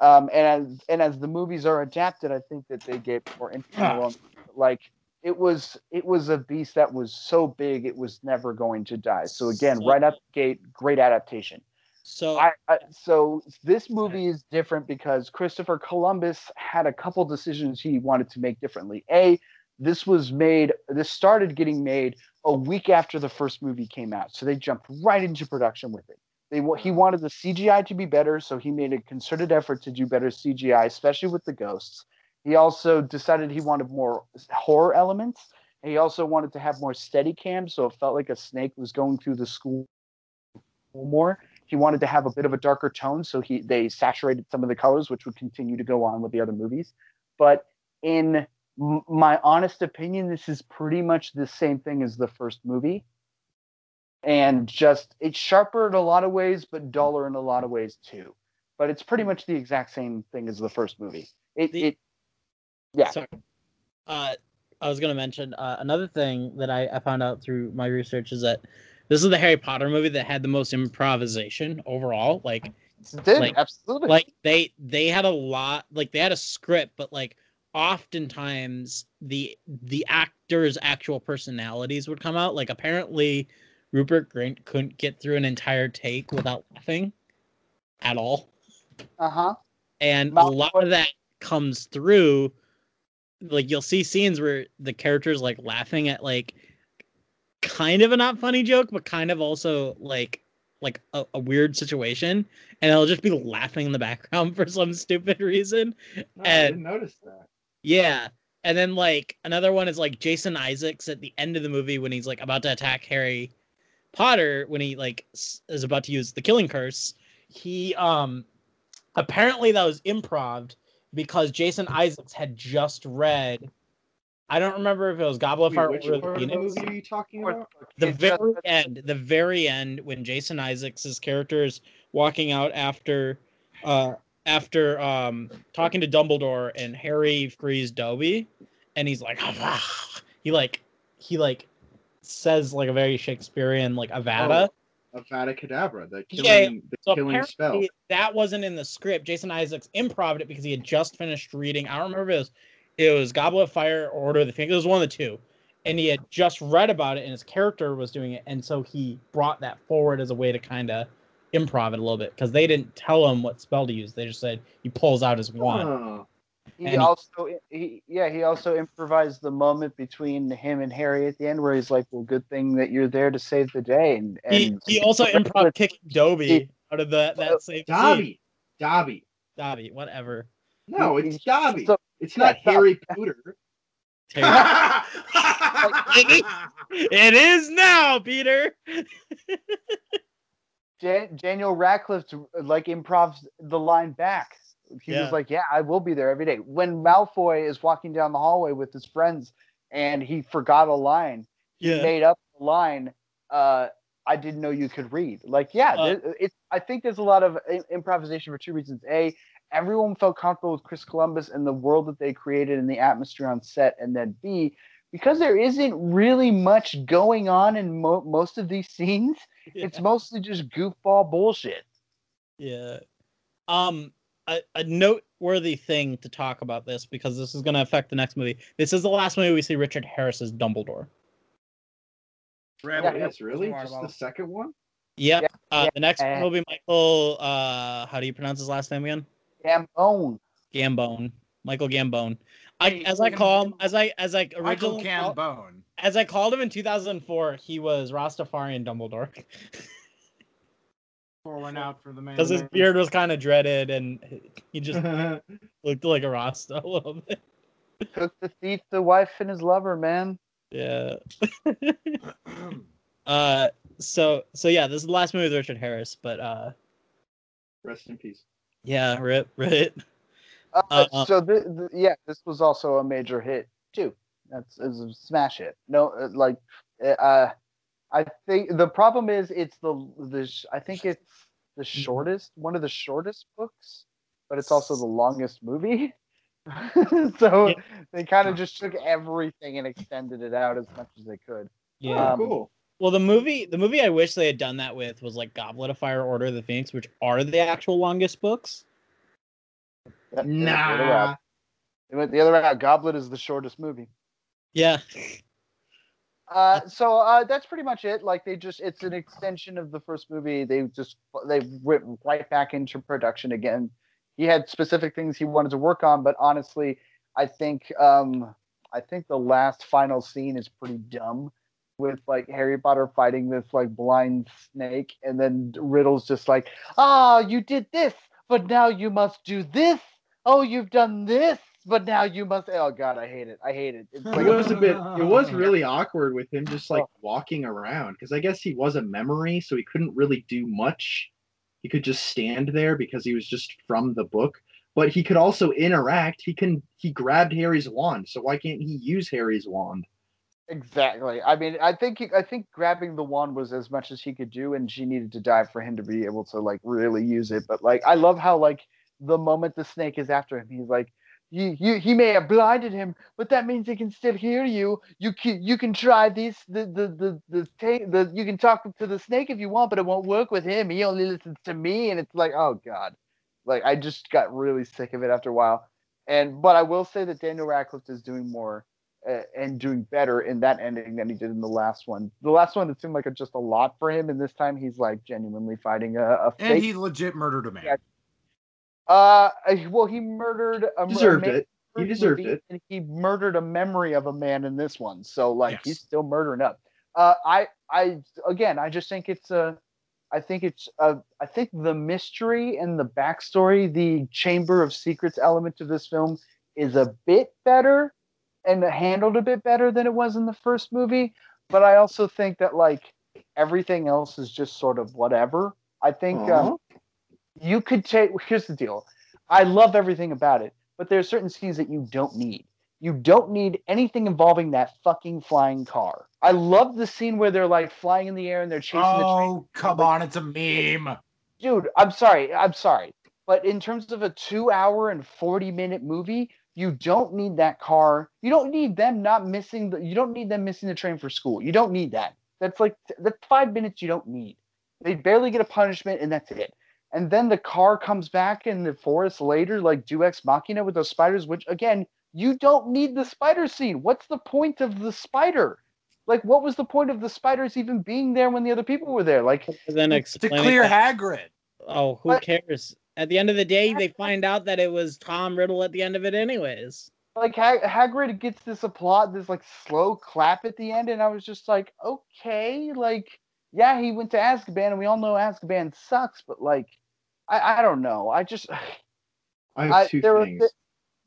Um, and as and as the movies are adapted, I think that they get more interesting. Like it was it was a beast that was so big it was never going to die. So again, So- right the gate, great adaptation. so I, I so this movie is different because Christopher Columbus had a couple decisions he wanted to make differently. A, this was made this started getting made a week after the first movie came out. So they jumped right into production with it. They he wanted the CGI to be better, so he made a concerted effort to do better CGI, especially with the ghosts. He also decided he wanted more horror elements. He also wanted to have more steady cam, so it felt like a snake was going through the school more. He wanted to have a bit of a darker tone so he they saturated some of the colors which would continue to go on with the other movies. But in m- my honest opinion this is pretty much the same thing as the first movie. And just it's sharper in a lot of ways but duller in a lot of ways too. But it's pretty much the exact same thing as the first movie. It, The- it yeah Sorry. Uh, I was gonna mention uh, another thing that I, I found out through my research is that this is the Harry Potter movie that had the most improvisation overall. Like, it did like- absolutely like they they had a lot. Like they had a script, but like oftentimes the the actors' actual personalities would come out. Like apparently, Rupert Grint couldn't get through an entire take without laughing at all. uh-huh and a lot of that comes through like you'll see scenes where the characters like laughing at like kind of a not funny joke but kind of also like like a, a weird situation and they'll just be laughing in the background for some stupid reason No, I And- didn't notice that. yeah and then like another one is like Jason Isaacs at the end of the movie when he's like about to attack Harry Potter when he like is about to use the killing curse. He um apparently that was improv because Jason Isaacs had just read. I don't remember if it was Goblet of Fire which or the part of the Phoenix. movie are you talking about? The It's just- very end, the very end, when Jason Isaacs' character is walking out after, uh, after um talking to Dumbledore and Harry frees Dobby, and he's like, he like, he like says like a very Shakespearean like Avada. Avada Kedavra, the Yeah, killing, the So killing spell. that wasn't in the script. Jason Isaacs improvised it because he had just finished reading. I don't remember if it was it was Goblet of Fire or Order of the Phoenix. It was one of the two. And he had just read about it and his character was doing it. And so he brought that forward as a way to kind of improv it a little bit because they didn't tell him what spell to use. They just said he pulls out his wand. Oh, He And also, he, yeah, he also improvised the moment between him and Harry at the end, where he's like, "Well, good thing that you're there to save the day." And, and He, he also improv kicking Dobby out of the, that same scene. Dobby. Dobby. Dobby, whatever. No, it's he- Dobby. so- it's not Dobby. Harry Potter. it is now, Peter. Jan- Daniel Radcliffe like improvs the line back. He Yeah. was like, "Yeah, I will be there every day." When Malfoy is walking down the hallway with his friends and he forgot a line, he Yeah. made up the line. Uh, I didn't know you could read. Like, yeah, Uh, it's. I think there's a lot of i- improvisation for two reasons. A, everyone felt comfortable with Chris Columbus and the world that they created and the atmosphere on set, and then B, because there isn't really much going on in mo- most of these scenes. It's mostly just goofball bullshit. Yeah. Um, a, a noteworthy thing to talk about this because this is going to affect the next movie. This is the last movie we see Richard Harris as Dumbledore. Red Yeah, Yes, really? Just the second one? Yep. Yeah, uh, yeah. The next one Uh, will be Michael. Uh, how do you pronounce his last name again? Gambon. Gambon. Michael Gambon. I, Hey, as I call him, as I as I originally call- Cambone. as I called him in 2004, he was Rastafarian Dumbledore Pouring out for the man. because his beard was kind of dreaded and he just looked like a Rasta a little bit. Took the thief, the wife, and his lover, man. Yeah. Uh, so so yeah, this is the last movie with Richard Harris, but uh, Rest in peace. yeah, rip, right. Uh, Uh, so th- th- yeah, this was also a major hit too. That's it was a smash hit. No, uh, like, uh, I think the problem is it's the the I think it's the shortest one of the shortest books, but it's also the longest movie. so Yeah. they kind of just took everything and extended it out as much as they could. Yeah. Um, cool. well, the movie, the movie I wish they had done that with was like Goblet of Fire, Order of the Phoenix, which are the actual longest books. Yeah, the other Nah. route. They went the other route. Goblet is the shortest movie. Yeah. Uh, so uh, that's pretty much it. Like they just, it's an extension of the first movie. They just they went right back into production again. He had specific things he wanted to work on, but honestly, I think um, I think the last final scene is pretty dumb, with like Harry Potter fighting this like blind snake, and then Riddle's just like, "Ah, you did this, but now you must do this. Oh, you've done this, but now you must." Oh God, I hate it. I hate it. It's like it was a bit it was really awkward with him just like oh. walking around because i guess he was a memory so he couldn't really do much he could just stand there because he was just from the book but he could also interact he can he grabbed harry's wand so why can't he use harry's wand Exactly. I mean, I think he, I think grabbing the wand was as much as he could do, and she needed to die for him to be able to like really use it. But like, I love how like the moment the snake is after him, he's like, "You, you, he may have blinded him, but that means he can still hear you. You can, you can try these, the, the, the, the, the, you can talk to the snake if you want, but it won't work with him. He only listens to me." And it's like, oh god, like I just got really sick of it after a while. And but I will say that Daniel Radcliffe is doing more uh, and doing better in that ending than he did in the last one. The last one it seemed like a, just a lot for him, and this time he's like genuinely fighting a, a And fake. he legit murdered a man. Yeah. Uh, well, he murdered a deserved a man it he deserved movie, it and he murdered a memory of a man in this one. So like Yes. he's still murdering up. Uh, I I again I just think it's a. I think it's uh, I think the mystery and the backstory, the Chamber of Secrets element of this film is a bit better and handled a bit better than it was in the first movie. But I also think that like everything else is just sort of whatever. I think um, you could take. Here's the deal. I love everything about it, but there are certain scenes that you don't need. You don't need anything involving that fucking flying car. I love the scene where they're like flying in the air and they're chasing the train. Oh, come on, it's a meme. Dude, I'm sorry. I'm sorry. But in terms of a two hour and 40 minute movie, you don't need that car. You don't need them not missing the you don't need them missing the train for school. You don't need that. That's like that's five minutes you don't need. They barely get a punishment and that's it. And then the car comes back in the forest later, like Deus Ex Machina with those spiders, which again, you don't need the spider scene. What's the point of the spider? Like, what was the point of the spiders even being there when the other people were there? Like, then To clear that- Hagrid. Oh, who What? cares? At the end of the day, they find out that it was Tom Riddle at the end of it, anyways. like Hag- Hagrid gets this applaud, this like slow clap at the end, and I was just like, okay, like, yeah, he went to Azkaban, and we all know Azkaban sucks, but like, I, I don't know, I just, I have I, two there were things.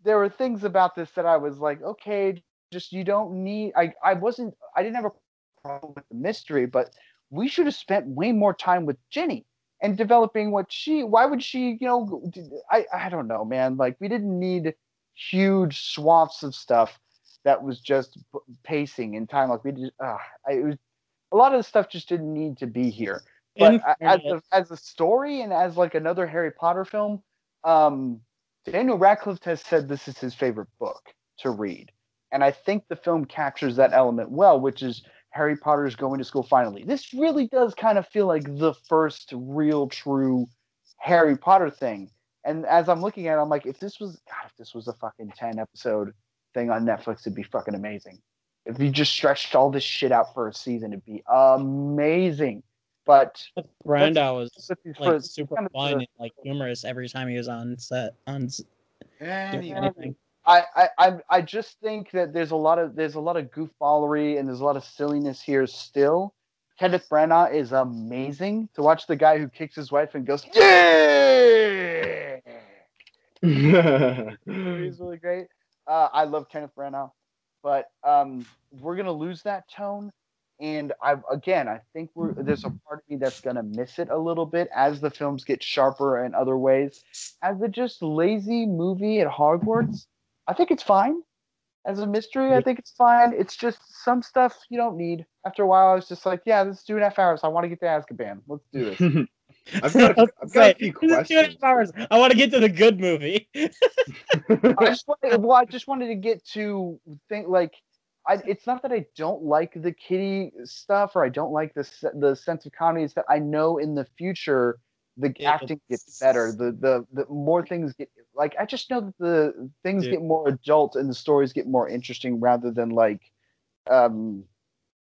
there were things about this that I was like, okay, just you don't need. I I wasn't, I didn't have a problem with the mystery, but we should have spent way more time with Ginny and developing what she. Why would she, you know? I I don't know, man. Like we didn't need huge swaths of stuff that was just pacing in time. Like we did. Uh, I, it was a lot of the stuff just didn't need to be here. But as a, as a story and as like another Harry Potter film, um, Daniel Radcliffe has said this is his favorite book to read, and I think the film captures that element well, which is Harry Potter's going to school finally. This really does kind of feel like the first real true Harry Potter thing. And as I'm looking at it, I'm like, if this was God, if this was a fucking 10 episode thing on Netflix, it'd be fucking amazing. If you just stretched all this shit out for a season, it'd be amazing. But Branagh was like super kind of fun the- and like humorous every time he was on set on s- doing Anyway. anything. I, I, I, I just think that there's a lot of there's a lot of goofballery and there's a lot of silliness here still. Kenneth Branagh is amazing to watch the guy who kicks his wife and goes yeah. He's really great. Uh, I love Kenneth Branagh, but um, we're gonna lose that tone. And I again, I think we're there's a part of me that's gonna miss it a little bit as the films get sharper in other ways. As a just lazy movie at Hogwarts, I think it's fine. As a mystery, I think it's fine. It's just some stuff you don't need. After a while, I was just like, yeah, this is two and a half hours. I want to get to Azkaban. Let's do this. I've got, a, I've got a few This is two and a questions. half hours. I want to get to the good movie. I just wanted, well, I just wanted to get to think like I, it's not that I don't like the kitty stuff or I don't like the the sense of comedy. It's that I know in the future the Yeah, acting gets better. The, the the more things get like I just know that the things Dude. get more adult and the stories get more interesting rather than like um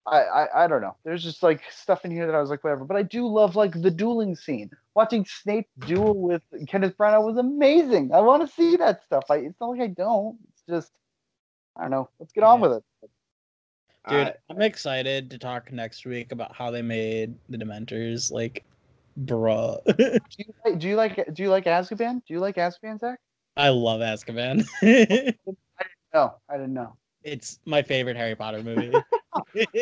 I, I I don't know. There's just like stuff in here that I was like whatever. But I do love like the dueling scene. Watching Snape duel with Kenneth Branagh was amazing. I want to see that stuff. I, it's not like I don't. It's just I don't know. Let's get on with it. Dude, Uh, I'm excited to talk next week about how they made the Dementors. Like, bruh. Do you like do you like do you like Azkaban? Do you like Azkaban, Zach? I love Azkaban. No, I didn't know. it's my favorite Harry Potter movie.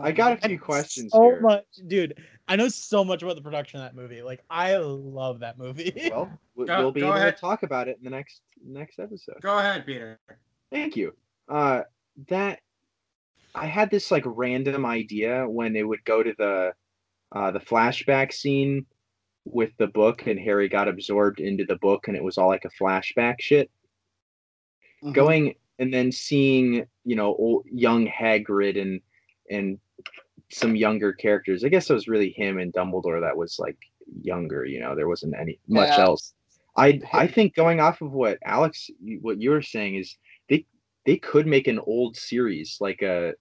I got a few questions so here. much, dude. I know so much about the production of that movie. Like, I love that movie. Well, we- Go- we'll be go able ahead. to talk about it in the next next episode. Go ahead, Peter. Thank you. Uh, that I had this like random idea when they would go to the uh, the flashback scene with the book, and Harry got absorbed into the book, and it was all like a flashback shit. Mhm. Going and then seeing you know old, young Hagrid and and some younger characters. I guess it was really him and Dumbledore that was like younger. You know, there wasn't any much Yeah. else. I I think going off of what Alex what you were saying is they could make an old series like a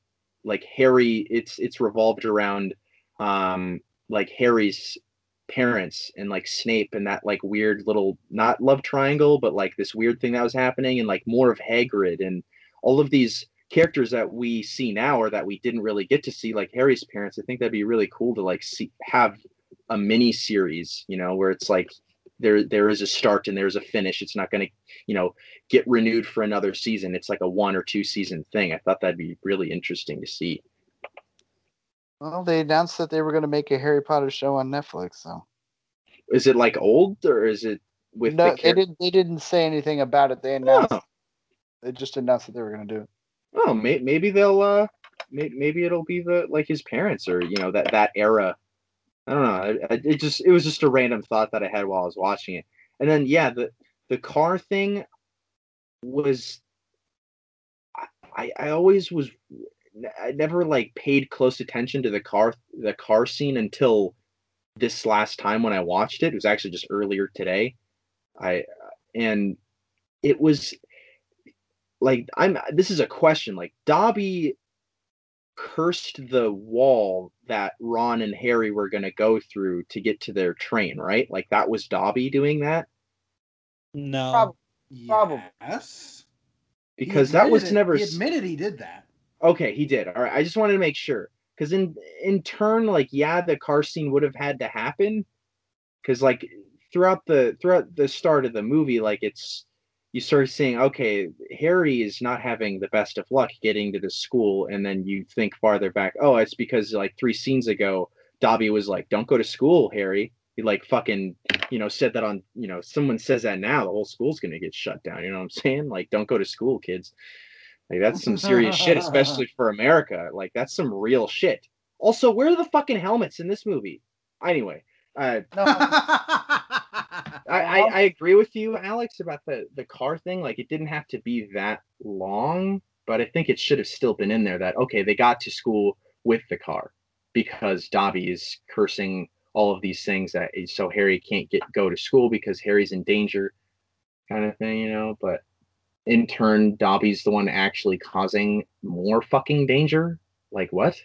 like Harry it's it's revolved around um like Harry's parents and like Snape and that like weird little not love triangle but like this weird thing that was happening and like more of Hagrid and all of these characters that we see now or that we didn't really get to see like Harry's parents I think that'd be really cool to like see have a mini series you know where it's like there there is a start and there's a finish. It's not going to, you know, get renewed for another season. It's like a one or two season thing. I thought that'd be really interesting to see. Well, they announced that they were going to make a Harry Potter show on Netflix. So Is it like old or is it with no, the they didn't. They didn't say anything about it. They announced. Oh, They just announced that they were going to do it. oh may, maybe they'll uh may, maybe it'll be the like his parents or you know that that era. I don't know. I, I, it just it was just a random thought that I had while I was watching it. And then yeah, the the car thing was I I, I always was I never like paid close attention to the car the car scene until this last time when I watched it. It was actually just earlier today. I and it was like I'm this is a question like Dobby cursed the wall that Ron and Harry were going to go through to get to their train, right? Like that was Dobby doing that No. Probably. Yes. because that was admitted it- never He admitted he did that. Okay, he did. All right. I just wanted to make sure. Because in in turn, like, yeah, the car scene would have had to happen. Because like throughout the throughout the start of the movie, like it's you start seeing, okay, Harry is not having the best of luck getting to the school, and then you think farther back, oh, it's because like three scenes ago, Dobby was like, Don't go to school, Harry. He like fucking, you know, said that on, you know, someone says that now, the whole school's gonna get shut down. You know what I'm saying? Like, don't go to school, kids. Like that's some serious shit, especially for America. Like that's some real shit. Also, where are the fucking helmets in this movie? Anyway, uh, No, I, I, I agree with you, Alex, about the the car thing. Like it didn't have to be that long, but I think it should have still been in there. That okay, they got to school with the car because Dobby is cursing all of these things that eh, so Harry can't get go to school because Harry's in danger, kind of thing, you know. But in turn, Dobby's the one actually causing more fucking danger. Like what?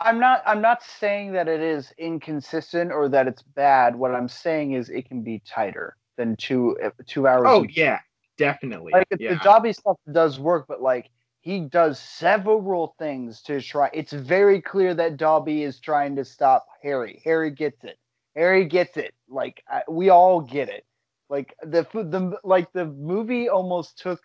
I'm not. I'm not saying that it is inconsistent or that it's bad. What I'm saying is it can be tighter than two uh, two hours. Oh yeah, definitely. like the- yeah. the Dobby stuff does work, but like he does several things to try. It's very clear that Dobby is trying to stop Harry. Harry gets it. Harry gets it. Like I, we all get it. Like the the like the movie almost took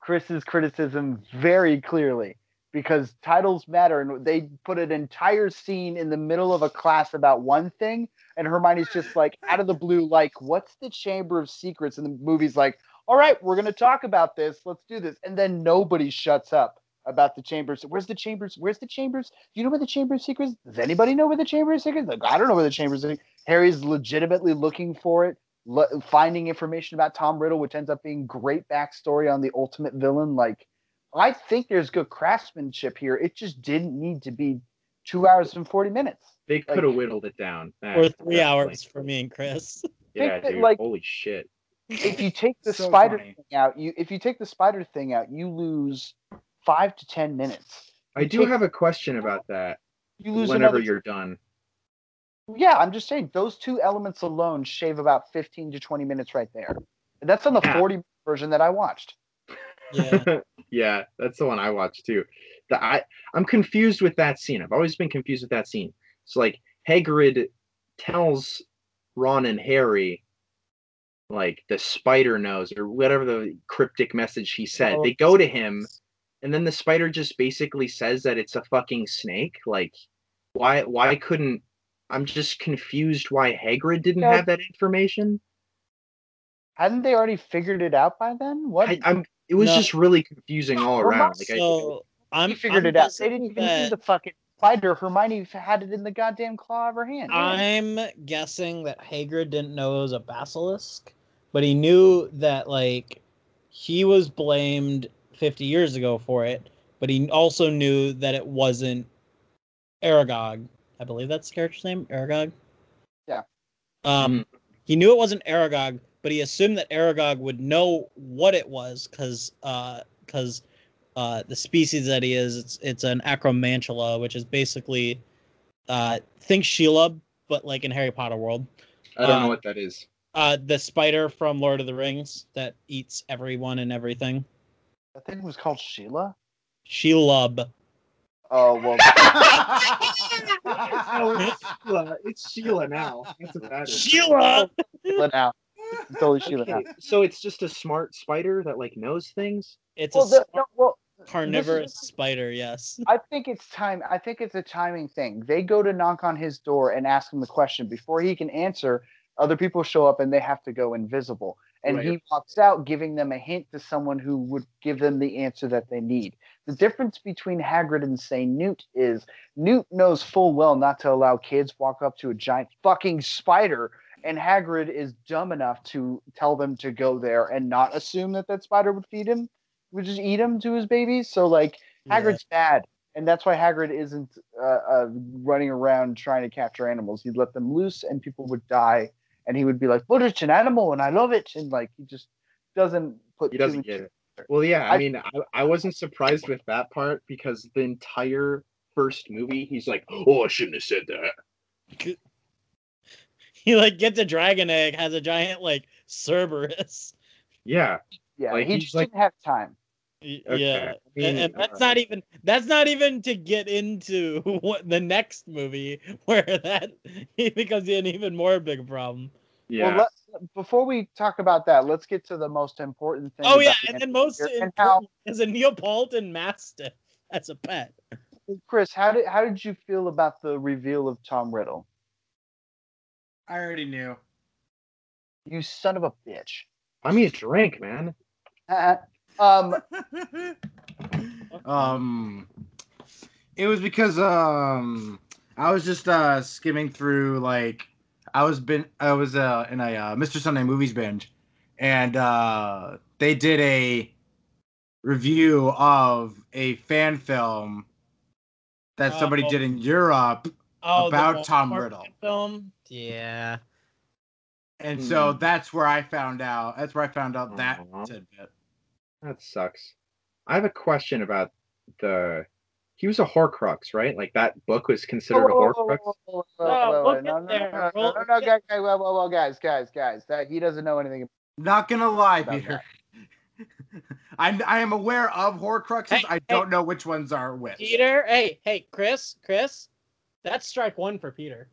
Chris's criticism very clearly because titles matter and they put an entire scene in the middle of a class about one thing and Hermione's just like out of the blue like what's the chamber of secrets and the movie's like all right, we're going to talk about this. Let's do this. And then nobody shuts up about the chambers. Where's the chambers? Where's the chambers? Do you know where the chamber of secrets? Does anybody know where the chamber of secrets? Like, I don't know where the chamber of secrets. Harry's legitimately looking for it, lo- finding information about Tom Riddle, which ends up being great backstory on the ultimate villain. Like, I think there's good craftsmanship here. It just didn't need to be two hours and forty minutes. They could have whittled it down. Or three definitely. hours for me and Chris. Yeah, dude. like- holy shit. if you take the So spider funny. thing out, you if you take the spider thing out, you lose five to ten minutes. I do take- have a question about that. You lose Whenever another. you're done. Yeah, I'm just saying those two elements alone shave about fifteen to twenty minutes right there. And that's on the Yeah. forty version that I watched. Yeah. yeah, that's the one I watched too. The I I'm confused with that scene. I've always been confused with that scene. It's like Hagrid tells Ron and Harry like the spider knows or whatever the cryptic message he said. Oh, they go to him and then the spider just basically says that it's a fucking snake. Like why why couldn't I'm just confused why Hagrid didn't Yeah. have that information. Hadn't they already figured it out by then? What? I, I'm it was No. just really confusing all around. Like I, So I'm he figured I'm it out. They didn't even that- use the fucking spider. Hermione had it in the goddamn claw of her hand. I'm guessing that Hagrid didn't know it was a basilisk, but he knew that like he was blamed 50 years ago for it, but he also knew that it wasn't Aragog. I believe that's the character's name, Aragog. Yeah. Um, he knew it wasn't Aragog, but he assumed that Aragog would know what it was because uh, because uh, the species that he is, it's it's an acromantula, which is basically uh, think Shelob, but like in Harry Potter world. I don't know uh, what that is. Uh, the spider from Lord of the Rings that eats everyone and everything. I think it was called Sheila. Shelob. Oh well. Oh, it's Sheila. It's Sheila now. That's what that is. Sheila. Sheila now. Totally Sheila. Okay, so it's just a smart spider that like knows things. It's Well, a the, smart no, well, carnivorous is- spider. Yes. I think it's time. I think it's a timing thing. They go to knock on his door and ask him the question before he can answer. Other people show up and they have to go invisible. And Right. he walks out, giving them a hint to someone who would give them the answer that they need. The difference between Hagrid and say Newt is Newt knows full well not to allow kids walk up to a giant fucking spider, and Hagrid is dumb enough to tell them to go there and not assume that that spider would feed him, would just eat him to his babies. So like Hagrid's bad, and that's why Hagrid isn't uh, uh, running around trying to capture animals. He'd let them loose, and people would die, and he would be like, "But it's an animal, and I love it," and like he just doesn't put. He doesn't get it. Well, yeah, I, I- mean, I, I wasn't surprised with that part because the entire first movie, he's like, "Oh, I shouldn't have said that." He like gets a dragon egg, has a giant like Cerberus. Yeah, Yeah, Like, he just like- didn't have time. Okay, Yeah. I mean, and, and that's uh, not even that's not even to get into what the next movie where that he becomes an even more big problem. yeah. Well, let, before we talk about that, let's get to the most important thing. Oh yeah, the and then most here, and important is a Neapolitan Mastiff as a pet. Chris, how did how did you feel about the reveal of Tom Riddle? I already knew. You son of a bitch. I me a drink, man. um, um, it was because um, I was just uh skimming through like I was been I was uh in a uh, Mr. Sunday movies binge, and uh they did a review of a fan film that somebody Oh. did in Europe, Oh, the About Tom Riddle. film. Yeah. and so Hmm. that's where I found out. That's where I found out that Aw. tidbit. That sucks. I have a question about the. He was a Horcrux, right? Like that book was considered a Horcrux. whoa, whoa, No, whoa, no, get no, there. no, no, no, no, guys, guys, guys, guys, guys. That he doesn't know anything Not gonna lie, Peter. that. I I am aware of Horcruxes. Hey, I hey. don't know which ones are which. Peter, hey, hey, Chris, Chris, that's strike one for Peter.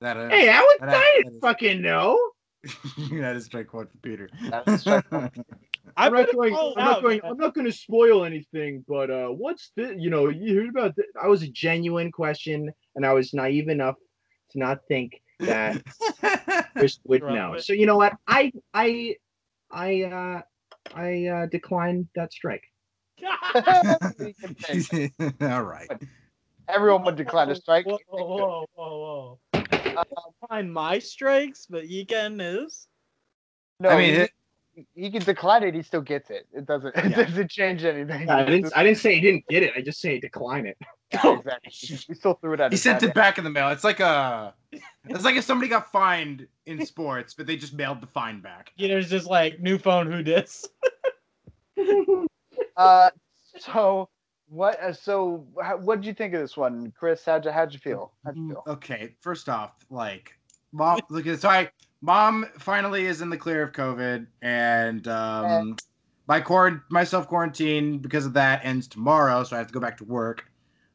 That is, Hey, I, was, That- I didn't is- fucking know. that is strike one for Peter. That's strike one. I'm, not gonna going. call it I'm not going. I'm not going to spoil anything. But uh, what's the? You know, you heard about. The, I was a genuine question, and I was naive enough to not think that Chris would Right. know. So you know what? I I I uh I uh declined that strike. All right. Everyone would decline a strike. Whoa, whoa, whoa, whoa. Whoa. Find my strikes, but you can his. No, I mean, he, it- he can decline it. He still gets it. It doesn't. It doesn't change anything. I didn't. I didn't say he didn't get it. I just say decline it. Yeah, exactly. We still threw it at He his sent head. it back in the mail. It's like a. It's like if somebody got fined in sports, but they just mailed the fine back. Peter's just like new phone. Who dis? Uh, so what? Uh, so what did you think of this one, Chris? How'd you how'd you feel? How'd you feel? Okay, first off, like mom, look at so I mom finally is in the clear of COVID, and um, my quarant my self quarantine because of that ends tomorrow, so I have to go back to work.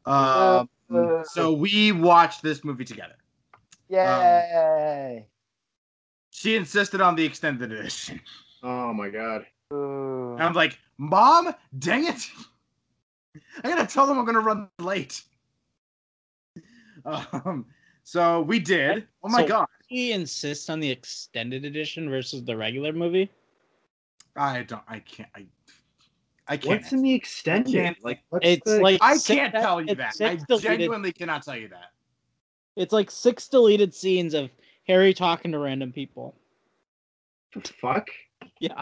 Um, Uh, so we watched this movie together. Yay! She insisted on the extended edition. Oh my god. Ooh. And I'm like, Mom, dang it! I gotta tell them I'm gonna run late. Um, so we did. Oh my So- god! He insists on the extended edition versus the regular movie. I don't. I can't. I. I can't. What's in the extended? Like It's the, like I six- can't tell you that. I deleted- genuinely cannot tell you that. It's like six deleted scenes of Harry talking to random people. What the fuck? Yeah,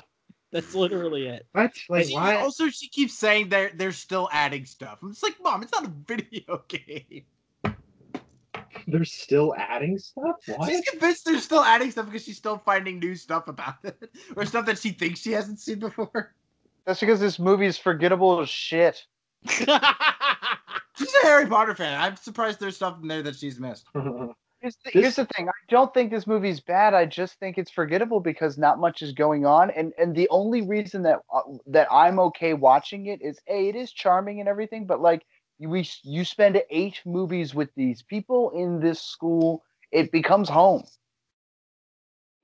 that's literally it. What? Like She- why? Also, she keeps saying they're they're still adding stuff. I'm just like, Mom, it's not a video game. They're still adding stuff. What? She's convinced they're still adding stuff because she's still finding new stuff about it, or stuff that she thinks she hasn't seen before. That's because this movie is forgettable as shit. She's a Harry Potter fan. I'm surprised there's stuff in there that she's missed. Here's the, This- here's the thing. I don't think this movie's bad. I just think it's forgettable because not much is going on, and and the only reason that uh, that I'm okay watching it is a it is charming and everything, but like you we you spend eight movies with these people in this school, it becomes home.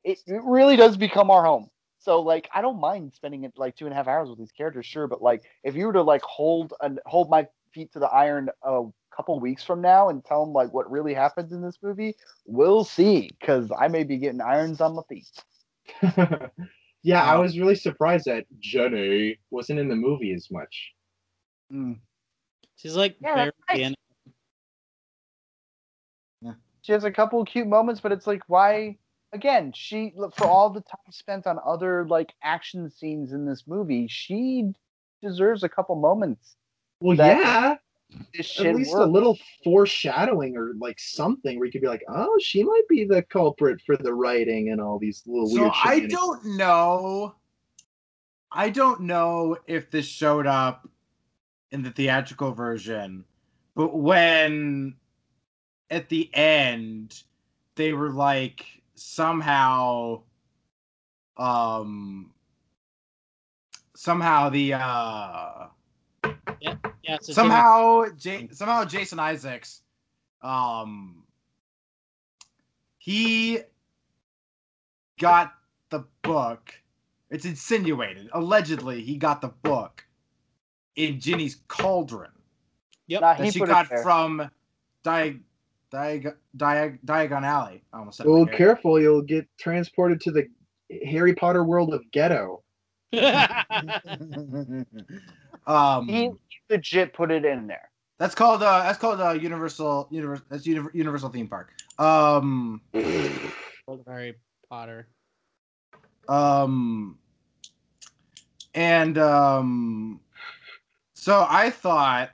it, it really does become our home. So like I don't mind spending it like two and a half hours with these characters, sure, but like if you were to like hold and hold my feet to the iron a couple weeks from now and tell them like what really happens in this movie, we'll see. Because I may be getting irons on my feet. yeah, I was really surprised that Ginny wasn't in the movie as much. Mm. She's like Yeah, barely that's. She has a couple of cute moments, but it's like why? Again, she for all the time spent on other like action scenes in this movie, she deserves a couple moments. Well, That- yeah, This at shit least a little foreshadowing or like something where you could be like, oh, she might be the culprit for the writing and all these little So weird. I don't know. I don't know if this showed up in the theatrical version, but when at the end they were like somehow um somehow the uh Yeah, so somehow J- somehow Jason Isaacs um he got the book it's insinuated allegedly he got the book in Ginny's cauldron Yep. Nah, that he she got there. from Diag Diag Diag Diagon Alley I almost said it Well, like a- careful, you'll get transported to the Harry Potter world of ghetto. um He legit put it in there. that's called uh that's called uh Universal Universal that's Univer- Universal theme park um Harry Potter. Um, and um, so I thought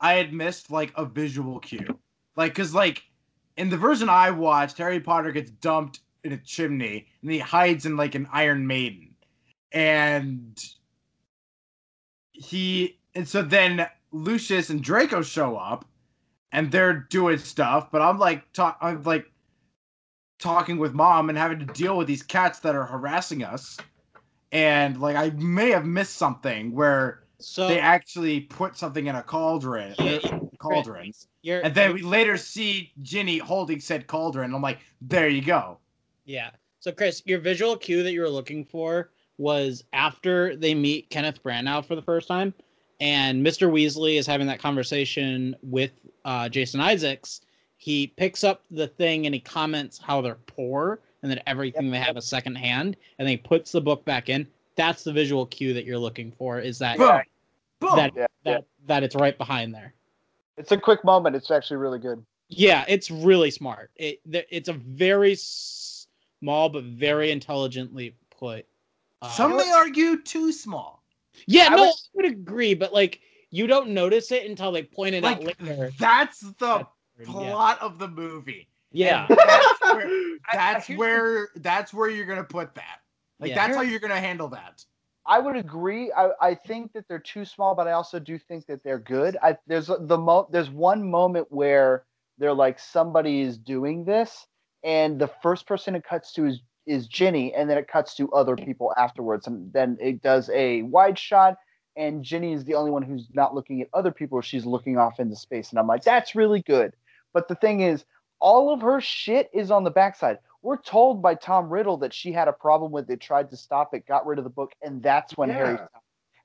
I had missed like a visual cue, like because like in the version I watched, Harry Potter gets dumped in a chimney and he hides in like an Iron Maiden, and he and so then Lucius and Draco show up, and they're doing stuff, but I'm like talk I'm like talking with mom and having to deal with these cats that are harassing us. And like I may have missed something where So they actually put something in a cauldron, Yeah, uh, cauldron. you're, And then we later see Ginny holding said cauldron. I'm like, there you go. Yeah. So Chris, your visual cue that you were looking for was after they meet Kenneth Branagh for the first time, and Mr. Weasley is having that conversation with uh, Jason Isaacs. He picks up the thing and he comments how they're poor and that everything they have is secondhand, and then he puts the book back in. That's the visual cue that you're looking for. Is that Boom. Boom. that Yeah, that that it's right behind there? It's a quick moment. It's actually really good. Yeah, it's really smart. It it's a very small but very intelligently put. Uh, Some may argue too small. Yeah, I no, I would agree, but like you don't notice it until they point it out later. that's the Yeah. plot of the movie. yeah. That's where, that's where that's where you're gonna put that. Like Yeah. that's how you're gonna handle that. I would agree. I, I think that they're too small, but I also do think that they're good. I there's the mo there's one moment where they're like somebody is doing this, and the first person it cuts to is is Ginny, and then it cuts to other people afterwards, and then it does a wide shot, and Ginny is the only one who's not looking at other people. She's looking off into space, and I'm like, that's really good. But the thing is, all of her shit is on the backside. We're told by Tom Riddle that she had a problem with it, tried to stop it, got rid of the book, and that's when Harry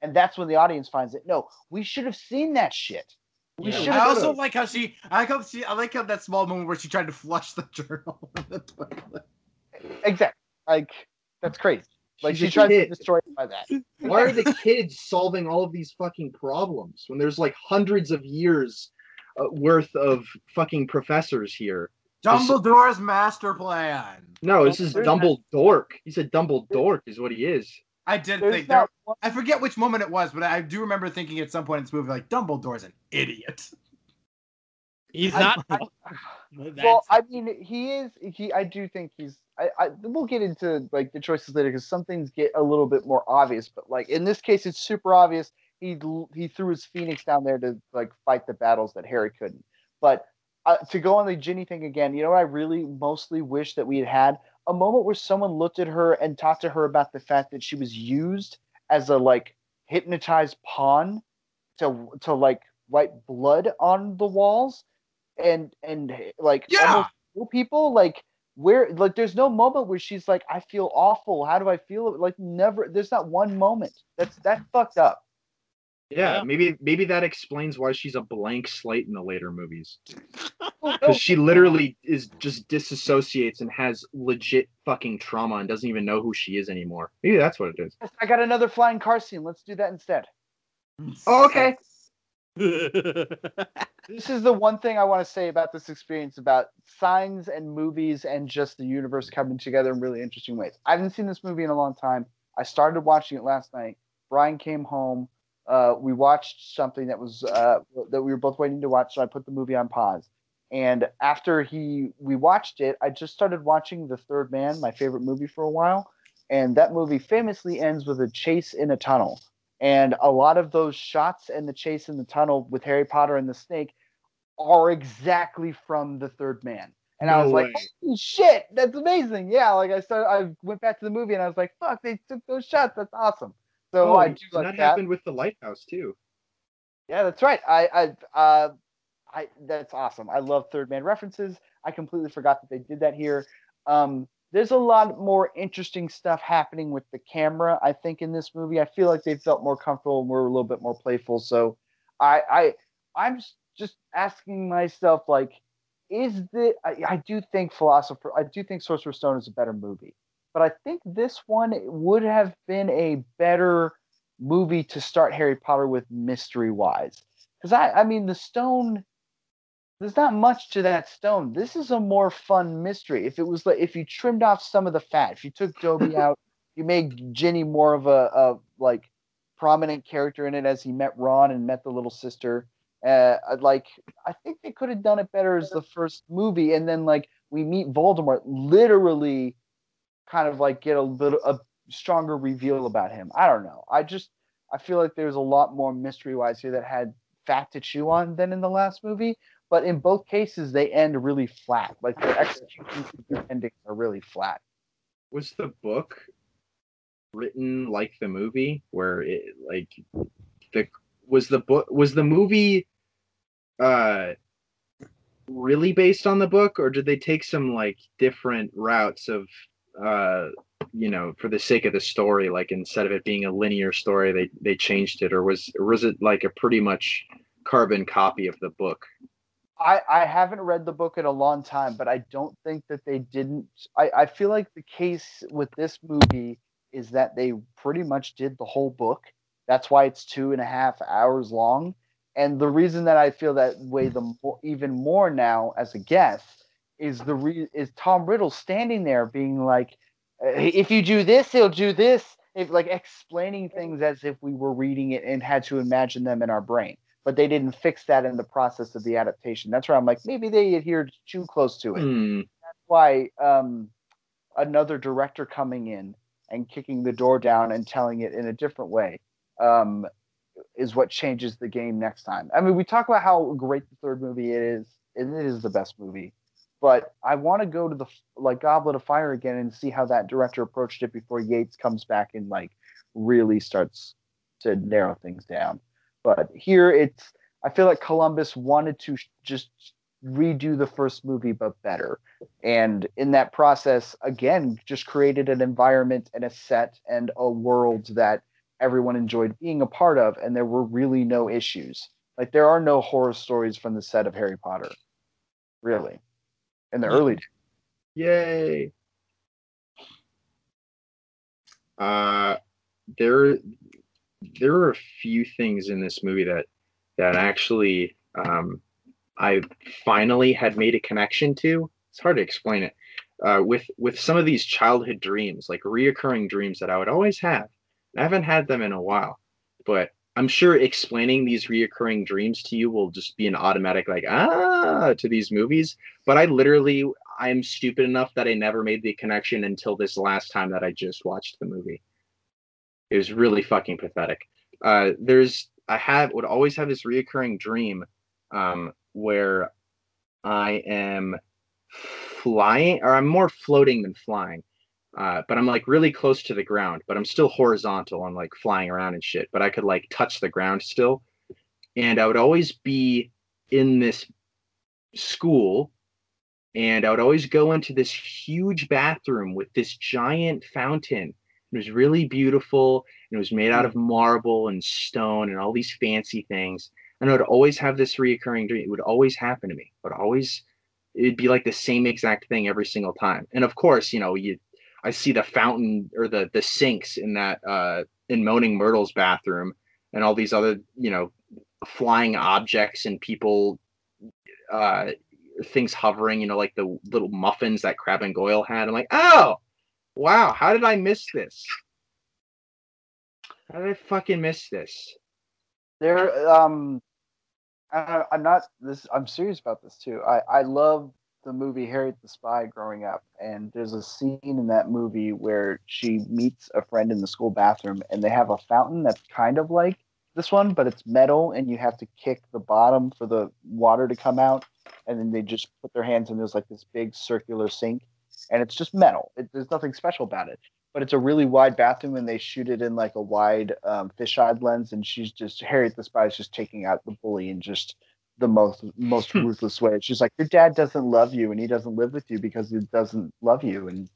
and that's when the audience finds it. No, we should have seen that shit. We Yeah. should I have. also like how she. I like how she. I like how that small moment where she tried to flush the journal in the toilet. Exactly like that's crazy. Like She's she a tried to destroy it by that. Why are the kids solving all of these fucking problems when there's like hundreds of years uh, worth of fucking professors here? Dumbledore's master plan. No, this is Dumbledore. He's a Dumbledore, is what he is. I did There's think there, one- I forget which moment it was, but I do remember thinking at some point in this movie, like Dumbledore's an idiot. He's not. I- That's- well, I mean, he is. He, I do think he's. I, I we'll get into like the choices later because some things get a little bit more obvious. But like in this case, it's super obvious. He he threw his phoenix down there to like fight the battles that Harry couldn't. But uh, to go on the Ginny thing again, you know what I really mostly wish that we had had a moment where someone looked at her and talked to her about the fact that she was used as a like hypnotized pawn to to like wipe blood on the walls and and like Yeah. people like where like there's no moment where she's like i feel awful how do i feel like never there's not one moment that's that fucked up Yeah, Yeah. maybe maybe that explains why she's a blank slate in the later movies. Because she literally is just disassociates and has legit fucking trauma and doesn't even know who she is anymore. Maybe that's what it is. i got another flying car scene let's do that instead Oh, okay. This is the one thing i want to say about this experience about signs and movies and just the universe coming together in really interesting ways. I haven't seen this movie in a long time. I started watching it last night. Brian came home. Uh, we watched something that was uh, that we were both waiting to watch so i put the movie on pause. And after he we watched it i just started watching the third man my favorite movie for a while. And that movie famously ends with a chase in a tunnel and a lot of those shots and the chase in the tunnel with harry potter and the snake are exactly from the third man and i No was like way. holy shit that's amazing yeah like i started i went back to the movie and i was like fuck they took those shots that's awesome so Oh, i do like that, that happened with the lighthouse too. yeah, that's right. I, I, uh, I, that's awesome. I love third man references. I completely forgot that they did that here. Um, there's a lot more interesting stuff happening with the camera. I think in this movie, I feel like they felt more comfortable and were a little bit more playful. So, I, I, I'm just asking myself, like, is the? I, I do think philosopher. I do think Sorcerer's Stone is a better movie, but I think this one would have been a better movie to start Harry Potter with mystery wise. Because I, I mean, the stone, there's not much to that stone. This is a more fun mystery. If it was like, if you trimmed off some of the fat, if you took Dobby out, you made Ginny more of a, a like prominent character in it as he met Ron and met the little sister. Uh, like I think they could have done it better as the first movie, and then like we meet Voldemort, literally, kind of like get a little a stronger reveal about him. I don't know. I just I feel like there's a lot more mystery wise here that had fat to chew on than in the last movie. But in both cases, they end really flat. Like their executions their endings are really flat. Was the book written like the movie, where it like the was the book was the movie uh really based on the book, or did they take some like different routes of uh you know for the sake of the story like instead of it being a linear story they they changed it or was or was it like a pretty much carbon copy of the book I, I haven't read the book in a long time, but I don't think that they didn't. I, I feel like the case with this movie is that they pretty much did the whole book. That's why it's two and a half hours long. And the reason that I feel that way the more, even more now as a guest is the re- is Tom Riddle standing there being like, "Uh, if you do this, he'll do this. If like explaining things as if we were reading it and had to imagine them in our brain but they didn't fix that in the process of the adaptation. That's where I'm like, maybe they adhered too close to it. Hmm. That's why um, another director coming in and kicking the door down and telling it in a different way um, is what changes the game next time. I mean, we talk about how great the third movie is, and it is the best movie. But I want to go to the like Goblet of Fire again and see how that director approached it before Yates comes back and like really starts to narrow things down. But here it's I feel like Columbus wanted to just redo the first movie but better. And in that process, again, just created an environment and a set and a world that everyone enjoyed being a part of, and there were really no issues. Like there are no horror stories from the set of Harry Potter, really, in the early. days. Yay. Uh there there are a few things in this movie that that actually um I finally had made a connection to. It's hard to explain it. Uh, with with some of these childhood dreams, like reoccurring dreams that I would always have. I haven't had them in a while, but I'm sure explaining these reoccurring dreams to you will just be an automatic like ah to these movies. But I literally I'm stupid enough that I never made the connection until this last time that I just watched the movie. It was really fucking pathetic. Uh, there's I have would always have this reoccurring dream um, where I am flying, or I'm more floating than flying. Uh, but I'm like really close to the ground, but I'm still horizontal and like flying around and shit. But I could like touch the ground still, and I would always be in this school and I would always go into this huge bathroom with this giant fountain. It was really beautiful, and it was made out of marble and stone and all these fancy things. And I would always have this reoccurring dream. It would always happen to me, but always it'd be like the same exact thing every single time. And of course, you know, you I see the fountain or the the sinks in that uh in Moaning Myrtle's bathroom and all these other, you know, flying objects and people uh things hovering, you know, like the little muffins that Crabbe and Goyle had. I'm like, oh wow, how did I miss this? How did I fucking miss this? There, um, I, I'm not this. I'm serious about this too. I I love the movie Harriet the Spy growing up, and there's a scene in that movie where she meets a friend in the school bathroom, and they have a fountain that's kind of like this one, but it's metal, and you have to kick the bottom for the water to come out, and then they just put their hands in. There's like this big circular sink, and it's just metal. It, there's nothing special about it. But it's a really wide bathroom and they shoot it in like a wide um, fisheye lens and she's just harriet the spy is just taking out the bully in just the most most ruthless way. She's like your dad doesn't love you and he doesn't live with you because he doesn't love you. And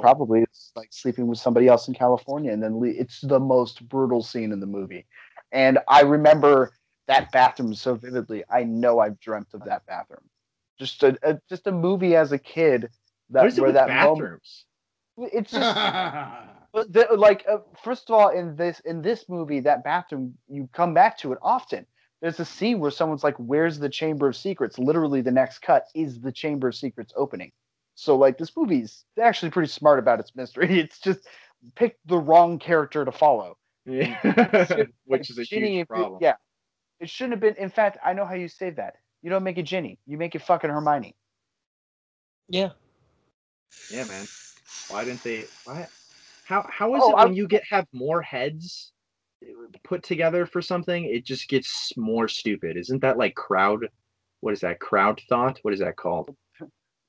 probably it's like sleeping with somebody else in california and then le- it's the most brutal scene in the movie. And i remember that bathroom so vividly. I know i've dreamt of that bathroom. Just a, a just a movie as a kid that what is it where with that moment bathrooms? it's just but the, like uh, first of all in this in this movie that bathroom you come back to it often. There's a scene where someone's like where's the chamber of secrets? Literally the next cut is the chamber of secrets opening. So like this movie's actually pretty smart about its mystery. It's just picked the wrong character to follow. Yeah. Which is a Ginny, huge if you- problem. yeah. It shouldn't have been in fact i know how you save that. You don't make it ginny. You make it fucking hermione. Yeah. Yeah, man. Why didn't they? Why? How how is Oh, it I- when you get have more heads put together for something? It just gets more stupid. Isn't that like crowd? What is that? Crowd thought? What is that called?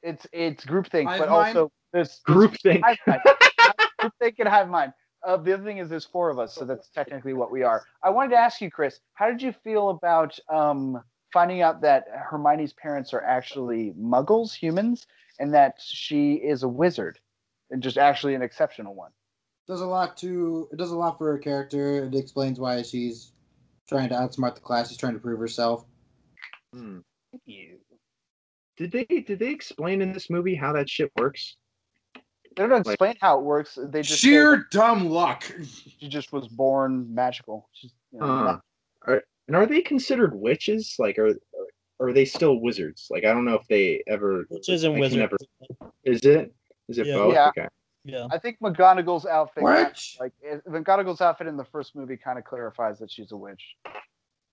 it's it's groupthink Hive but mind? also there's Group thing. hive mind. Group think and hive mind. Uh, the other thing is there's four of us, so that's technically what we are. I wanted to ask you, Chris, how did you feel about um, finding out that Hermione's parents are actually Muggles, humans, and that she is a wizard, and just actually an exceptional one? does a lot to it does a lot for her character. It explains why she's trying to outsmart the class. She's trying to prove herself. Hmm. Did they did they explain in this movie how that shit works? They don't explain how it works. They just say Sheer dumb luck. she just was born magical. She's, you know, Huh. Are, and are they considered witches? Like, are are they still wizards? Like, I don't know if they ever. Witches and I can wizards. never- Is it? Is it Yeah. both? Yeah. Okay. Yeah. I think McGonagall's outfit, What? like McGonagall's outfit in the first movie, kind of clarifies that she's a witch.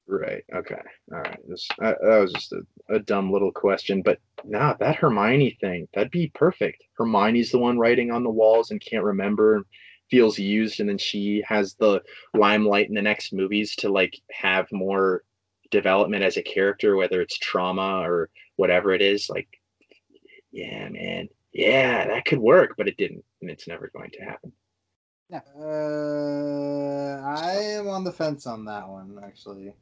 Right. Okay. All right. This, that, that was just a, a dumb little question, but nah, that Hermione thing, that'd be perfect. Hermione's the one writing on the walls and can't remember, feels used, and then she has the limelight in the next movies to like have more development as a character, whether it's trauma or whatever it is. Like, yeah, man. Yeah, that could work, but it didn't, and it's never going to happen. Uh, I am on the fence on that one actually.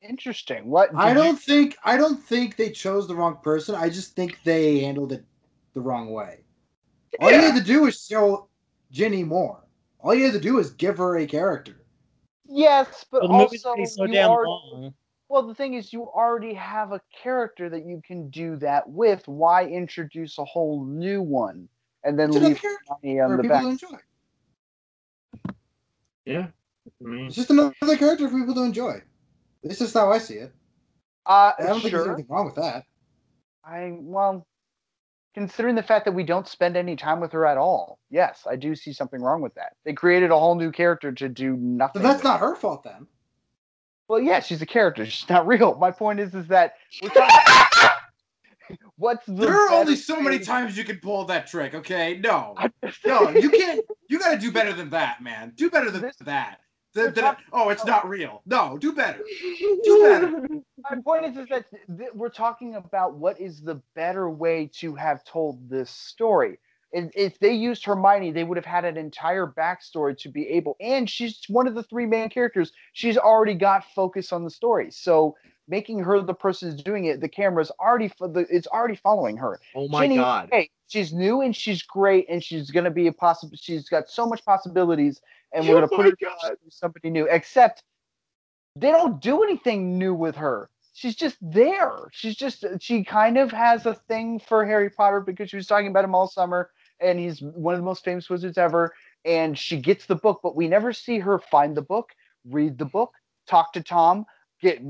Interesting. What? I don't think I don't think they chose the wrong person. I just think they handled it the wrong way. All you Yeah. had to do was show Ginny more. All you had to do is give her a character. Yes, but Well, the movie's also pretty so you damn already, long. Well, the thing is, you already have a character that you can do that with. Why introduce a whole new one and then It's leave money on for the back? to enjoy. Yeah. I mean, It's just another character for people to enjoy. This is how I see it. Uh, I don't think there's anything wrong with that. I well, considering the fact that we don't spend any time with her at all, yes, I do see something wrong with that. They created a whole new character to do So nothing. that's with. not her fault then. Well, yeah, she's a character. She's not real. My point is, is that we're talking. What's the? There are only so many times you can pull that trick, okay? No. No, you can't. You got to do better than that, man. Do better than This- that. The- the- oh, it's not real. No, do better. Do better. My point is, is that th- we're talking about what is the better way to have told this story. If, if they used Hermione, they would have had an entire backstory to be able. And she's one of the three main characters. She's already got focus on the story. So making her the person who's doing it, the camera's already fo- the, it's already following her. Oh my Ginny, god. Hey, she's new and she's great, and she's gonna be a possible. She's got so much possibilities, and we're Oh gonna put her God. somebody new. Except they don't do anything new with her. She's just there. She's just she kind of has a thing for Harry Potter because she was talking about him all summer, and he's one of the most famous wizards ever. And she gets the book, but we never see her find the book, read the book, talk to Tom, get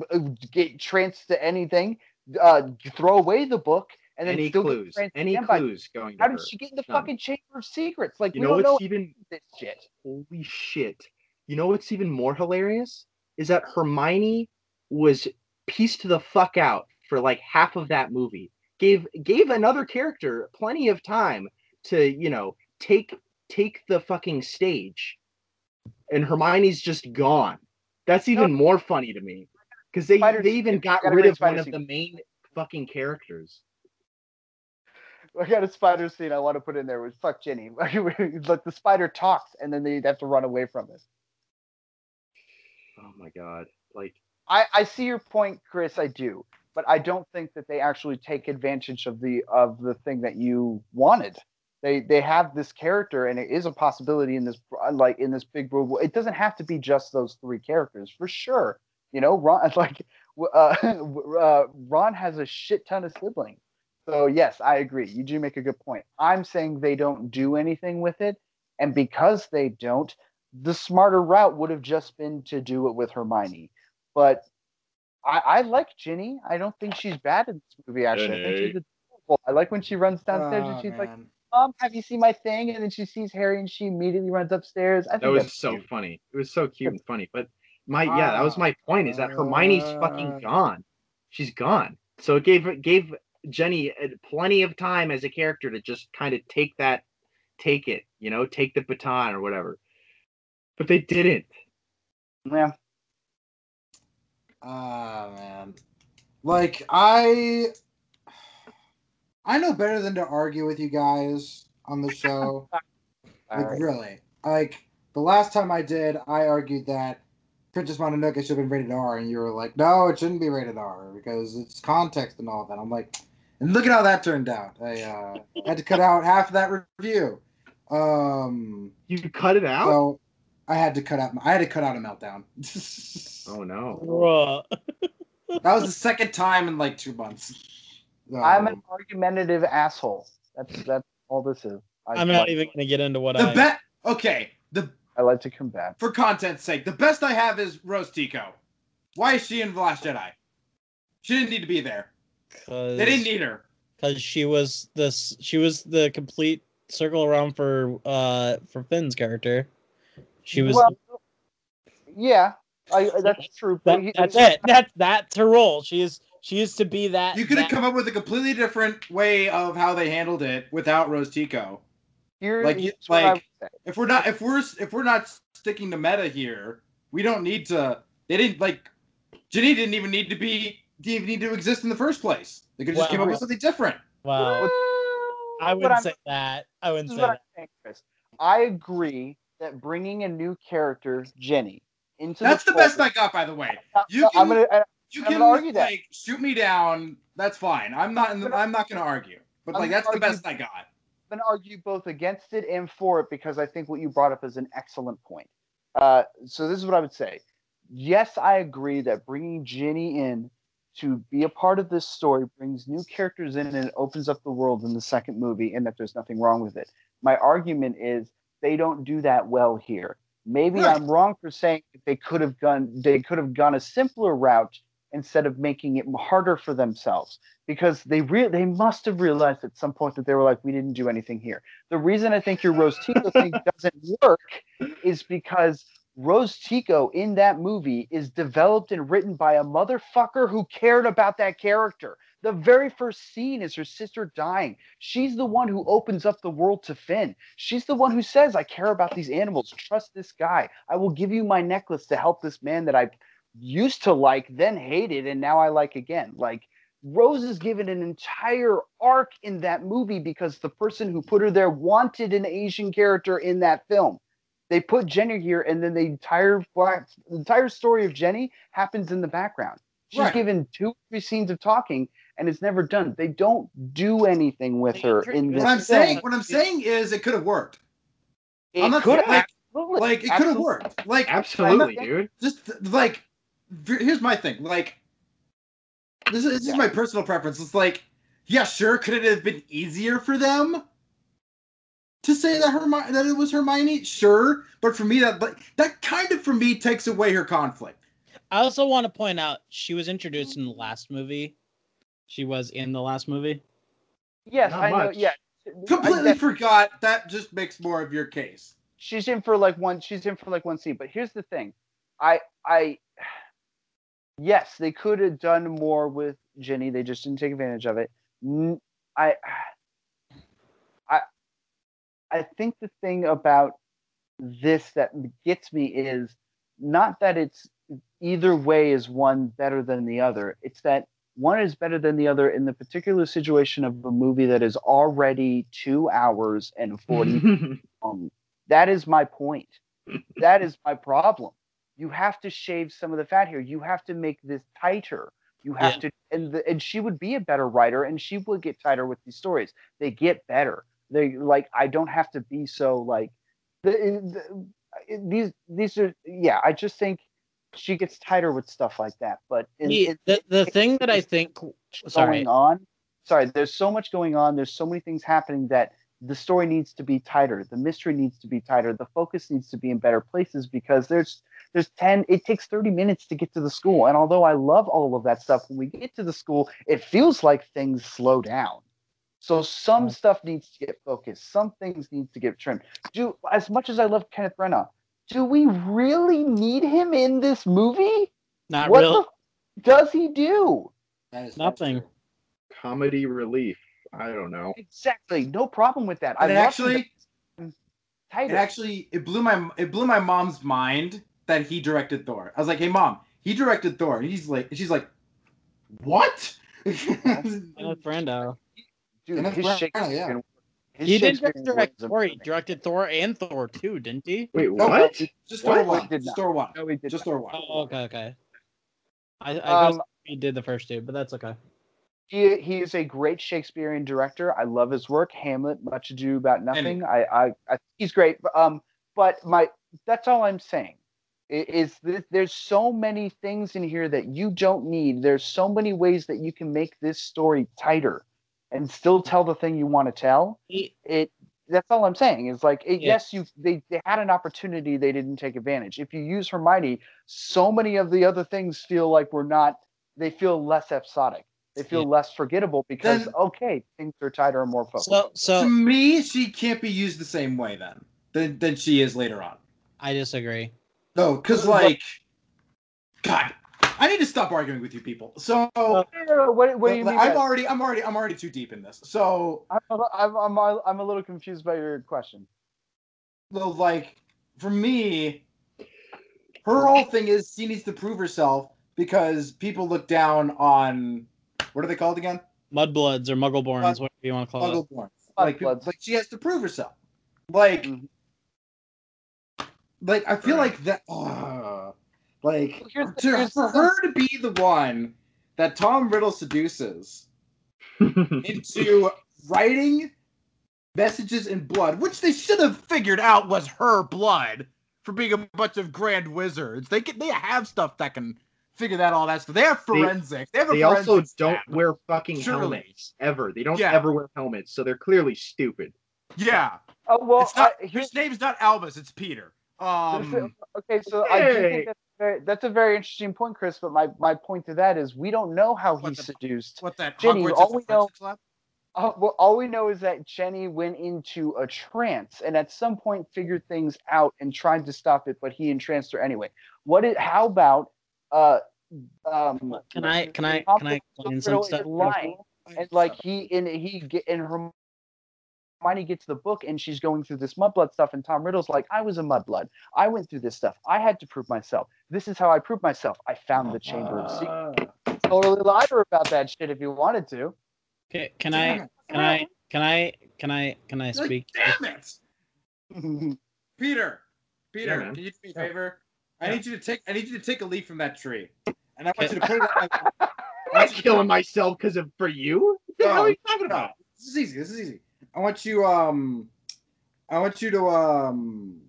get tranced to anything, uh, throw away the book, and then Any still clues? Any again by- clues going to How her? did she get in the None. fucking Chamber of Secrets? Like You know don't know what's even this shit. holy shit. You know what's even more hilarious is that Hermione was pieced the fuck out for like half of that movie. Gave gave another character plenty of time to, you know, take take the fucking stage. And Hermione's just gone. That's even more funny to me. Because they, Spider- they even got gotta rid of one of the main fucking characters. I got a spider scene I want to put in there with fuck Ginny. like the spider talks and then they have to run away from it. Oh my god. Like I, I see your point, Chris. I do, but I don't think that they actually take advantage of the of the thing that you wanted. They they have this character, and it is a possibility in this like in this big world. It doesn't have to be just those three characters for sure. You know, Ron like uh, uh, Ron has a shit ton of siblings. So yes, I agree. You do make a good point. I'm saying they don't do anything with it, and because they don't, the smarter route would have just been to do it with Hermione. But I, I like Ginny. I don't think she's bad in this movie. Actually, I think she's adorable. I like when she runs downstairs and Oh, she's like, man. "Mom, have you seen my thing?" And then she sees Harry and she immediately runs upstairs. I think that was that's so cute. funny. It was so cute and funny. But my yeah, that was my point. Is that Hermione's fucking gone. She's gone. So it gave gave Ginny uh, plenty of time as a character to just kind of take that, take it, you know, take the baton or whatever. But they didn't. Yeah, Ah man. Like I I know better than to argue with you guys on the show. like right. really. Like the last time I did, I argued that Princess Mononoke should have been rated R, and you were like, no, it shouldn't be rated R because it's context and all that. I'm like, and look at how that turned out. I uh, had to cut out half of that review. Um, You cut it out. so I had to cut out. I had to cut out a meltdown. oh no. Bruh. that was the second time in like two months. I'm Um, an argumentative asshole. That's that's all this is. I I'm not even gonna get into what the I. bet. Okay, the I like to combat. for content's sake, the best I have is Rose Tico. Why is she in the Last Jedi? She didn't need to be there. Cause, They didn't need her. Because she was this. She was the complete circle around for uh for Finn's character. She was. Well, yeah, I, that's true. But that, he- that's it. That's that's her role. She is. She used to be that. You could have that- come up with a completely different way of how they handled it without Rose Tico. Here, Like, here's what I like- If we're not, if we're, if we're not sticking to meta here, we don't need to. They didn't like. Ginny didn't even need to be. Didn't even need to exist in the first place. They could just Wow. come up with something different. Wow. I wouldn't I'm- say that. I wouldn't say I'm that. saying, Chris. I agree that bringing a new character, Ginny, into That's the fold- best I got, by the way. Uh, You I'm can- gonna. You can argue that. like shoot me down. That's fine. I'm not. In the, I'm not going to argue. But I'm like that's the argue- best I got. I'm gonna argue both against it and for it because I think what you brought up is an excellent point. Uh, so this is what I would say. Yes, I agree that bringing Ginny in to be a part of this story brings new characters in and it opens up the world in the second movie, and that there's nothing wrong with it. My argument is they don't do that well here. Maybe Right. I'm wrong for saying that they could have gone they could have gone a simpler route instead of making it harder for themselves because they re- they must have realized at some point that they were like we didn't do anything here. The reason I think your Rose Tico thing doesn't work is because Rose Tico in that movie is developed and written by a motherfucker who cared about that character. The very first scene is her sister dying. She's the one who opens up the world to Finn. She's the one who says, I care about these animals. Trust this guy. I will give you my necklace to help this man that I used to like, then hated, and now I like again. Like, Rose is given an entire arc in that movie because the person who put her there wanted an Asian character in that film. They put Ginny here, and then the entire black, the entire story of Ginny happens in the background. She's Right. given two, three scenes of talking, and it's never done. They don't do anything with her in this. What I'm film. saying, what I'm saying is, it could have worked. it I'm not could like, like it could have worked. Like Absolutely, not- dude. just like here's my thing like this is, this is my personal preference. It's like yeah sure could it have been easier for them to say that Hermione that it was Hermione? Sure but for me that like that kind of for me takes away her conflict. I also want to point out she was introduced in the last movie. She was in the last movie. Yes, Not I know. Yeah, completely I- forgot. That just makes more of your case. She's in for like one she's in for like one scene. But here's the thing. I i yes they could have done more with ginny they just didn't take advantage of it I, I, I think the thing about this that gets me is not that it's either way is one better than the other it's that one is better than the other in the particular situation of a movie that is already two hours and 40 um, that is my point. that is my problem. You have to shave some of the fat here. You have to make this tighter. You have Yeah. to, and the, and she would be a better writer, and she would get tighter with these stories. They get better. They like I don't have to be so like the, the these these are yeah. I just think she gets tighter with stuff like that. But in, The, in- the, the it- thing that I think sorry going on. Sorry, there's so much going on. There's so many things happening that the story needs to be tighter. The mystery needs to be tighter. The focus needs to be in better places because there's there's 10 it takes 30 minutes to get to the school. And although I love all of that stuff when we get to the school, it feels like things slow down. So some mm. stuff needs to get focused. Some things need to get trimmed. Do as much as I love Kenneth Branagh, do we really need him in this movie? not really. what real the does he do? that is nothing. Comedy relief. I don't know. Exactly. No problem with that. and I actually the it actually it blew my it blew my mom's mind that he directed Thor I was like hey mom he directed Thor and he's like and she's like what Kenneth Brando. Dude, Kenneth his Branagh, Shakespeare. yeah. his He did Shakespearean just direct Thor. He directed Thor and Thor too, didn't he? Wait, No, what? Just Thor one. Did Just. Thor one. No, he did Just not. Thor one. Oh, okay, okay. I, I Um, guess he did the first two, but that's okay. He, he is a great Shakespearean director. I love his work. Hamlet, Much Ado About Nothing. I, I, I he's great. But, um, but my that's all I'm saying. Is that there's so many things in here that you don't need. There's so many ways that you can make this story tighter, and still tell the thing you want to tell. It that's all i'm saying is like it, Yeah. yes you they, they had an opportunity they didn't take advantage if you use hermione so many of the other things feel like we're not they feel less episodic they feel Yeah. less forgettable because Then- okay things are tighter and more focused so to me, she can't be used the same way then than, than she is later on. I disagree. No, because But- like, God, I need to stop arguing with you people. So No, no, no, what, what do you mean I'm by- already, I'm already, I'm already too deep in this. So I'm, I'm, I'm, I'm, I'm a little confused by your question well, like for me, her whole thing is she needs to prove herself because people look down on what are they called again? Mudbloods or Muggleborns, Mud- whatever you want to call it. Muggleborns. Like, people, Mudbloods. like she has to prove herself. Like, Mhm. like I feel Right. like that. Uh, like Well, here's to, here's for her to be the one that Tom Riddle seduces into writing messages in blood, which they should have figured out was her blood for being a bunch of grand wizards. They can, they have stuff that can figure that all that stuff. They have They- forensics. They, have a they also don't staff. wear fucking Surely. helmets ever. They don't Yeah. ever wear helmets, so they're clearly stupid. Yeah, oh well it's not. I- here's- his name's not Albus. It's Peter. Um, okay, so I do think that's very, that's a very interesting point, Chris. But my, my point to that is we don't know how he What the- seduced what that Ginny, Hogwarts all is we know- forensics lab? Uh, well, all we know is that Ginny went into a trance and at some point figured things out and tried to stop it, but he entranced her anyway. What? Is, how about? Uh, um, Can I can I can I explain some stuff? lying, and like he and he get and Hermione gets the book and she's going through this mudblood stuff, and Tom Riddle's like, "I was a mudblood. I went through this stuff. I had to prove myself. This is how I proved myself. I found the chamber of secrets." Uh, totally lie to her about that shit if you wanted to. Okay, can I? Can I? Can I? Can I? Can I Like, speak? damn it, Peter. Peter, Yeah, can you do me a favor? I need you to take. I need you to take a leaf from that tree, and I want you to put it. On my, I'm not killing myself because of for you. What the hell are you talking No, about? this is easy. This is easy. I want you um I want you to um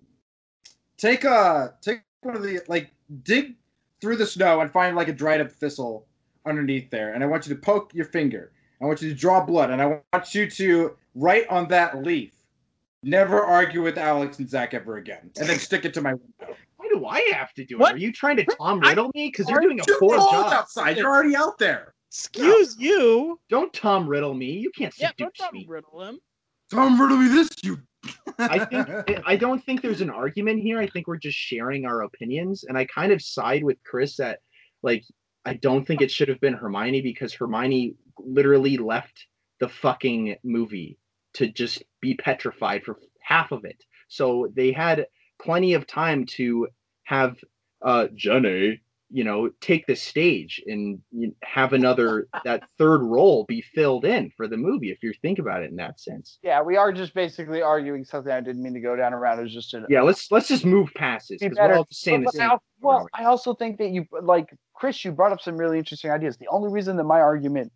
take a take one of the like dig through the snow and find like a dried up thistle underneath there and I want you to poke your finger. I want you to draw blood and I want you to write on that leaf never argue with Alex and Zach ever again and then stick it to my window. Why do I have to do it? What? Are you trying to Tom Riddle me? Because you're doing a Too poor cold job. outside. You're already out there. Excuse you. Don't Tom Riddle me. You can't Yeah, seduce don't me. riddle him. Tom riddle me this, you. I think I don't think there's an argument here. I think we're just sharing our opinions, and I kind of side with Chris that like I don't think it should have been Hermione because Hermione literally left the fucking movie to just be petrified for half of it. So they had plenty of time to have uh Ginny, you know, take the stage and have another that third role be filled in for the movie if you think about it in that sense. yeah, we are just basically arguing something I didn't mean to go down around. It was just a Yeah, let's let's just move past this Be because we're all just saying the same. I well, I also think that you like Chris. You brought up some really interesting ideas. The only reason that my argument,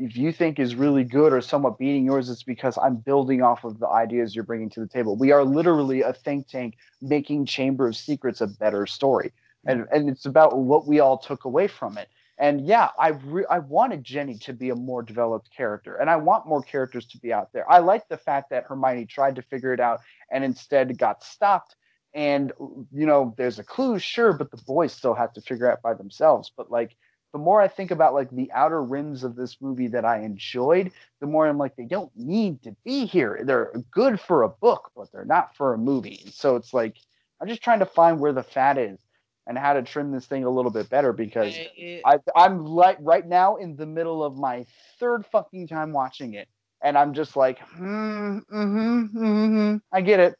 if you think is really good or somewhat beating yours, it's because I'm building off of the ideas you're bringing to the table. We are literally a think tank making Chamber of Secrets a better story, and mm. and it's about what we all took away from it. And yeah, I re- I wanted Ginny to be a more developed character, and I want more characters to be out there. I like the fact that Hermione tried to figure it out and instead got stopped and you know there's a clue sure but the boys still have to figure out by themselves but like the more i think about like the outer rims of this movie that i enjoyed the more i'm like they don't need to be here. They're good for a book but they're not for a movie. So it's like i'm just trying to find where the fat is and how to trim this thing a little bit better because I- I, I'm like right now in the middle of my third fucking time watching it, and I'm just like, hmm, mm-hmm, mm-hmm, I get it.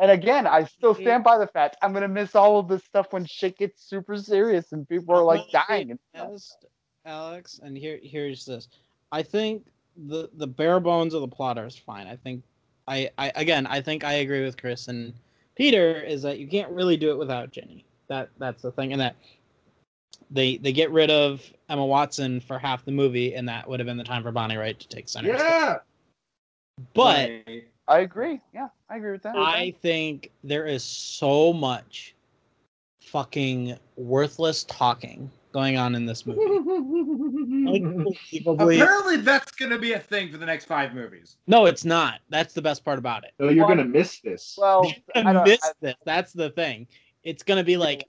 And again, I still mm-hmm. stand by the fact I'm gonna miss all of this stuff when shit gets super serious and people are like I'm gonna be dying and stuff. Alex, and here here's this. I think the the bare bones of the plot is fine. I think I, I again I think I agree with Chris and Peter is that you can't really do it without Ginny. That that's the thing, and that they they get rid of Emma Watson for half the movie, and that would have been the time for Bonnie Wright to take center. stage. Yeah. But I agree. Yeah, I agree with that. I think there is so much fucking worthless talking going on in this movie. Apparently, that's gonna be a thing for the next five movies. No, it's not. That's the best part about it. Oh, you're gonna miss this. well, I I miss I, this. That's the thing. It's gonna be like,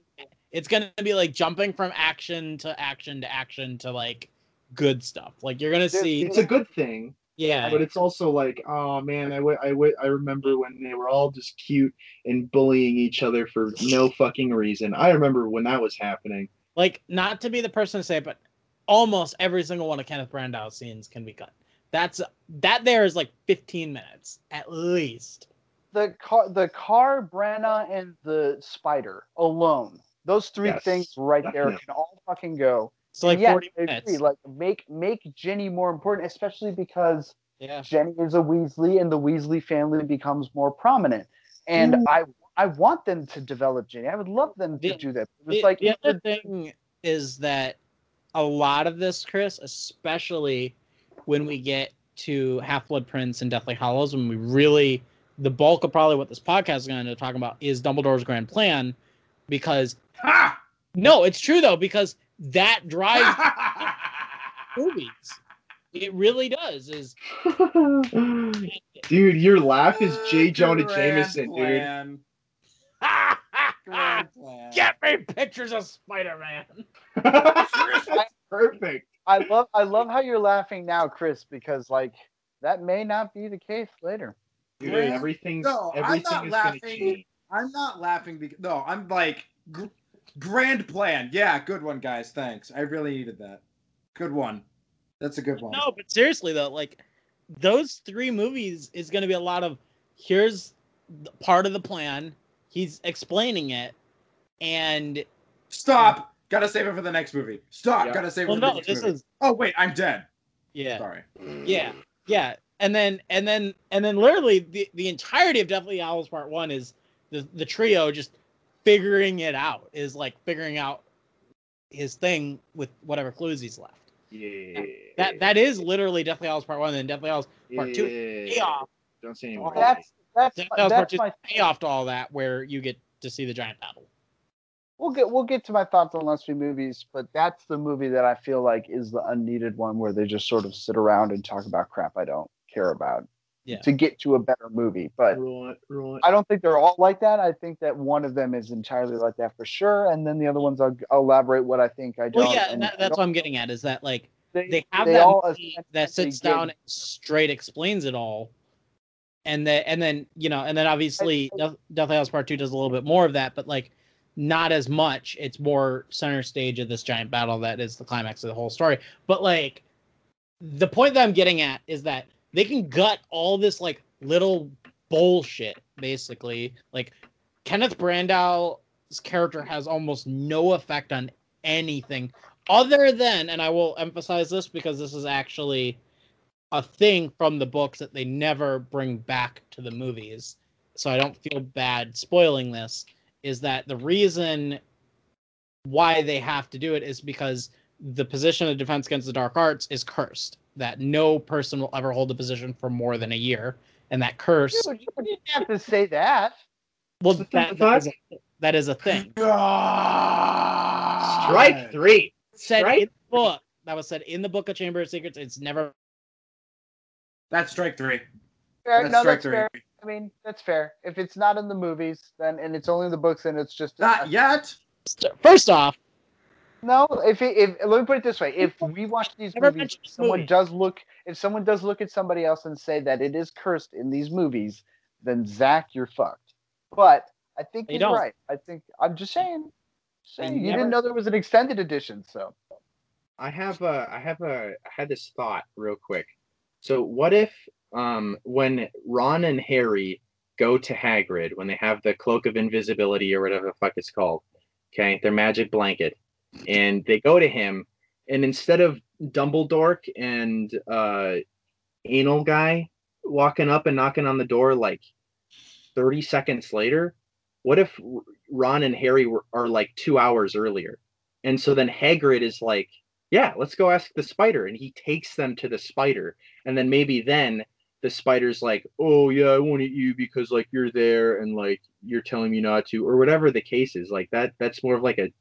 it's gonna be like jumping from action to action to action to like good stuff. Like you're gonna see, it's a good thing, yeah, but it's also like, oh man, I, w- I, w- I remember when they were all just cute and bullying each other for no fucking reason. I remember when that was happening. like not to be the person to say, it, but almost every single one of Kenneth Branagh's scenes can be cut. That's that. There is like 15 minutes at least. the car, the car, Branagh, and the spider alone. Those three Yes, things right there definitely. can all fucking go. So like yeah, 40 I agree. minutes. Like make make Ginny more important, especially because Yeah. Ginny is a Weasley and the Weasley family becomes more prominent. And mm. I I want them to develop Ginny. I would love them to do that. It's The, like the other thing is that a lot of this, Chris, especially when we get to Half Blood Prince and Deathly Hallows, when we really the bulk of probably what this podcast is going to talk about is Dumbledore's grand plan, because Ha! no, it's true though, because that drives movies. It really does. Is dude, your laugh is uh, J. Jonah Grand Jameson, dude. plan. Grand plan. get me pictures of Spider Man. Perfect. I love I love how you're laughing now, Chris, because like that may not be the case later. Dude, everything's No, I'm not is laughing. I'm not laughing because no, I'm like gr- grand plan. Yeah, good one, guys. Thanks. I really needed that. Good one. That's a good one. No, but seriously though, like those three movies is going to be a lot of here's part of the plan. He's explaining it, and Stop. Gotta save it for the next movie. Stop. Yeah. Gotta save it Well, for the no, next this movie. is Oh wait, I'm dead. yeah, Sorry. yeah, yeah. And then and then and then literally the the entirety of Deathly Hallows Part One is the the trio just figuring it out. Is like figuring out his thing with whatever clues he's left. Yeah. That that is literally Deathly Hallows Part One and Deathly Hallows Part Two. Yeah. payoff. Don't say anymore. That's that's Deathly Hallows Part Two my payoff to all that where you get to see the giant battle. we'll get we'll get to my thoughts on last few movies, but that's the movie that I feel like is the unneeded one where they just sort of sit around and talk about crap I don't care about. Yeah. To get to a better movie. But Rule it, rule it. I don't think they're all like that. I think that one of them is entirely like that for sure, and then the other ones I'll, I'll elaborate what I think I don't. Well, yeah, and and that, that's what I'm getting at is that like they, they have they that all movie that sits down get- and straight explains it all and then and then you know and then obviously I- Death, Deathly Hallows part two does a little bit more of that but like not as much it's more center stage of this giant battle that is the climax of the whole story but like the point that i'm getting at is that they can gut all this like little bullshit basically. Like kenneth branagh's character has almost no effect on anything other than and i will emphasize this because this is actually a thing from the books that they never bring back to the movies so i don't feel bad spoiling this is that the reason why they have to do it is because the position of defense against the dark arts is cursed that no person will ever hold the position for more than a year and that curse You don't- you didn't have to say that. well that, that, fuck? is a, that is a thing Strike three. said Right? in the book that was said in the book of chamber of secrets it's never That's strike three. Fair, That's no, strike that's three. fair. I mean, that's fair. If it's not in the movies, then and it's only in the books, and it's just Not yet. first off No, if it, if let me put it this way: if we watch these Never movies, someone movie. does look, if someone does look at somebody else and say that it is cursed in these movies, then Zach, you're fucked. But I think They he's right. I think I'm just saying. Saying. You never- didn't know there was an extended edition, so I have a, I have a, I had this thought real quick. So what if, um, when Ron and Harry go to Hagrid, when they have the cloak of invisibility or whatever the fuck it's called, okay, their magic blanket, and they go to him, and instead of Dumbledore and uh, anal guy walking up and knocking on the door like 30 seconds later, what if Ron and Harry were, are like two hours earlier? And so then Hagrid is like, yeah, let's go ask the spider. And he takes them to the spider. And then maybe then the spider's like, oh, yeah, I won't eat you because like you're there and like you're telling me not to, or whatever the case is. Like that, that's more of like a,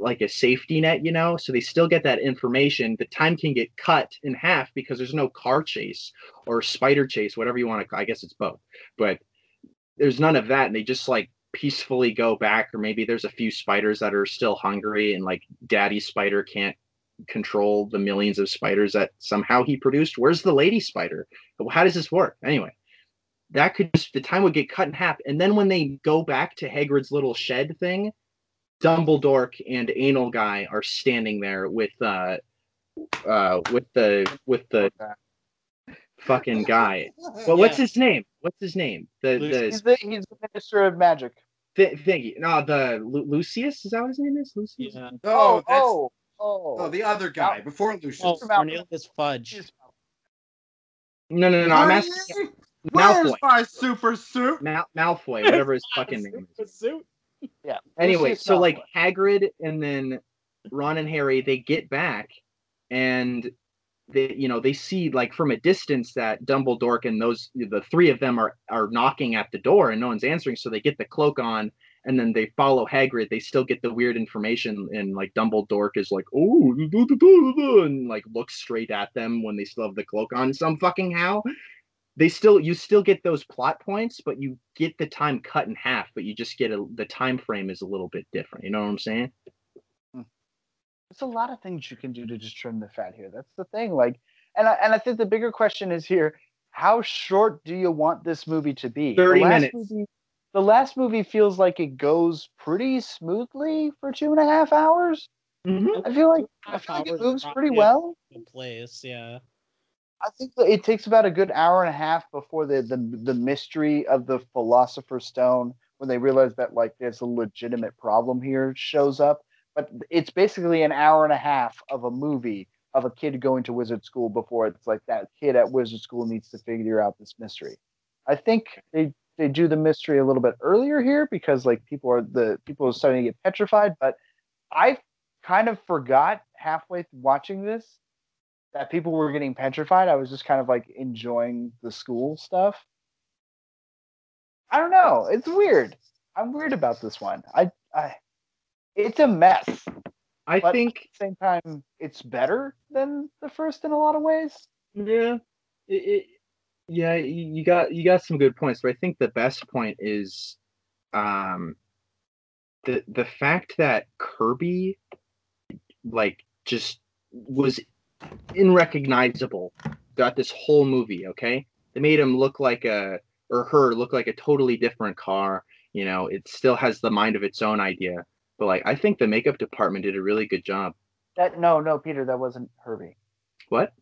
like a safety net, you know? So they still get that information. The time can get cut in half because there's no car chase or spider chase, whatever you want to, I guess it's both. But there's none of that. And they just like peacefully go back, or maybe there's a few spiders that are still hungry and like daddy spider can't control the millions of spiders that somehow he produced. Where's the lady spider? How does this work? Anyway, that could just the time would get cut in half. And then when they go back to Hagrid's little shed thing, Dumbledore and Anal Guy are standing there with uh uh with the with the fucking guy. Well, what's Yeah. his name? What's his name? The the he's the he's the minister of magic. th- you. No, the Lu- Lucius. Is that what his name is? Lucius. yeah. Oh, that's oh, oh, oh the other guy before Lucius. oh Mr. Cornelius fudge No, no, no, no. I'm asking Where's Malfoy. my super suit? Mal- Malfoy, whatever his fucking name is. yeah. Anyway, so like Hagrid and then Ron and Harry, they get back and they, you know, they see like from a distance that Dumbledore and those the three of them are are knocking at the door and no one's answering, so they get the cloak on and then they follow Hagrid. They still get the weird information, and like Dumbledore is like, oh, and like looks straight at them when they still have the cloak on. Some fucking how they still you still get those plot points, but you get the time cut in half. But you just get a the time frame is a little bit different. You know what I'm saying? There's a lot of things you can do to just trim the fat here. That's the thing. Like, and I, and I think the bigger question is here: How short do you want this movie to be? The 30 last minutes. Movie, the last movie feels like it goes pretty smoothly for two and a half hours. Mm-hmm. I feel like I Half feel like it moves pretty well. in place yeah I think it takes about a good hour and a half before the the, the mystery of the philosopher's stone, when they realize that like there's a legitimate problem here, shows up. but it's basically an hour and a half of a movie of a kid going to wizard school before it's like that kid at wizard school needs to figure out this mystery. I think they they do the mystery a little bit earlier here because like people are the people are starting to get petrified, but I kind of forgot halfway watching this that people were getting petrified. I was just kind of like enjoying the school stuff. I don't know. It's weird. I'm weird about this one. I, I it's a mess. I But- think At the same time, it's better than the first in a lot of ways. Yeah, it, it, yeah, you you got you got some good points, but I think the best point is, um, the the fact that Kirby, like, just was unrecognizable throughout this whole movie. Okay, they made him look like a or her look like a totally different car. You know, it still has the mind of its own idea, but like, I think the makeup department did a really good job. That no, no, Peter, that wasn't Herbie. What?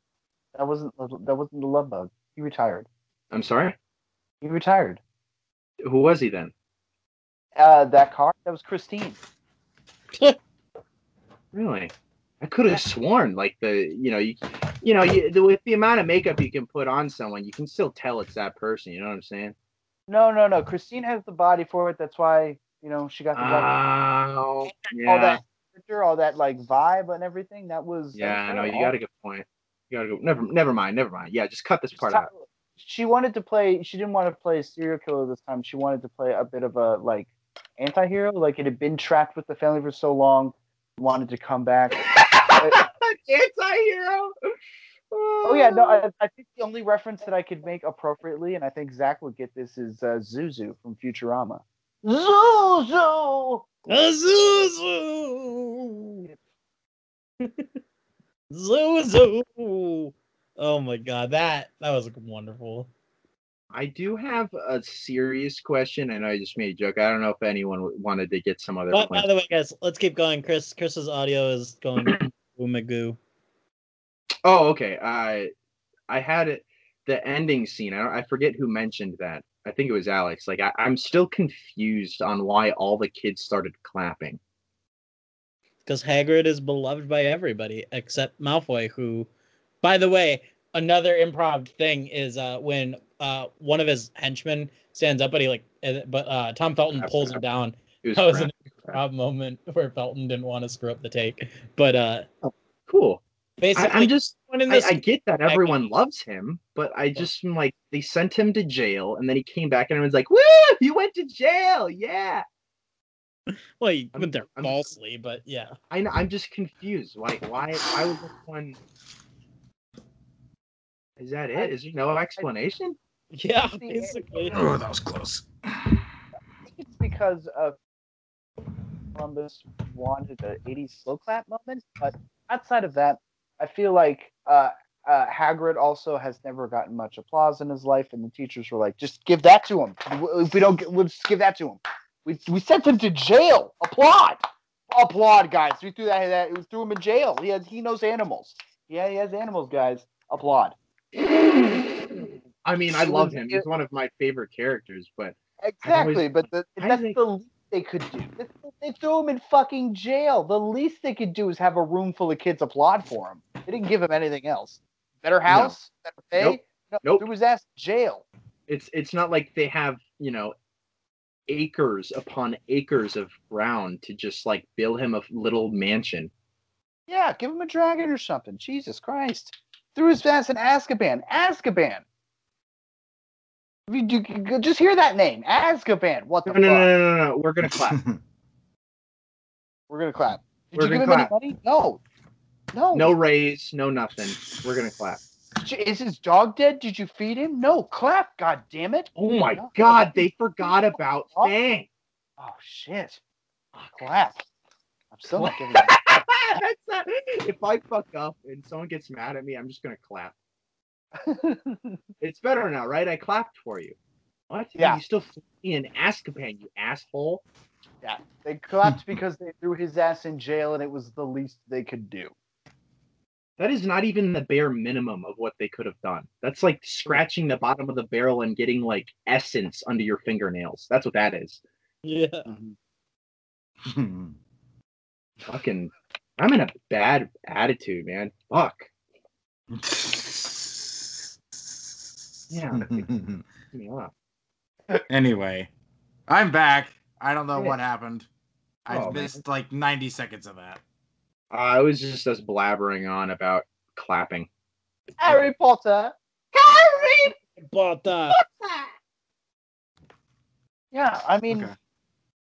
That wasn't that wasn't the love bug. He retired. I'm sorry. He retired. Who was he then? Uh, that car that was Christine. Really? I could have sworn like the you know you you know you, the, with the amount of makeup you can put on someone you can still tell it's that person. You know what I'm saying? No, no, no. Christine has the body for it. That's why you know she got the job. Oh, all yeah, that picture, all that like vibe and everything. That was yeah. was No, you got a good point. You got to go. Never, never mind. Never mind. Yeah, just cut this part out. She wanted to play. She didn't want to play a serial killer this time. She wanted to play a bit of a like anti-hero. Like it had been trapped with the family for so long. Wanted to come back. Anti-hero. Oh yeah, no. I, I think the only reference that I could make appropriately, and I think Zach would get this, is uh, Zuzu from Futurama. Zuzu. Zuzu. Zuzu. Oh my god, that that was wonderful. I do have a serious question, and I just made a joke. I don't know if anyone wanted to get some other. But by the way, guys, let's keep going. Chris, Chris's audio is going boomagoo. Oh, okay. I I had it. The ending scene. I I forget who mentioned that. I think it was Alex. Like I, I'm still confused on why all the kids started clapping. because Hagrid is beloved by everybody except Malfoy, who, by the way, another improv thing is uh, when uh, one of his henchmen stands up, but he like, but uh, Tom Felton pulls him down. It was That was an improv moment where Felton didn't want to screw up the take, but uh, cool. I, basically, I'm just. I, this, I get that everyone loves him, but I just am like they sent him to jail, and then he came back, and everyone's like, "Woo! You went to jail! Yeah!" well, he I'm- went there I'm- falsely, but yeah, I know, I'm just confused. Like, why? Why was this one? Is that it? Is there no explanation? yeah, basically. Oh, that was close. I think it's because of Columbus wanted an 80s slow clap moment, but outside of that, I feel like uh, uh, Hagrid also has never gotten much applause in his life, and the teachers were like, "Just give that to him. If we don't, get, we'll just give that to him. We, we sent him to jail. Applaud, applaud, guys. We threw that, that we threw him in jail. He has, he knows animals. Yeah, he has animals, guys. Applaud. I mean, I love him. He's one of my favorite characters, but Exactly, but the, that's think- the they could do. Mm-hmm. They, they threw him in fucking jail. The least they could do is have a room full of kids applaud for him. They didn't give him anything else. Better house, better pay. Nope. No, Nope. threw his ass jail. it's it's not like they have you know acres upon acres of ground to just like build him a little mansion. Yeah, give him a dragon or something. Jesus Christ. Threw his ass in Azkaban. Azkaban. I you, you- just hear that name. Azkaban. What the No, no, fuck? no, no, no, no. We're gonna clap. We're gonna clap. Did We're you give gonna him clap. any money? No. No. No raise, no nothing. We're gonna clap. Is his dog dead? Did you feed him? No. Clap. God damn it. Oh my No. god, they forgot about. Fang. Oh shit! Clap. I'm still not giving that. That's not, if I fuck up and someone gets mad at me, I'm just gonna clap. It's better now, right? I clapped for you. What? Yeah. You still in Azkaban, you asshole. Yeah, they clapped because they threw his ass in jail, and it was the least they could do. That is not even the bare minimum of what they could have done. That's like scratching the bottom of the barrel and getting like essence under your fingernails. That's what that is. Yeah. Mm-hmm. fucking. I'm in a bad attitude, man. Fuck. Yeah. piss me off. anyway, I'm back. I don't know Yeah. what happened. I Oh, man. missed like 90 seconds of that. Uh, it was just us blabbering on about clapping. Harry Potter. But Potter. Yeah, I mean, Okay.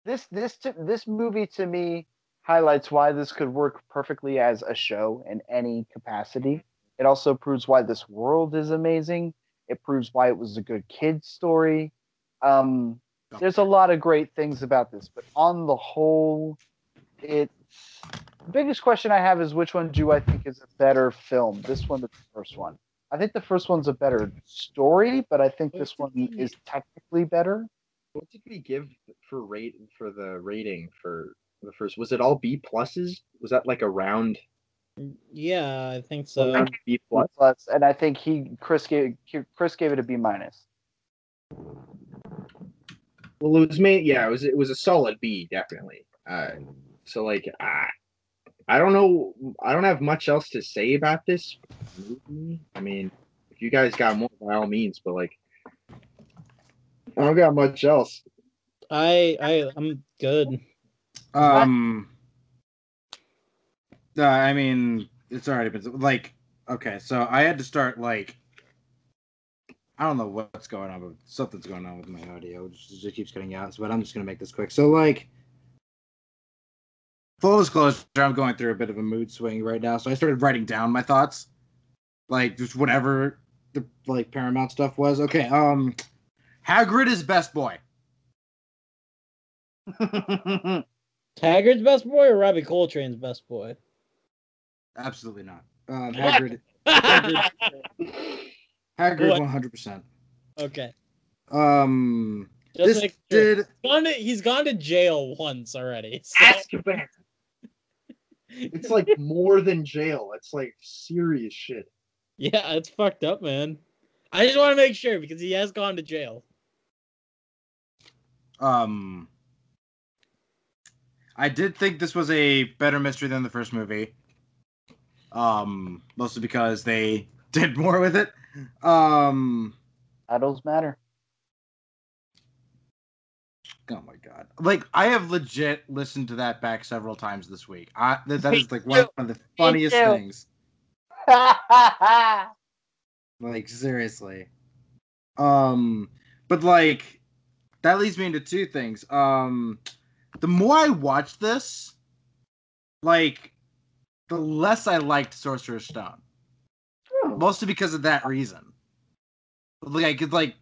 this this to, this movie to me highlights why this could work perfectly as a show in any capacity. It also proves why this world is amazing. It proves why it was a good kid story. Um, there's a lot of great things about this, but on the whole, it's the biggest question I have is which one do I think is a better film? This one the first one? I think the first one's a better story, but I think this one is technically better. What did we give for rate for the rating for the first? Was it all B pluses? Was that like a round, yeah, I think so. round B plus? plus, and I think he Chris gave Chris gave it a B minus. Well, it was made. Yeah, it was. It was a solid B, definitely. Uh, so like, uh, I don't know. I don't have much else to say about this movie. I mean, if you guys got more, by all means. But like, I don't got much else. I I I'm good. Um, uh, I mean, it's already been like okay. So I had to start like I don't know what's going on, but something's going on with my audio. It just, it just keeps cutting out. But I'm just gonna make this quick. So like, full disclosure, I'm going through a bit of a mood swing right now. So I started writing down my thoughts, like just whatever the like Paramount stuff was. Okay, um, Hagrid is best boy. Hagrid's best boy or Robbie Coltrane's best boy? Absolutely not. Um, Hagrid, Hagrid, What? one hundred percent. okay. Um, Just this sure. did He's gone to, he's gone to jail once already. so- Azkaban. It's like more than jail. It's like serious shit. yeah, it's fucked up, man. I just want to make sure because he has gone to jail. um, I did think this was a better mystery than the first movie. Um, mostly because they did more with it. Um, Titles matter. oh my god, like I have legit listened to that back several times this week. I that, that is like one of the funniest things. Like seriously. Um but like that leads me into two things. Um the more I watch this, like the less I liked Sorcerer's Stone. Mostly because of that reason. Like it's like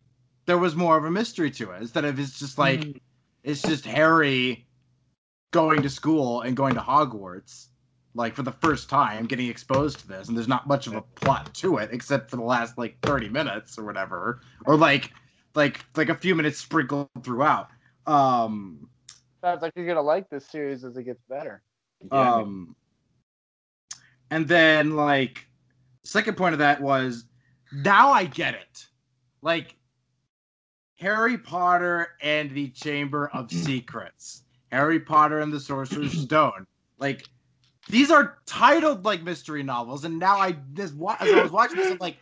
there was more of a mystery to it instead of it's just like it's just Harry going to school and going to Hogwarts like for the first time getting exposed to this and there's not much of a plot to it except for the last like 30 minutes or whatever or like like like a few minutes sprinkled throughout um Sounds like you're gonna like this series as it gets better. Yeah, um and then like second point of that was now i get it. Like harry potter and the chamber of secrets harry potter and the sorcerer's stone. Like these are titled like mystery novels and now i this as i was watching this i'm like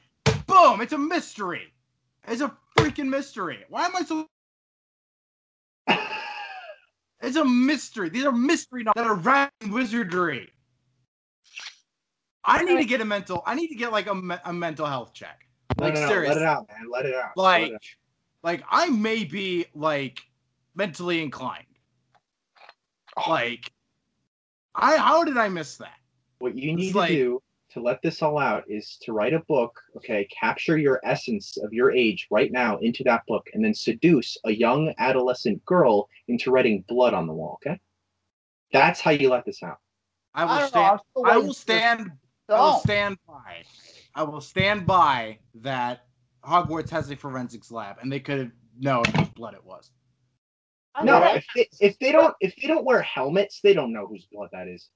boom it's a mystery. It's a freaking mystery. Why am i so it's a mystery. These are mystery novels that are writing wizardry I need to get a mental. I need to get like a, me- a mental health check. Like no, no, seriously, let it out, man. Let it out. Like it out. like I may be like mentally inclined. Like, I how did I miss that? What you It's need like- to do to let this all out is to write a book, okay? Capture your essence of your age right now into that book and then seduce a young adolescent girl into writing blood on the wall, okay? That's how you let this out. I will I don't know. stand. I'm still I waiting will for- stand. I will stand by. I will stand by that. Hogwarts has a forensics lab, and they could have known whose blood it was. No, if they, if they don't if they don't wear helmets, they don't know whose blood that is.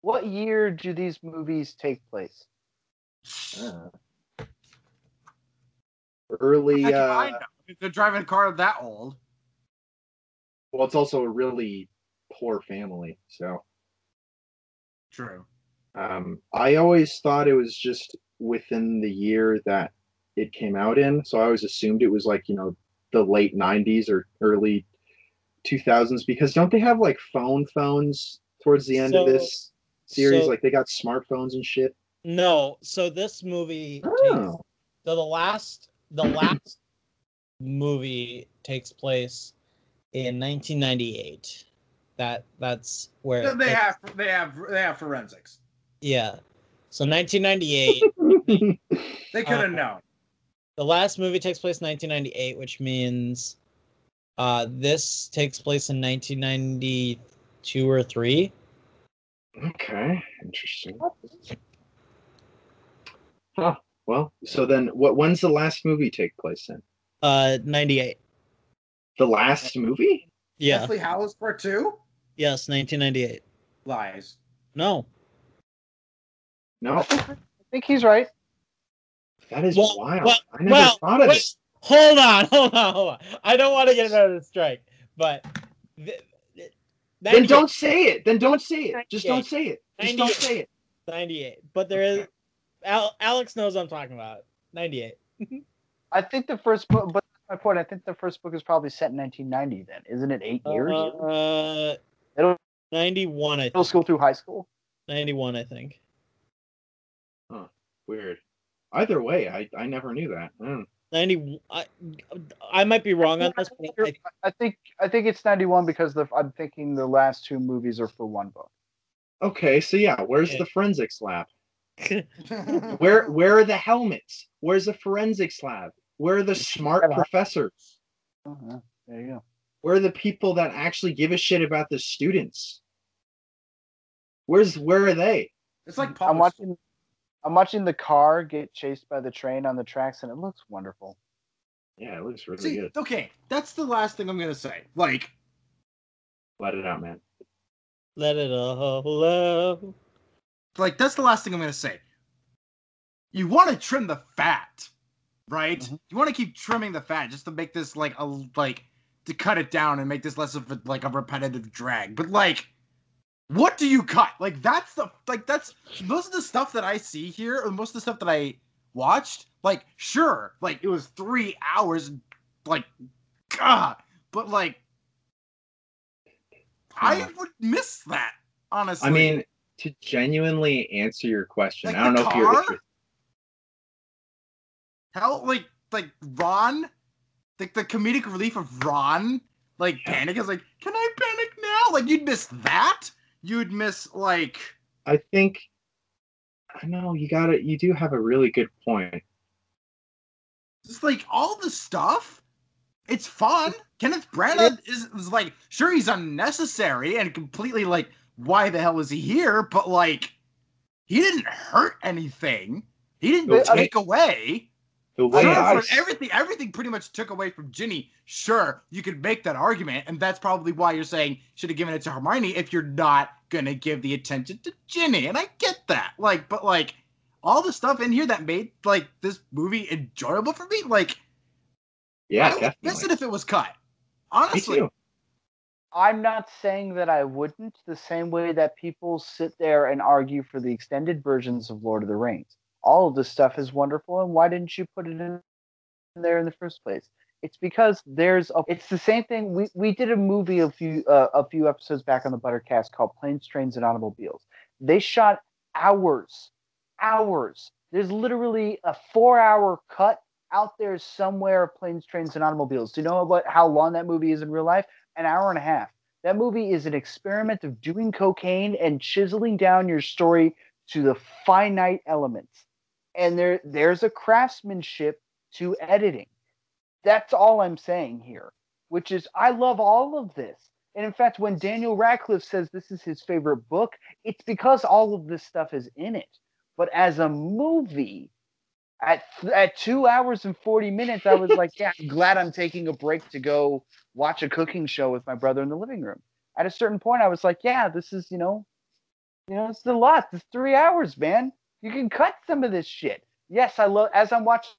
What year do these movies take place? Uh, early Heck uh If they're driving a car that old. well it's also a really poor family, so True. Um, I always thought it was just within the year that it came out in, so I always assumed it was like you know the late '90s or early 2000s because don't they have like phone phones towards the end of this series? so- like they got smartphones and shit. No, so this movie takes, Oh, so the last the last movie takes place in 1998. That that's where They it- have they have they have forensics. Yeah. So 1998. They could have Uh, known. the last movie takes place in 1998, which means uh this takes place in 1992 or 3. okay, interesting. Huh. Well, so then, what? When's the last movie take place in? Uh 98. The last movie? Yeah. Deathly Hallows Part Two Yes, 1998. lies. No. No, I think he's right. that is Well, wild. well, I never well, thought of wait. it. Hold on, hold on, hold on. I don't want to get another strike, but th- th- Then don't say it. Then don't say it. Just don't say it. Just don't 98. say it. 98. But there is Al- Alex knows what I'm talking about. 98. I think the first book, but my point. I think the first book is probably set in 1990. Then isn't it eight years? Uh, Middle- 91, I Middle school through high school. 91, I think. Weird. Either way, I, I never knew that. Mm. 90. I, I might be wrong on this, but I, I think I think it's 91 because the, I'm thinking the last two movies are for one book. Okay, so yeah, where's Okay. the forensics lab? Where where are the helmets? Where's the forensics lab? Where are the smart professors? Uh-huh. There you go. Where are the people that actually give a shit about the students? Where's where are they? It's like I'm public watching. I'm watching the car get chased by the train on the tracks, and it looks wonderful. Yeah, it looks really See, good. okay, that's the last thing I'm gonna say. Like, Let it out, man. let it all out. like that's the last thing I'm gonna say. You want to trim the fat, right? Mhm. You want to keep trimming the fat just to make this like a like to cut it down and make this less of a, like a repetitive drag. But like, what do you cut? Like that's the like that's most of the stuff that I see here, or most of the stuff that I watched. Like, sure, like it was three hours, like, God, but like, I would miss that honestly. I mean, to genuinely answer your question, Like I don't know if you're, if car? you're How like like Ron, like the comedic relief of Ron, like Yeah. panic is like, can I panic now? Like you'd miss that. You'd miss like I think I know you got it. You do have a really good point. just like all the stuff. It's fun. Kenneth Branagh is, is like, sure he's unnecessary and completely like, why the hell is he here? But like, he didn't hurt anything. He didn't I take away. The way Sure, I everything, everything pretty much took away from Ginny. Sure, you could make that argument, and that's probably why you're saying should have given it to Hermione if you're not gonna give the attention to Ginny. And I get that, like, but like all the stuff in here that made like this movie enjoyable for me, like yeah, I would miss it if it was cut. Honestly. I'm not saying that I wouldn't, the same way that people sit there and argue for the extended versions of Lord of the Rings. All of this stuff is wonderful, and why didn't you put it in there in the first place? It's because there's a, it's the same thing. We we did a movie a few uh, a few episodes back on the Buttercast called Planes, Trains, and Automobiles. They shot hours, hours. There's literally a four-hour cut out there somewhere of Planes, Trains, and Automobiles. Do you know about how long that movie is in real life? An hour and a half. That movie is an experiment of doing cocaine and chiseling down your story to the finite elements. And there there's a craftsmanship to editing. That's all I'm saying here, which is I love all of this. And in fact, when Daniel Radcliffe says this is his favorite book, it's because all of this stuff is in it. But as a movie, at at two hours and 40 minutes, I was like, yeah, I'm glad I'm taking a break to go watch a cooking show with my brother in the living room. At a certain point, I was like, yeah, this is, you know, you know, it's a lot. It's three hours, man. You can cut some of this shit. Yes, I love as I'm watching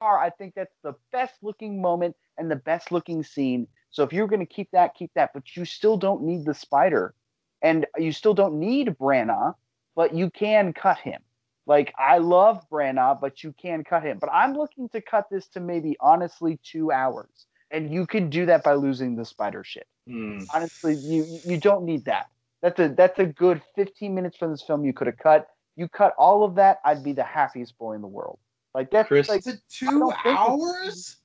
car, I think that's the best looking moment and the best looking scene. So if you're gonna keep that, keep that. But you still don't need the spider and you still don't need Branagh, but you can cut him. Like I love Branagh, but you can cut him. But I'm looking to cut this to maybe honestly two hours, and you can do that by losing the spider shit. Hmm. Honestly, you you don't need that. That's a that's a good 15 minutes from this film you could have cut. You cut all of that, I'd be the happiest boy in the world. Like that's Chris, like Is it I two don't think it's- hours?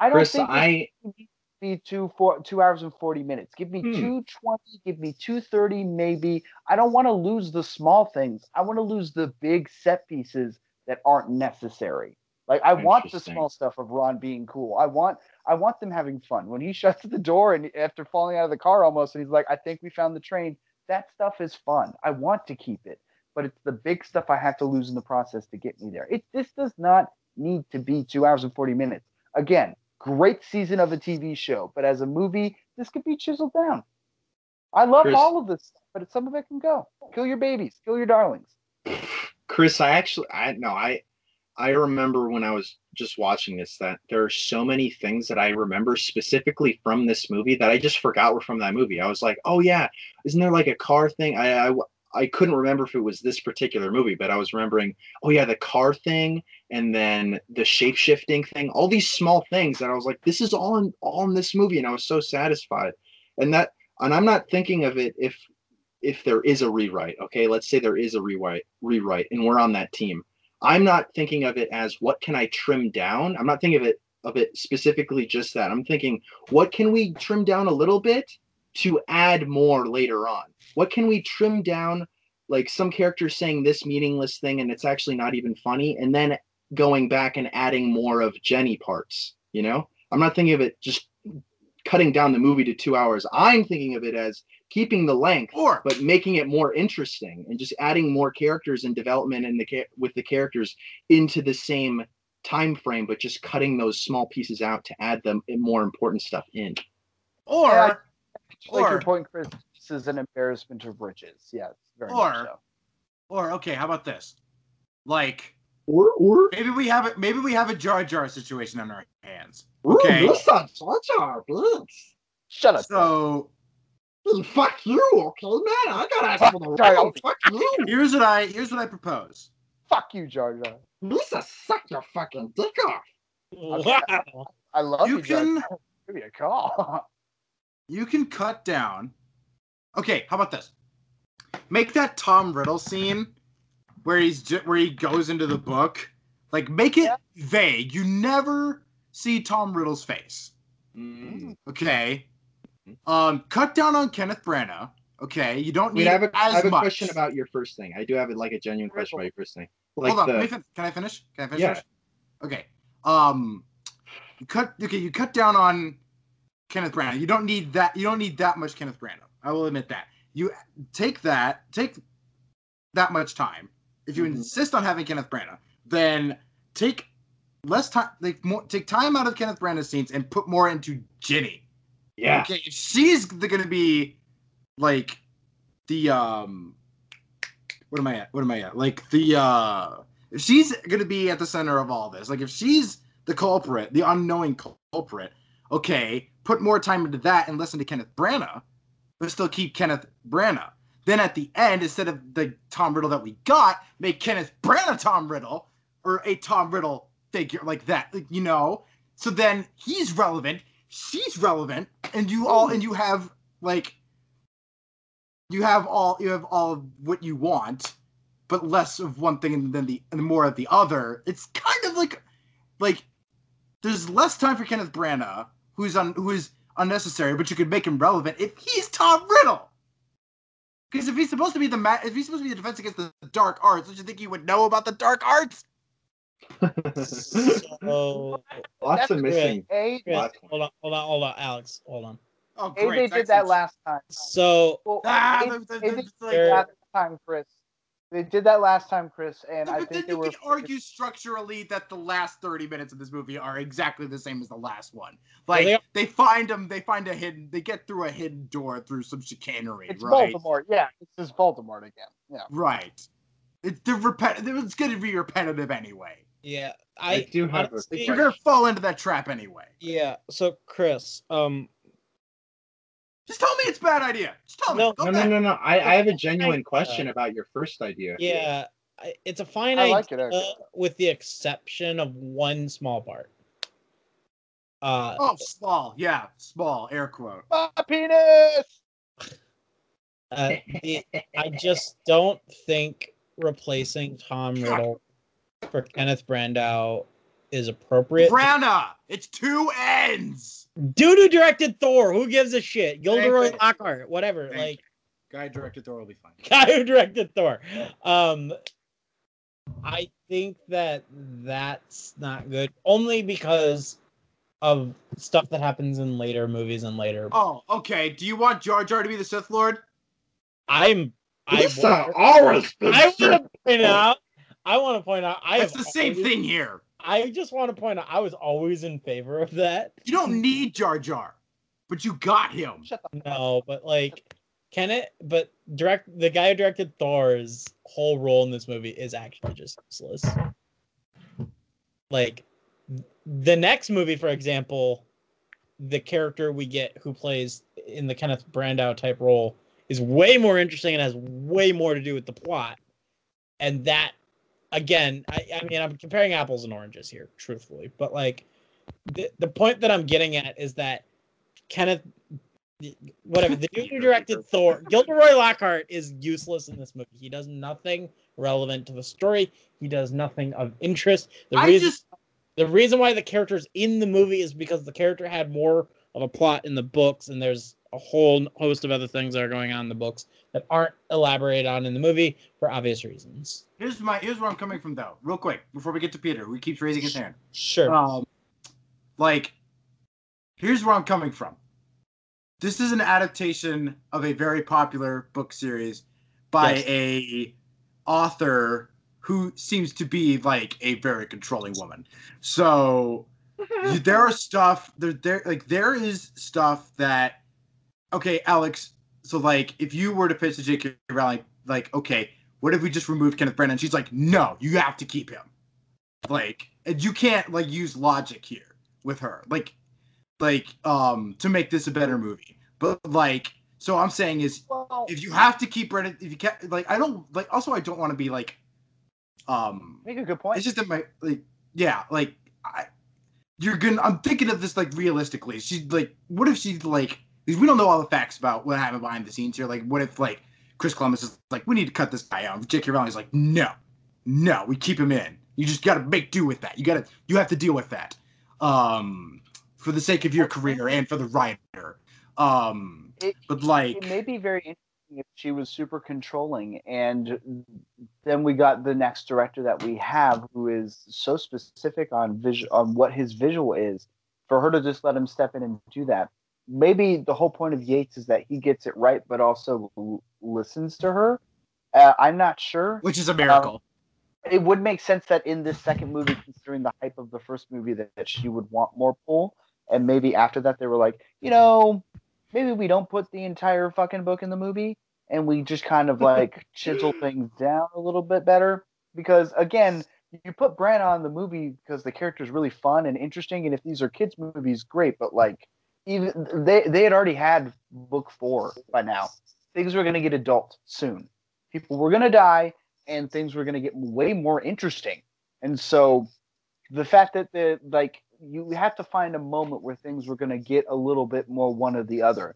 I don't Chris, think it I should be two four two hours and 40 minutes. Give me Hmm. 220, give me 230 maybe. I don't want to lose the small things. I want to lose the big set pieces that aren't necessary. Like I want the small stuff of Ron being cool. I want I want them having fun. When he shuts the door and after falling out of the car almost and he's like, I think we found the train. That stuff is fun. I want to keep it. But it's the big stuff I have to lose in the process to get me there. It this does not need to be two hours and 40 minutes. Again, great season of a TV show, but as a movie, this could be chiseled down. I love Chris- all of this, but some of it can go. Kill your babies, kill your darlings. Chris, I actually, I no, I, I remember when I was just watching this that there are so many things that I remember specifically from this movie that I just forgot were from that movie. I was like, oh yeah, isn't there like a car thing? I, I, I couldn't remember if it was this particular movie, but I was remembering, oh yeah, the car thing, and then the shape shifting thing, all these small things that I was like, this is all in all in this movie, and I was so satisfied. And that, and I'm not thinking of it if if there is a rewrite okay? Let's say there is a rewrite rewrite and we're on that team. I'm not thinking of it as what can i trim down? I'm not thinking of it of it specifically just that. I'm thinking what can we trim down a little bit to add more later on. What can we trim down? Like some characters saying this meaningless thing and it's actually not even funny and then going back and adding more of ginny parts you know? I'm not thinking of it just cutting down the movie to two hours. I'm thinking of it as keeping the length Or but making it more interesting and just adding more characters and development in the with the characters into the same time frame but just cutting those small pieces out to add them eh, more important stuff in. Or Yeah, I like your Or- point, Chris. This is an embarrassment of riches. Yes, very Or- much so. or okay, how about this? Like or or maybe we have it. Maybe we have a Jar Jar situation on our hands. Okay. Ooh, listen, Jar Jar, please. Shut up. So fuck you okay man i gotta ask for the Sorry, round. fuck you here's what I here's what I propose. Fuck you, Jar Jar. lisa suck your fucking dick off Wow. I love you, You can Give me a call. you can cut down. Okay, how about this? Make that Tom Riddle scene where he's where he goes into the book. Like make it Yeah. vague. You never see Tom Riddle's face. Mm. Okay. Um, cut down on Kenneth Branagh. Okay, you don't need I have a, I as have a much. question about your first thing. I do have a, like a genuine question about your first thing. Like Hold on, the, fin- can I finish? Can I finish? Yeah. Okay. Um, you cut. Okay, you cut down on Kenneth Branagh. You don't need that. You don't need that much Kenneth Branagh. I will admit that. You take that. Take that much time. If you Mhm. insist on having Kenneth Branagh, then take less time. Like more. Take time out of Kenneth Branagh's scenes and put more into Ginny. yeah. Okay, if she's gonna be like the um what am I at? What am I at? Like the uh if she's gonna be at the center of all this, like if she's the culprit, the unknowing culprit, okay, put more time into that and listen to Kenneth Branagh, but still keep Kenneth Branagh. Then at the end, instead of the Tom Riddle that we got, make Kenneth Branagh Tom Riddle or a Tom Riddle figure like that, you know. So then he's relevant, she's relevant, and you all and you have like you have all you have all of what you want, but less of one thing than the and more of the other. It's kind of like like there's less time for Kenneth Branagh, who's on who is unnecessary, but you could make him relevant if he's Tom Riddle. Because if he's supposed to be the ma- if he's supposed to be the defense against the dark arts, don't you think he would know about the dark arts? So, Lots That's of missing. A, Chris, hold on, hold on, hold on, Alex, hold on. Oh, A they did that last time. So, Well, Ah, A- the- the- A the- did it's that like- They're- last time, Chris. They did that last time, Chris, and Yeah, I think then they you were. can argue structurally that the last 30 minutes of this movie are exactly the same as the last one. Like they- they, find them, they find a hidden, they get through a hidden door through some chicanery, It's right? Voldemort. Yeah, it's just Voldemort again. Yeah. Right. It's the repetitive. It's going to be repetitive anyway. yeah, I I, do have honestly- Like, you're going to fall into that trap anyway. Yeah. So Chris, um, Just tell me it's a bad idea. Just tell me. No, Go No, no, back. no, no. I, I have a genuine question about your first idea. Yeah, it's a fine I like idea, it, actually. with the exception of one small part. Uh, Oh, small. Yeah, small. Air quote. My penis. uh, the, I just don't think replacing Tom Riddle for Kenneth Brandow is appropriate. Brana. It's two ends. Dude who directed Thor, who gives a shit? Gilderoy Lockhart, whatever. Thank like Guy directed Thor will be fine. guy who directed Thor. Um, I think that that's not good, only because of stuff that happens in later movies and later. Oh, okay. Do you want Jar Jar to be the Sith Lord? I'm. I, Listen, ours. I want to point out. I want to point out. I That's have the same always- thing here. I just want to point out. I was always in favor of that. You don't need Jar Jar, but you got him. Shut the No, but like, can it? But direct the guy who directed Thor's whole role in this movie is actually just useless. Like, the next movie, for example, the character we get who plays in the Kenneth Brandow type role is way more interesting and has way more to do with the plot. And that, again, I, I mean, I'm comparing apples and oranges here, truthfully, but like, the, the point that I'm getting at is that Kenneth whatever the dude who directed Thor, Gilderoy Lockhart is useless in this movie. He does nothing relevant to the story. He does nothing of interest. The I reason just the reason why the character's in the movie is because the character had more of a plot in the books, and there's a whole host of other things that are going on in the books that aren't elaborated on in the movie for obvious reasons. here's my here's where I'm coming from though. Real quick before we get to Peter, who keeps raising his hand. Sure. Um, like, here's where I'm coming from. This is an adaptation of a very popular book series by Yes. a author who seems to be like a very controlling woman. So there are stuff there there like there is stuff that okay, Alex. So like if you were to pitch to J.K. Rowling, like okay, what if we just removed Kenneth Branagh? She's like, no, you have to keep him. Like, and you can't like use logic here with her, like, like um to make this a better movie. But like, so I'm saying is Well, if you have to keep Brennan, if you can't like, I don't like. Also, I don't want to be like, um, make a good point. it's just that my like, yeah, like I, you're gonna. I'm thinking of this like realistically. She's like, what if she's like, because we don't know all the facts about what happened behind the scenes here. Like, what if like Chris Columbus is like, we need to cut this guy out. J.K. Rowling's like, no, no, we keep him in. You just got to make do with that. You got to, you have to deal with that, um, for the sake of your career and for the writer. Um, It- but like, it may be very interesting if she was super controlling and then we got the next director that we have who is so specific on visual on what his visual is for her to just let him step in and do that maybe the whole point of yates is that he gets it right but also l- listens to her uh, i'm not sure which is a miracle. it would make sense that in this second movie, considering the hype of the first movie, that, that she would want more pull. And maybe after that, they were like, you know, maybe we don't put the entire fucking book in the movie and we just kind of like chisel things down a little bit better. Because again, you put Branagh the movie because the character is really fun and interesting. And if these are kids' movies, great. But like, even they, they had already had book four by now. Things were going to get adult soon. People were going to die and things were going to get way more interesting. And so the fact that the like you have to find a moment where things were going to get a little bit more one or the other.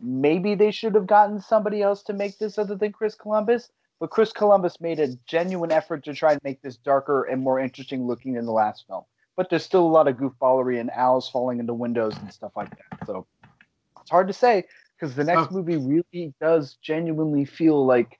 Maybe they should have gotten somebody else to make this other than Chris Columbus, but Chris Columbus made a genuine effort to try and make this darker and more interesting looking than the last film. But there's still a lot of goofballery and owls falling into windows and stuff like that. So it's hard to say because the next Oh. movie really does genuinely feel like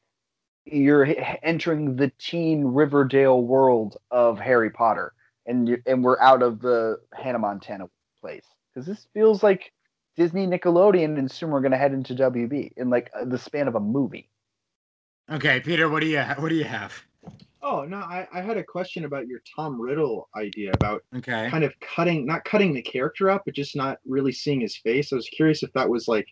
you're entering the teen Riverdale world of Harry Potter, and you, and we're out of the Hannah Montana place because this feels like Disney, Nickelodeon, and soon we're gonna head into WB in like the span of a movie. Okay, Peter, what do you what do you have? Oh no, I, I had a question about your Tom Riddle idea about Okay. kind of cutting not cutting the character up, but just not really seeing his face. I was curious if that was like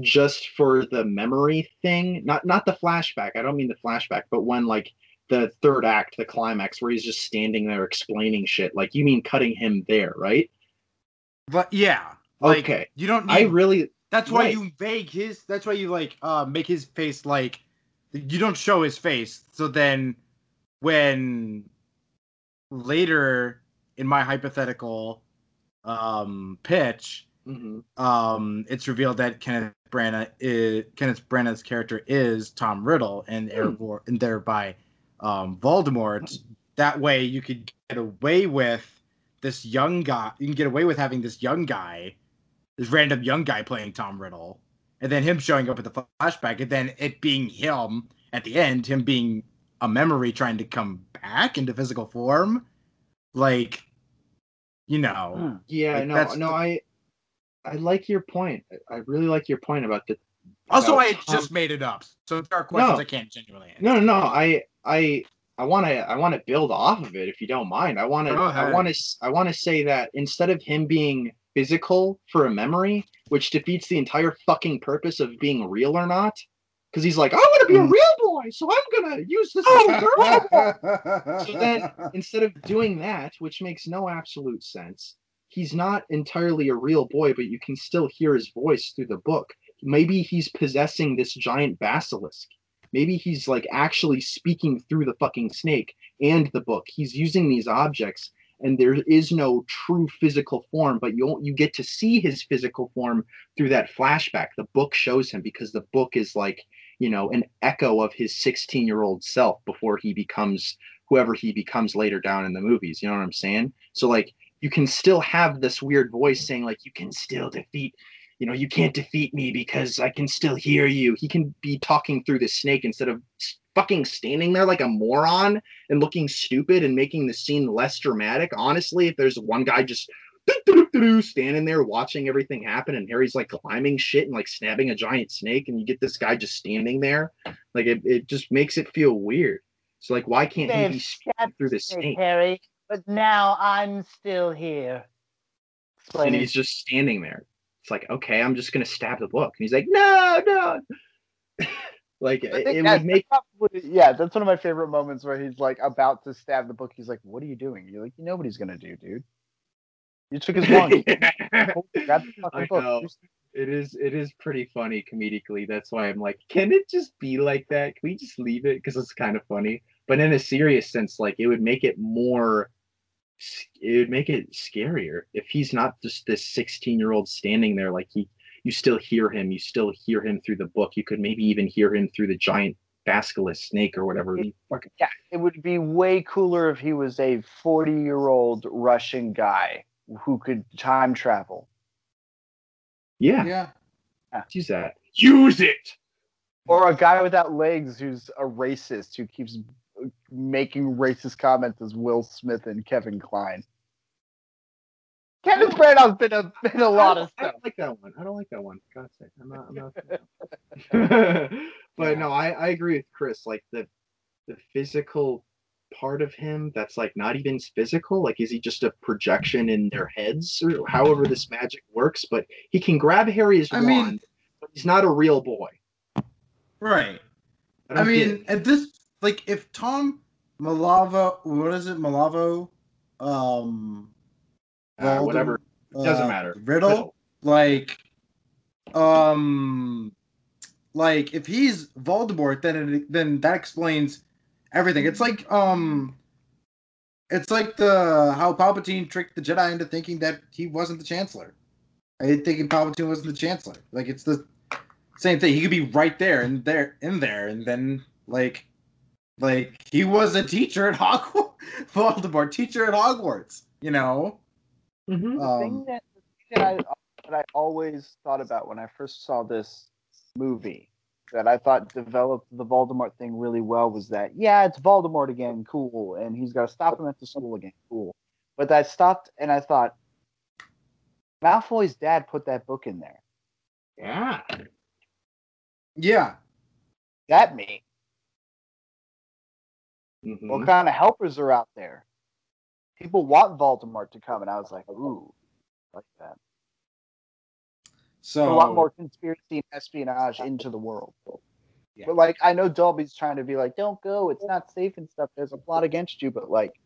just for the memory thing, not not the flashback. I don't mean the flashback, but when like the third act, the climax, where he's just standing there explaining shit. Like you mean cutting him there, right? But yeah, like Okay. you don't need I really That's why Right. you make his. That's why you like uh make his face like you don't show his face. So then, when later in my hypothetical um pitch, Mhm. um it's revealed that Kenneth Branagh is Kenneth Branagh's character is Tom Riddle and therefore and thereby um Voldemort. That way you could get away with this young guy. You can get away with having this young guy, this random young guy playing Tom Riddle, and then him showing up at the flashback, and then it being him at the end, him being a memory trying to come back into physical form. Like, you know. Hmm. Yeah, Like, no, no, the- I, I like your point. I- I really like your point about the. Also, about I Tom- just made it up, so there are questions No. I can't genuinely answer. No, no, no. I, I, I want to, I want to build off of it. If you don't mind, I want to, I want to, I want to say that instead of him being physical for a memory, which defeats the entire fucking purpose of being real or not, because he's like, I want to be a Mm. real boy, so I'm gonna use this little girl. So then, instead of doing that, which makes no absolute sense, he's not entirely a real boy, but you can still hear his voice through the book. Maybe he's possessing this giant basilisk. Maybe he's like actually speaking through the fucking snake and the book. He's using these objects, and there is no true physical form, but you you get to see his physical form through that flashback. The book shows him because the book is like you know an echo of his 16 year old self before he becomes whoever he becomes later down in the movies. You know what I'm saying? So like you can still have this weird voice saying like you can still defeat, you know, you can't defeat me because I can still hear you. He can be talking through the snake instead of fucking standing there like a moron and looking stupid and making the scene less dramatic. Honestly, if there's one guy just standing there watching everything happen and Harry's like climbing shit and like snapping a giant snake and you get this guy just standing there, like it, it just makes it feel weird. So like why can't he They've be stabbed through the snake? Harry, but now I'm still here. and Explaining. he's just standing there. It's like, okay, I'm just gonna stab the book. And he's like, no, no. like it, it would make probably, yeah, that's one of my favorite moments where he's like about to stab the book. He's like, "What are you doing?" You're like, "You know what he's gonna do, dude. You took his wand. Grab the fucking I book." know. it is it is pretty funny comedically. That's why I'm like, can it just be like that? Can we just leave it? Because it's kind of funny. But in a serious sense, like it would make it more it would make it scarier if he's not just this 16 year old standing there like he you still hear him you still hear him through the book you could maybe even hear him through the giant basilisk snake or whatever fucking Yeah, it would be way cooler if he was a 40 year old Russian guy who could time travel. yeah, Yeah. use that use it Or a guy without legs who's a racist who keeps uh, making racist comments as Will Smith and Kevin Kline. Kevin Branagh's been a been a lot of don't, I don't like that one. I don't like that one. For God's sake, I'm not. I'm not but no, I, I agree with Chris. Like the the physical part of him that's like not even physical. Like, is he just a projection in their heads or however this magic works? But he can grab Harry's I wand, mean- but he's not a real boy. Right. I, I mean, it. at this, like, if Tom Malavo, what is it, Malavo, um, Uh, Voldem- whatever. Doesn't uh, matter. Riddle, like, um, like if he's Voldemort, then it, then that explains everything. It's like, um, it's like the how Palpatine tricked the Jedi into thinking that he wasn't the Chancellor. I thinking Palpatine wasn't the Chancellor. Like it's the same thing. He could be right there and there in there, and then like, like he was a teacher at Hogwarts, Voldemort, teacher at Hogwarts. You know. Mhm. the Um, thing that, the thing that I that I always thought about when I first saw this movie that I thought developed the Voldemort thing really well was that yeah, it's Voldemort again, cool, and he's got to stop him at the school again, cool. But that stopped and I thought Malfoy's dad put that book in there. Yeah. Yeah. That me. Mhm. What kind of helpers are out there? People want Voldemort to come, and I was like, ooh, like that. So a lot more conspiracy and espionage into the world. Yeah. But like, I know Dobby's trying to be like, "Don't go, it's not safe and stuff." There's a plot against you, but like,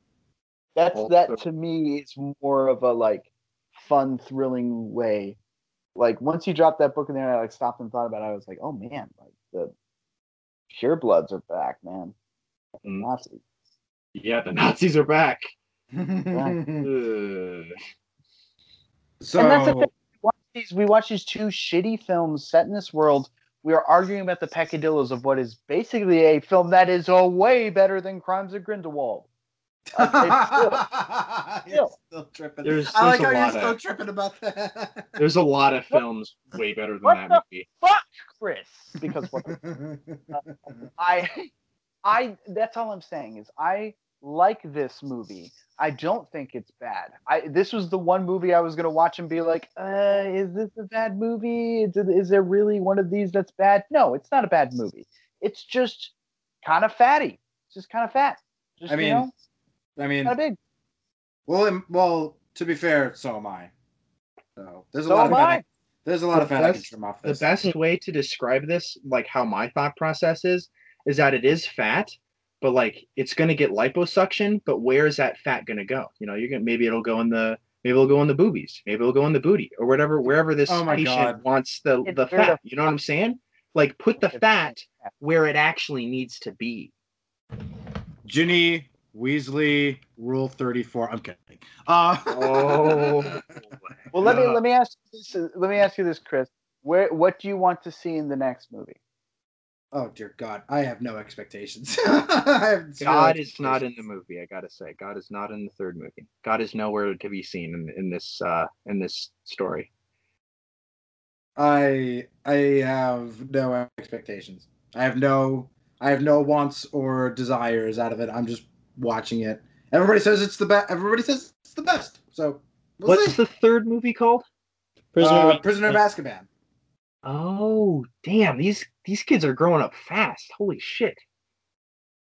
that's Also- that to me is more of a like fun, thrilling way like once you dropped that book in there, and I like stopped and thought about it. I was like, oh man, like the purebloods are back, man. Mm. Nazis. Yeah, the Nazis are back. so these, we watch these two shitty films set in this world. We are arguing about the peccadillos of what is basically a film that is a way better than Crimes of Grindelwald. Like, it's still- still tripping. There's- I like a how you're lot still of- tripping about that. There's a lot of films way better than What that the- movie. Fuck Chris, because what uh, I, I that's all I'm saying is I like this movie. I don't think it's bad. I this was the one movie I was gonna watch and be like, uh, is this a bad movie? Is, it- is there really one of these that's bad? No, it's not a bad movie. It's just kind of fatty. It's just kind of fat. Just I mean, you know, I mean, kind of big. well, im- well. To be fair, so am I. So there's a So lot of am fat. I. I- There's a lot of The fat I can trim off The best way to describe this, like how my thought process is, is that it is fat, but like it's gonna get liposuction, but where is that fat gonna go? You know, you're gonna maybe it'll go in the maybe it'll go in the boobies, maybe it'll go in the booty, or whatever wherever this Oh patient God. wants the It's the fat. You know what I'm saying? Like put the fat where it actually needs to be. Ginny Weasley Rule 34. I'm kidding. Uh, Oh. Well, let me let me ask this, let me ask you this, Chris. Where what do you want to see in the next movie? Oh dear God, I have no expectations. I have zero God is not in the movie. I gotta say, God is not in the third movie. God is nowhere to be seen in, in this uh, in this story. I I have no expectations. I have no I have no wants or desires out of it. I'm just watching it. Everybody says it's the best. Everybody says it's the best. So we'll What's see. the third movie called? Prisoner Uh, of- Prisoner of Azkaban. Oh, damn! These these kids are growing up fast. Holy shit!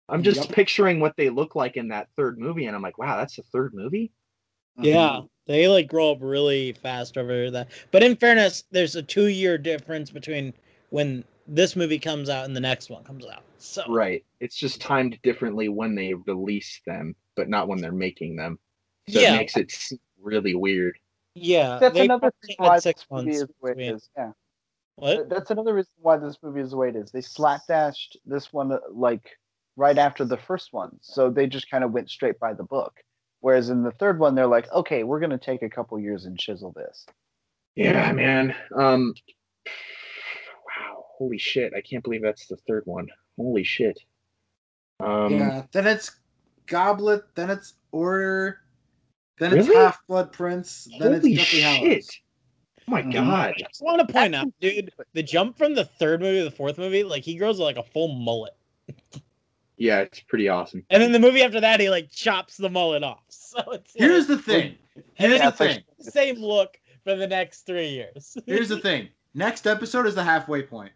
I'm just Yup. picturing what they look like in that third movie, and I'm like, wow, that's the third movie. Yeah, mm-hmm. they like grow up really fast over that. But in fairness, there's a two year difference between when this movie comes out and the next one comes out. So Right. It's just timed differently when they release them, but not when they're making them. So yeah, it makes it seem really weird. yeah. That's another thing why six this movie months is the way it between- is. Yeah. What? That's another reason why this movie is the way it is. They slapdashed this one like right after the first one, so they just kind of went straight by the book. Whereas in the third one, they're like, okay, we're gonna take a couple years and chisel this. Yeah, man. Um Wow, holy shit. I can't believe that's the third one. Holy shit. Um yeah. Then it's Goblet. Then it's Order. Then it's Half Blood Prince. Then holy it's Deathly shit. Hallows. Oh my Mhm. god. I just want to point out, dude, the jump from the third movie to the fourth movie, like he grows like a full mullet, Yeah, it's pretty awesome. and then the movie after that, he like chops the mullet off. So it's like, Here's the thing. Here's Yeah, the it's thing. the same look for the next three years. Here's the thing. Next episode is the halfway point.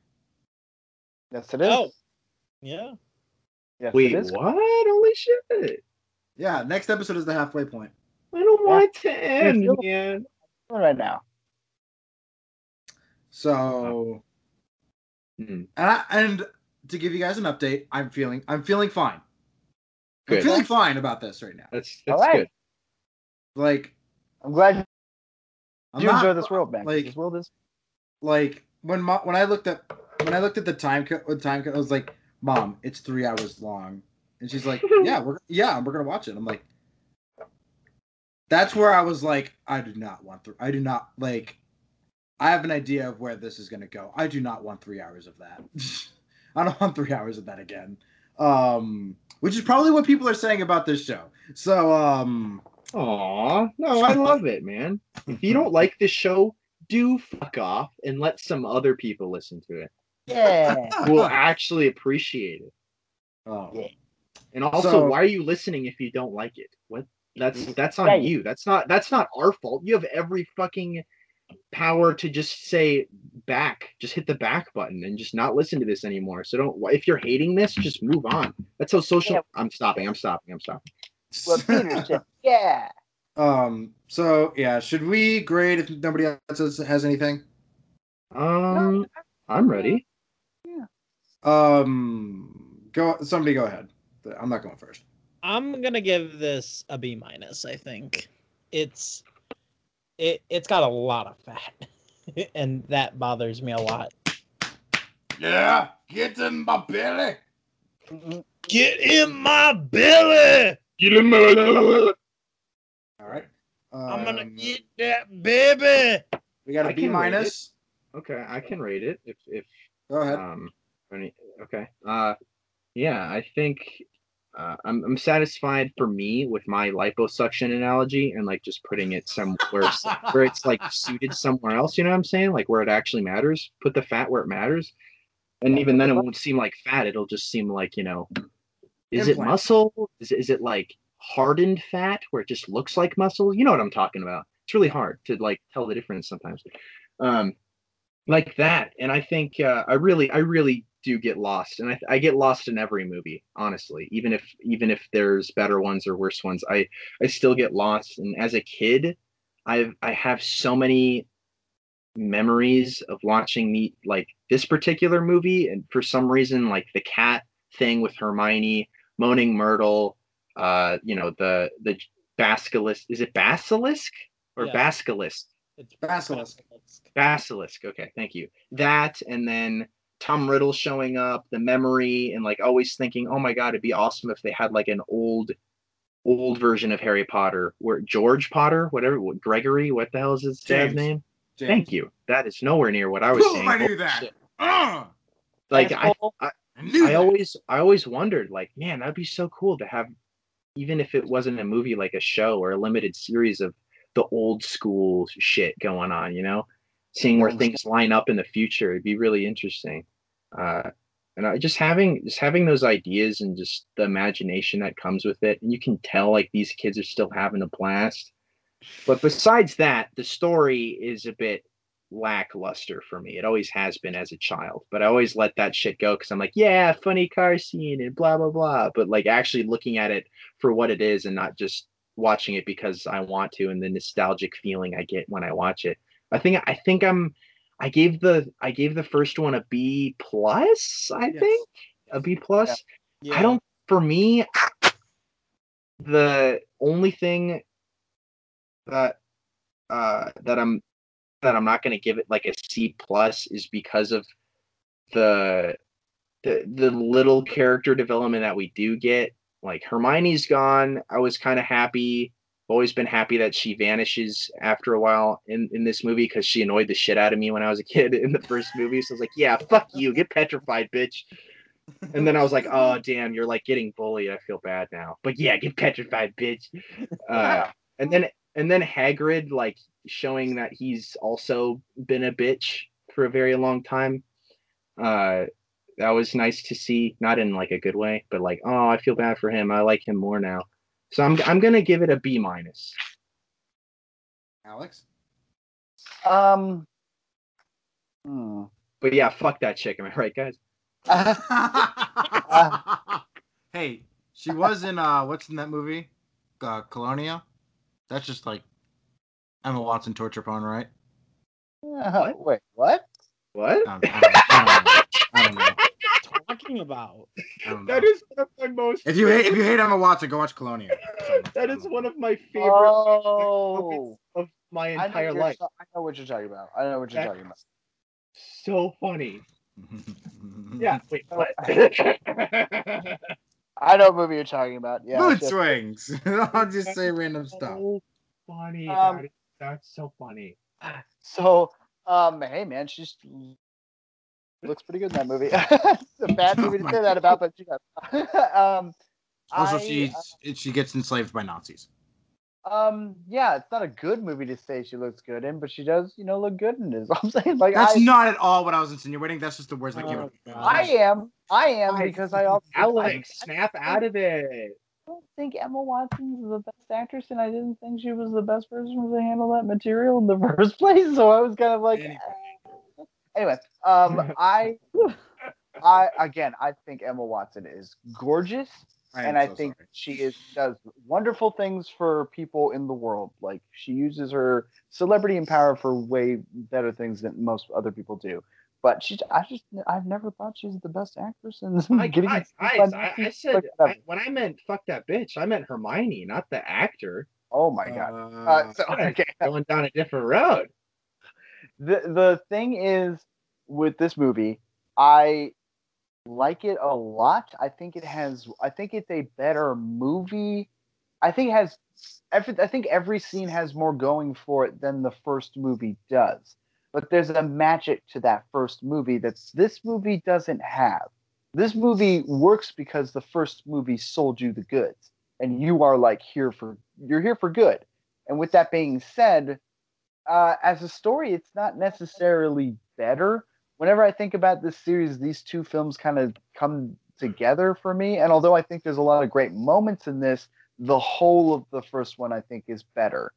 Yes, it is. Oh, yeah. Yes, Wait, it is. what? Holy shit. Yeah, next episode is the halfway point. I don't want it to end, man. Right now. So, Hmm. and, I, and to give you guys an update, I'm feeling I'm feeling fine. I'm feeling fine about this right now. That's that's All right. good. Like I'm glad I'm you not- enjoy this world, man. like- this world is like when mo- when I looked at when I looked at the time co- the time co- I was like, "Mom, it's three hours long," and she's like, "Yeah, we're yeah, we're gonna watch it." I'm like, that's where I was like, I do not want th- I do not like. I have an idea of where this is gonna go. I do not want three hours of that. I don't want three hours of that again. Um, which is probably what people are saying about this show. So, um, Aw, no, I love it, man. If you don't like this show, do fuck off and let some other people listen to it. yeah. We'll actually appreciate it. oh. Yeah. And also, So- why are you listening if you don't like it? What? That's that's on Right. you. That's not that's not our fault. You have every fucking power to just say back, just hit the back button and just not listen to this anymore. So don't. If you're hating this, just move on. That's how social. Yeah. I'm stopping. I'm stopping. I'm stopping. Well, Peter yeah. Um. So yeah, should we grade if nobody else has, has anything? Um, I'm ready. Yeah. Um. Go. Somebody go ahead. I'm not going first. I'm gonna give this a B minus. I think it's it it's got a lot of fat. and that bothers me a lot. Yeah, get in my belly. Get in my belly. All right. I'm gonna Um, get that baby. We got a I B can rate minus. Okay, I can rate it if if Go ahead. um any, okay. Uh yeah, I think uh, I'm I'm satisfied for me with my liposuction analogy and like just putting it somewhere where it's like suited somewhere else, you know what I'm saying? Like where it actually matters. Put the fat where it matters. And even then it won't seem like fat, it'll just seem like, you know, is it muscle? Is it, is it like hardened fat where it just looks like muscle? You know what I'm talking about. It's really hard to like tell the difference sometimes. Um like that and i think uh, i really i really do get lost and I, I get lost in every movie honestly even if even if there's better ones or worse ones i i still get lost and as a kid i've i have so many memories of watching the like this particular movie and for some reason like the cat thing with hermione moaning myrtle uh you know the the basilisk is it basilisk or Yeah. basilisk It's Basilisk. Basilisk. Okay, thank you. That and then Tom Riddle showing up, the memory, and like always thinking, oh my god, it'd be awesome if they had like an old, old version of Harry Potter, where George Potter, whatever, what, Gregory, what the hell is his dad's name? James. Thank you. That is nowhere near what I was Boom, saying. I knew Holy that. shit. Uh, Like I, Asshole. I knew I that. always, I always wondered, like, man, that'd be so cool to have, even if it wasn't a movie, like a show or a limited series of the old school shit going on, you know, seeing where things line up in the future. It'd be really interesting. Uh, and I just having just having those ideas and just the imagination that comes with it, and you can tell like these kids are still having a blast. But besides that, the story is a bit lackluster for me. It always has been as a child, but I always let that shit go because I'm like, yeah, funny car scene and blah blah blah. But like actually looking at it for what it is and not just watching it because I want to and the nostalgic feeling I get when I watch it. I think I think I'm I gave the I gave the first one a B plus, I Yes. think. A B plus. Yeah. I don't for me the only thing that uh that I'm that I'm not going to give it like a C plus is because of the the the little character development that we do get. Like Hermione's gone. I was kind of happy. Always been happy that she vanishes after a while in in this movie because she annoyed the shit out of me when I was a kid in the first movie. So I was like, yeah, fuck you, get petrified, bitch. And then I was like, oh damn, you're like getting bullied. I feel bad now. But yeah, get petrified, bitch. Uh, and then and then Hagrid like showing that he's also been a bitch for a very long time. Uh, that was nice to see. Not in like a good way, but like, oh, I feel bad for him. I like him more now. So I'm I'm gonna give it a B minus. Alex. Um. Hmm. But yeah, fuck that chick. Am I right, guys? hey, she was in uh, what's in that movie? Uh, Colonia. That's just like Emma Watson torture porn, right? Uh, wait, what? What? I don't, I don't, I don't talking about? I don't know. That is one of my most. If you hate if you hate Emma Watson, go watch Colonia. that is one of my favorite Oh, of my I know, entire you're life. ta- I know what you're talking about. I know what you're That- talking about. So funny. Yeah. Wait. What? I know what movie you're talking about. Yeah. Mood shit. swings. I'll just say random stuff. Funny. Um, that is- that's so funny. So, um, hey man, she's looks pretty good in that movie. it's a bad movie to Oh say that about, but she does. um, Also, I, she she gets enslaved by Nazis. um, yeah, it's not a good movie to say she looks good in, but she does, you know, look good in it. Is I'm saying. Like That's I, not at all what I was insinuating. That's just the words that came Oh, up. I am, I am Guys, because I also Alex, snap out of it. I don't think Emma Watson is the best actress, and I didn't think she was the best person to handle that material in the first place. So I was kind of like, Anyway. Anyway, um, I, I again, I think Emma Watson is gorgeous, I and am I think sorry. she is does wonderful things for people in the world. Like she uses her celebrity and power for way better things than most other people do. But she's, I just, I've never thought she's the best actress in I, getting. I, I, I, I said Like, when I meant fuck that bitch, I meant Hermione, not the actor. oh my god. Uh, Uh, so okay. Going down a different road. The the thing is with this movie, I like it a lot. I think it has. I think it's a better movie. I think it has. Every, I think every scene has more going for it than the first movie does. But there's a magic to that first movie that this movie doesn't have. This movie works because the first movie sold you the goods, and you are like here for you're here for good. And with that being said, uh, as a story, it's not necessarily better. Whenever I think about this series, these two films kind of come together for me. And although I think there's a lot of great moments in this, the whole of the first one I think is better.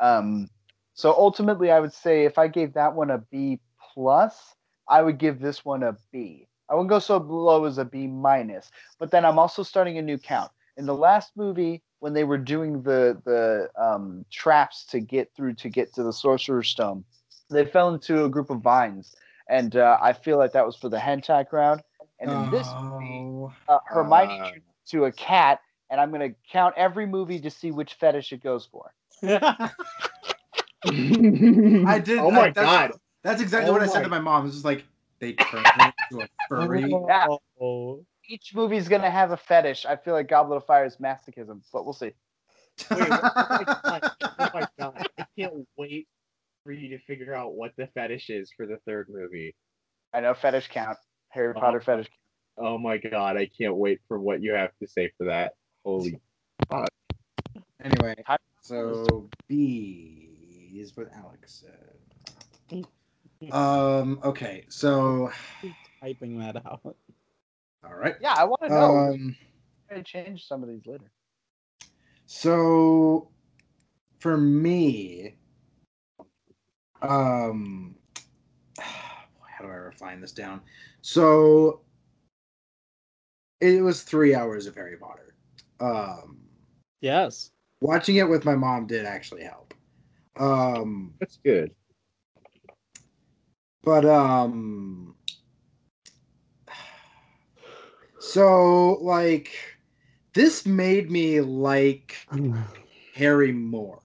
Um, so ultimately, I would say if I gave that one a B plus, I would give this one a B. I wouldn't go so low as a B minus. But then I'm also starting a new count. In the last movie, when they were doing the the um, traps to get through to get to the sorcerer's stone, they fell into a group of vines, and uh, I feel like that was for the hentai crowd. And in this movie, Oh. uh, Hermione Uh. to a cat, and I'm gonna count every movie to see which fetish it goes for. I did. Oh I- my that's, god. That's exactly Oh what I said my- to my mom. It was just like they turned into a furry. Yeah. Oh. Each movie's gonna have a fetish. I feel like Goblet of Fire is masochism, but we'll see. Wait, what- oh my god. Oh my god. I can't wait for you to figure out what the fetish is for the third movie. I know fetish count. Harry Oh. Potter fetish. Count. Oh my god, I can't wait for what you have to say for that. Holy fuck! Anyway, so B is what Alex said. Um. Okay. So. Typing that out. All right. Yeah, I want to know. Um. I'm gonna change some of these later. So, for me, um, how do I refine this down? So, it was three hours of Harry Potter. Um, Yes. watching it with my mom did actually help. Um, that's good. but um, so like, this made me like Harry more.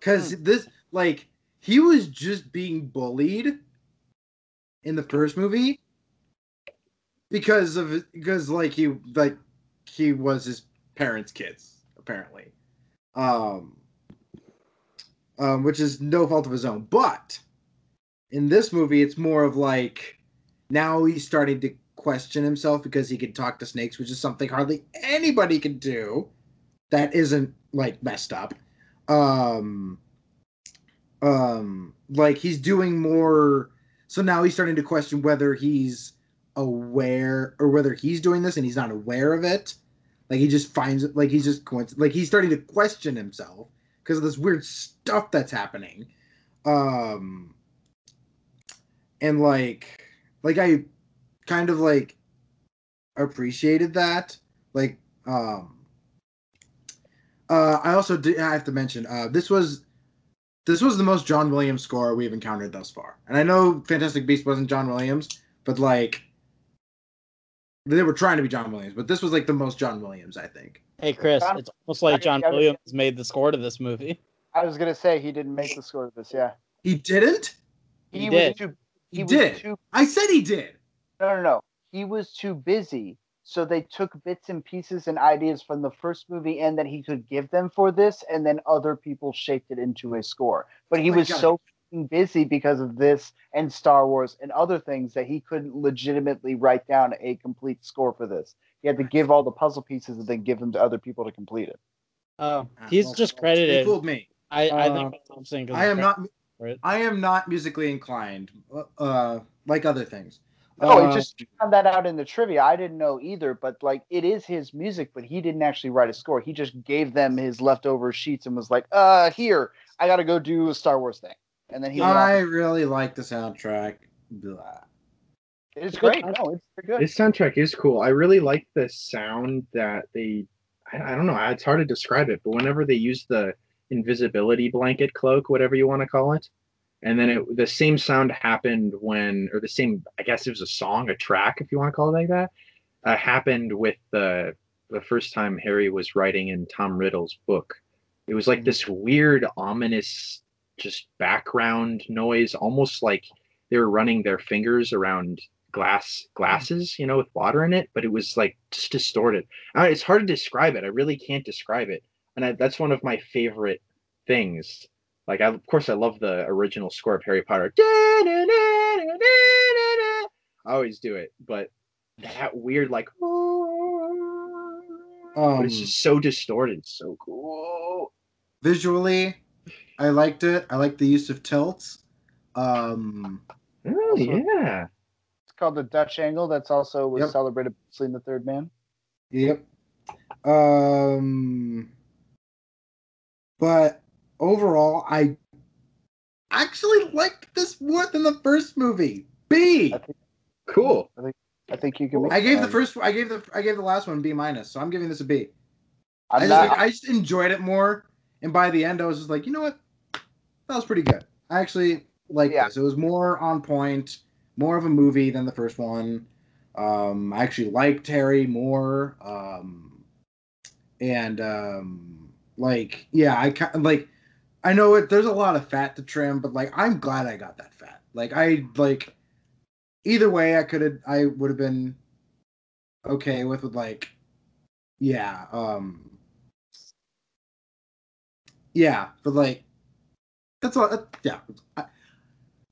Cause this like he was just being bullied in the first movie because of because like he like he was his parents' kids, apparently. Um um which is no fault of his own. But in this movie it's more of like now he's starting to question himself because he can talk to snakes, which is something hardly anybody can do that isn't like messed up. Um um like he's doing more so now he's starting to question whether he's aware or whether he's doing this and he's not aware of it. Like he just finds it like he's just coinc- like he's starting to question himself because of this weird stuff that's happening. Um and like like I kind of like appreciated that. Like um uh I also did I have to mention uh this was this was the most John Williams score we've encountered thus far. And I know Fantastic Beast wasn't John Williams, but like they were trying to be John Williams, but this was like the most John Williams, I think. Hey Chris, John- it's almost like John I- Williams made the score to this movie. I was gonna say he didn't make the score to this. Yeah, He didn't? He was did. too. He, was did. Too, I said he did. No, no, no. He was too busy. So they took bits and pieces and ideas from the first movie and that he could give them for this, and then other people shaped it into a score. But he Oh was God. so busy because of this and Star Wars and other things that he couldn't legitimately write down a complete score for this. He had to give all the puzzle pieces and then give them to other people to complete it. Oh, Ah, he's well, just They credited. fooled me. I, I Uh, think I'm saying. 'cause I am not credited. I am not musically inclined, uh, like other things. No, Uh, it just found that out in the trivia. I didn't know either, but like it is his music, but he didn't actually write a score. He just gave them his leftover sheets and was like, "Uh, here, I got to go do a Star Wars thing." And then he I off. really like the soundtrack. Blah. It's great. No, it's good. This soundtrack is cool. I really like the sound that they. I, I don't know. It's hard to describe it, but whenever they use the invisibility blanket cloak, whatever you want to call it, and then it, the same sound happened when, or the same, I guess it was a song, a track, if you want to call it like that, uh, happened with the the first time Harry was writing in Tom Riddle's book. It was like this weird, ominous just background noise, almost like they were running their fingers around glass glasses, you know, with water in it, but it was like just distorted. Uh, it's hard to describe it. I really can't describe it, and I, that's one of my favorite things. Like, I, of course, I love the original score of Harry Potter. I always do it, but that weird like, but it's Um, just so distorted, so cool. visually, I liked it. I like the use of tilts. Um, Oh yeah. It's called the Dutch angle. That's also was Yep. celebrated mostly in the Third Man. Yep. Um, but overall, I actually liked this more than the first movie. B. I think Cool. I think I think you can. Make I gave the first. I gave the. I gave the last one B minus. So I'm giving this a B. I'm just, not. like, I just enjoyed it more, and by the end, I was just like, you know what, that was pretty good. I actually like Yeah. this. It was more on point, more of a movie than the first one. Um, I actually liked Harry more. Um, and um, like, yeah, I kind like. I know it. There's a lot of fat to trim, but like, I'm glad I got that fat. Like, I like. Either way, I could have. I would have been okay with like yeah um yeah but like that's all that, yeah I,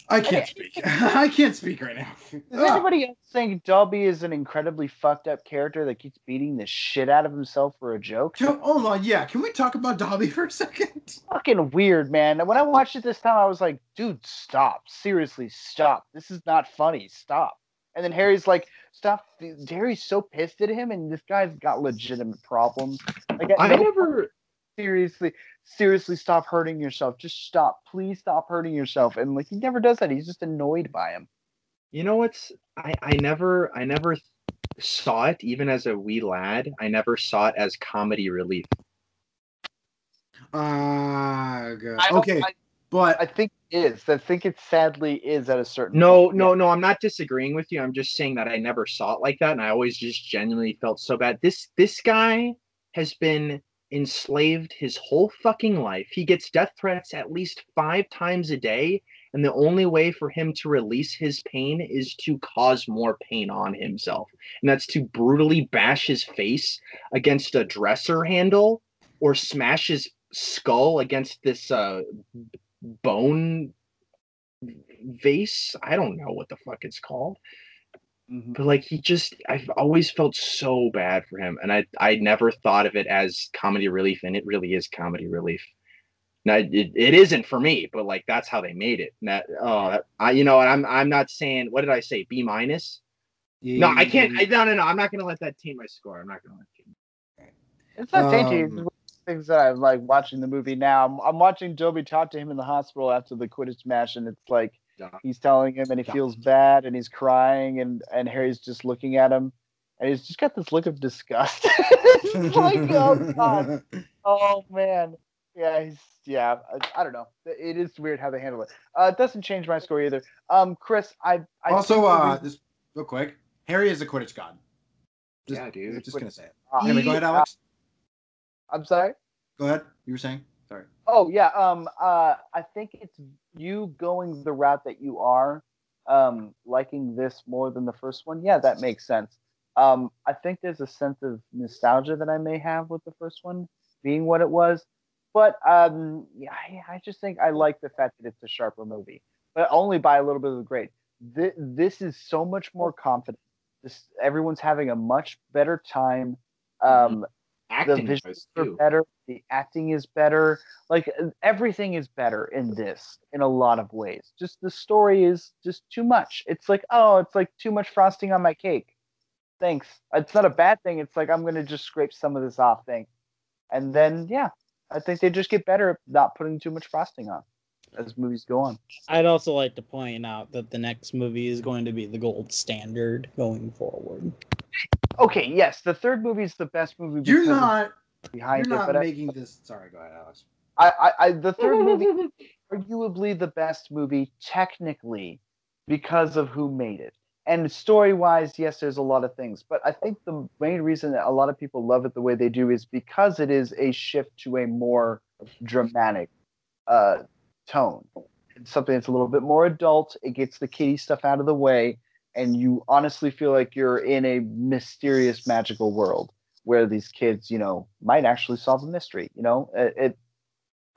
I can't speak i can't speak right now Does anybody else think Dobby is an incredibly fucked up character that keeps beating the shit out of himself for a joke? can, hold on yeah can we talk about dobby for a second Fucking weird, man. When I watched it this time, I was like, dude, stop. Seriously, stop. This is not funny. Stop. And then Harry's like, stop. Harry's so pissed at him, and this guy's got legitimate problems. Like, I no never seriously, seriously stop hurting yourself. Just stop. Please stop hurting yourself. And like he never does that. He's just annoyed by him. you know what's I, I never I never saw it even as a wee lad. I never saw it as comedy relief. uh good. I don't- okay I, but I think it is. I think it sadly is at a certain No, point. no, no, I'm not disagreeing with you. I'm just saying that I never saw it like that and I always just genuinely felt so bad. This this guy has been enslaved his whole fucking life. He gets death threats at least 5 times a day and the only way for him to release his pain is to cause more pain on himself. And that's to brutally bash his face against a dresser handle or smash his skull against this uh bone vase. I don't know what the fuck it's called, Mhm. but like he just, I've always felt so bad for him, and I I never thought of it as comedy relief, and it really is comedy relief. Now it, it isn't for me, but like that's how they made it. And That oh, that, I you know, I'm I'm not saying what did I say B minus? No, I can't. I, no, no, no. I'm not gonna let that taint my score. I'm not gonna let it. It's not dainty. It's Um, one of the things that I'm like watching the movie now. I'm, I'm watching Dobby talk to him in the hospital after the Quidditch match, and it's like Yeah. He's telling him, and he feels bad, and he's crying, and and Harry's just looking at him, and he's just got this look of disgust. like, oh god, oh man, yeah, he's yeah. I, I don't know. It is weird how they handle it. Uh, it doesn't change my score either. Um, Chris, I, I also uh just real quick harry is a quidditch god just, Yeah, dude. just gonna say it uh, anyway go ahead alex I'm sorry. go ahead you were saying Oh yeah. Um. Uh. I think it's you going the route that you are, um, liking this more than the first one. Yeah, that makes sense. Um. I think there's a sense of nostalgia that I may have with the first one being what it was, but um. Yeah. I, I just think I like the fact that it's a sharper movie, but only by a little bit of the grade. This, this is so much more confident. This everyone's having a much better time. Um, Acting the visuals are too. better the acting is better. Like everything is better in this in a lot of ways. Just the story is just too much. It's like oh it's like too much frosting on my cake. Thanks. It's not a bad thing. It's like i'm gonna just scrape some of this off thing and then yeah i think they just get better at not putting too much frosting on as movies go on I'd also like to point out that the next movie is going to be the gold standard going forward. okay yes the third movie is the best movie you're not behind you're it not but I- making this sorry go ahead alex I, I, I the third movie arguably the best movie technically because of who made it. And story wise, yes, there's a lot of things, but I think the main reason that a lot of people love it the way they do is because it is a shift to a more dramatic uh, tone. It's something that's a little bit more adult. It gets the kiddie stuff out of the way, and you honestly feel like you're in a mysterious, magical world where these kids, you know, might actually solve a mystery. You know, it. it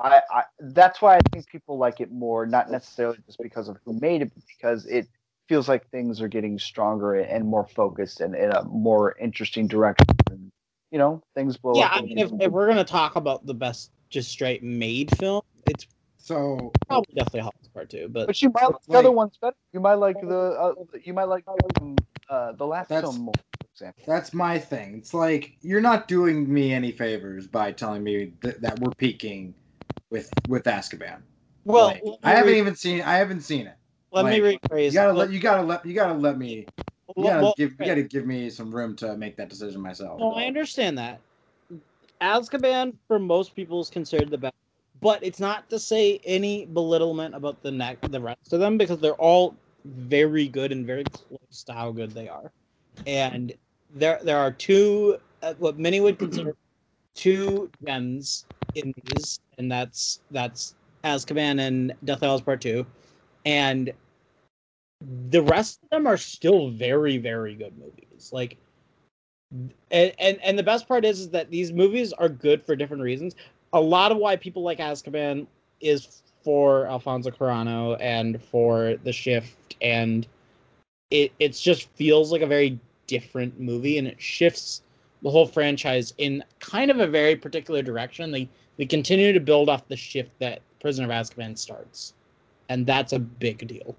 I, I that's why I think people like it more, not necessarily just because of who made it, but because it feels like things are getting stronger and more focused and in a more interesting direction. And, you know, things blow yeah, up. I mean, if, if we're gonna talk about the best just straight made film, it's So probably definitely Hallows Part Two. But But you might like the other ones better. You might like the uh, you might like uh, the last That's- film more, example. that's my thing. It's like you're not doing me any favors by telling me th- that we're peaking with with Azkaban. well, Like, I haven't re- even seen. I haven't seen it. let me rephrase. You gotta let. You gotta let. You gotta let me. You gotta well, give. You gotta give me some room to make that decision myself. No, I understand that. Azkaban, for most people, is considered the best, but it's not to say any belittlement about the neck, the rest of them, because they're all very good and very close to how good they are. And there, there are two, uh, what many would consider two gems in these, and that's that's Azkaban and Deathly Hallows Part Two, and the rest of them are still very, very good movies. Like and, and and the best part is, is that these movies are good for different reasons. A lot of why people like Azkaban is for Alfonso Cuarón and for The Shift, and it it's just feels like a very different movie, and it shifts the whole franchise in kind of a very particular direction. They they continue to build off the shift that Prisoner of Azkaban starts, and that's a big deal.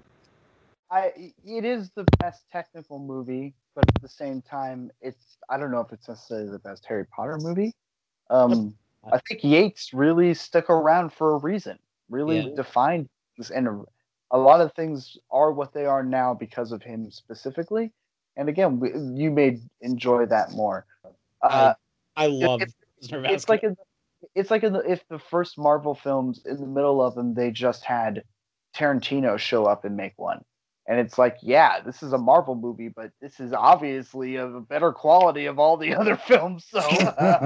I it is the best technical movie, but at the same time, it's I don't know if it's necessarily the best Harry Potter movie. Um, I think Yates really stuck around for a reason, really Yeah. defined things, and a, lot of things are what they are now because of him specifically. And again, we, you may enjoy that more. Uh, I love it's- Prisoner it's like in, it's like in the, if the first Marvel films in the middle of them they just had Tarantino show up and make one, and it's like yeah this is a Marvel movie but this is obviously of a better quality of all the other films so uh,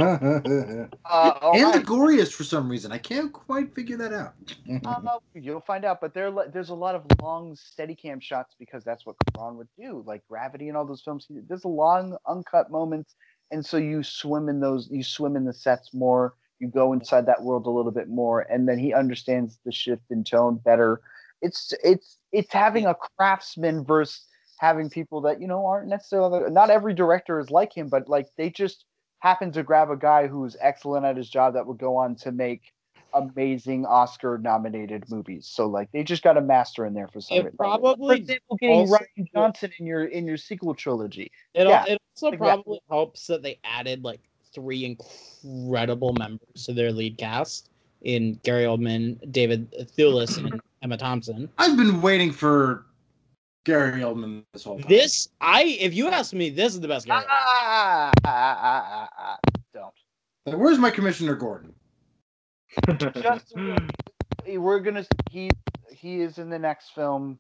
and uh, all the right. goriest for some reason. I can't quite figure that out. Uh, you'll find out, but there there's a lot of long Steadicam shots because that's what Ron would do, like Gravity and all those films. There's a long uncut moments, and so you swim in those, you swim in the sets more, you go inside that world a little bit more, and then he understands the shift in tone better. It's it's it's having a craftsman versus having people that you know aren't necessarily not every director is like him, but like they just happen to grab a guy who's excellent at his job that would go on to make amazing Oscar nominated movies. So like they just got a master in there for some reason. probably for example, getting Rian Johnson in your in your sequel trilogy. It, Yeah, it also that. probably helps that they added like three incredible members to their lead cast in Gary Oldman, David Thewlis, and Emma Thompson. I've been waiting for Gary Oldman this whole time. This, I, if you ask me, this is the best Gary. Ah, ah, ah, ah, ah, don't. Like, where's my Commissioner Gordon? Just we're gonna he he is in the next film.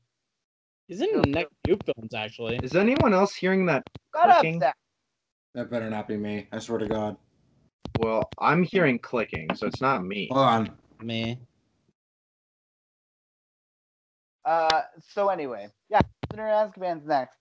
He's in the next few films actually. Is anyone else hearing that Shut up, clicking? Zach. That better not be me. I swear to God. Well, I'm hearing clicking, so it's not me. Hold on. Me. Uh, so anyway, yeah, Prisoner of Azkaban's next.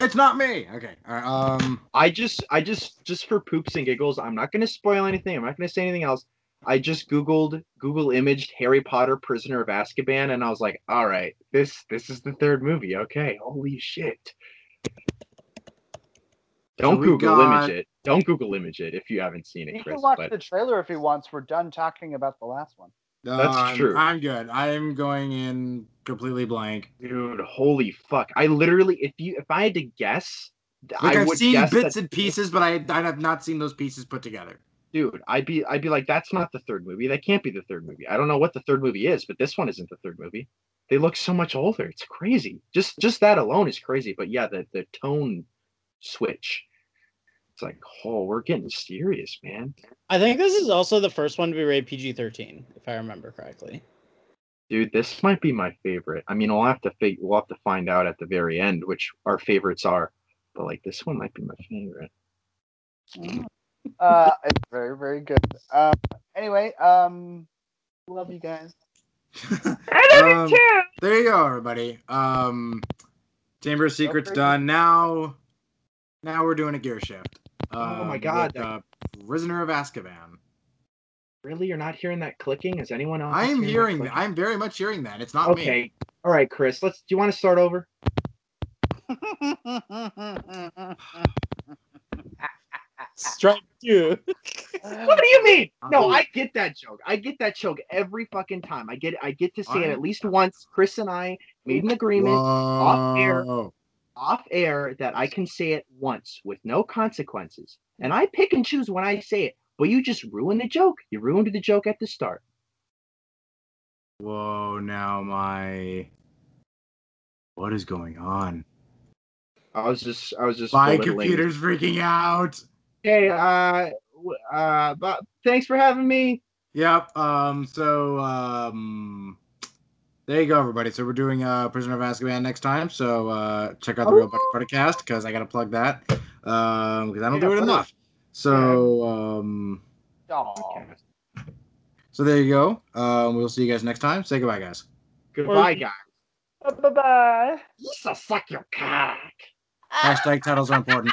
It's not me. Okay. All right. Um. I just, I just, just for poops and giggles, I'm not gonna spoil anything. I'm not gonna say anything else. I just googled, Google imaged Harry Potter Prisoner of Azkaban, and I was like, all right, this, this is the third movie. Okay, holy shit. Don't we Google got- image it. Don't Google image it if you haven't seen He it, Chris. can watch But the trailer if he wants. We're done talking about the last one. That's I'm- true. I'm good. I'm going in completely blank. dude, holy fuck! I literally, if you, if I had to guess, Like I I've would seen guess bits that- and pieces, but I I have not seen those pieces put together. dude, I'd be I'd be like, that's not the third movie. That can't be the third movie. I don't know what the third movie is, but this one isn't the third movie. They look so much older. It's crazy. Just just that alone is crazy. But yeah, the the tone switch. It's like, oh, we're getting serious, man. I think this is also the first one to be rated PG thirteen, if I remember correctly. Dude, this might be my favorite. I mean, we'll have to fig- we'll have to find out at the very end which our favorites are. But like this one might be my favorite. Uh, it's very very good. Um, anyway, um, love you guys. I love Um, there you go, everybody. Um, Chamber of Secrets done. Now, now we're doing a gear shift. Oh my Um, God, with, uh, Prisoner of Azkaban. Really, you're not hearing that clicking? Is anyone else? I am hearing. that. I'm very much hearing that. It's not clicking? me. Okay. All right, Chris. Let's. Do you want to start over? Strike two. What do you mean? No, I get that joke. I get that joke every fucking time. I get. I get to say it at least once. Chris and I made an agreement off air. Off air that I can say it once with no consequences, and I pick and choose when I say it. But you just ruined the joke. You ruined the joke at the start. Whoa. Now my. What is going on? I was just. I was just. My computer's freaking out. Hey, uh, uh, but thanks for having me. Yep. Um. So. Um. There you go, everybody. So we're doing uh, Prisoner of Azkaban next time. So uh, check out the Real Buddy Podcast because I gotta plug that um because I don't Yeah, do it enough. So um. Aw. So there you go. Um. We'll see you guys next time. Say goodbye, guys. Goodbye, guys. Bye bye. You suck your cock. Hashtag titles are important.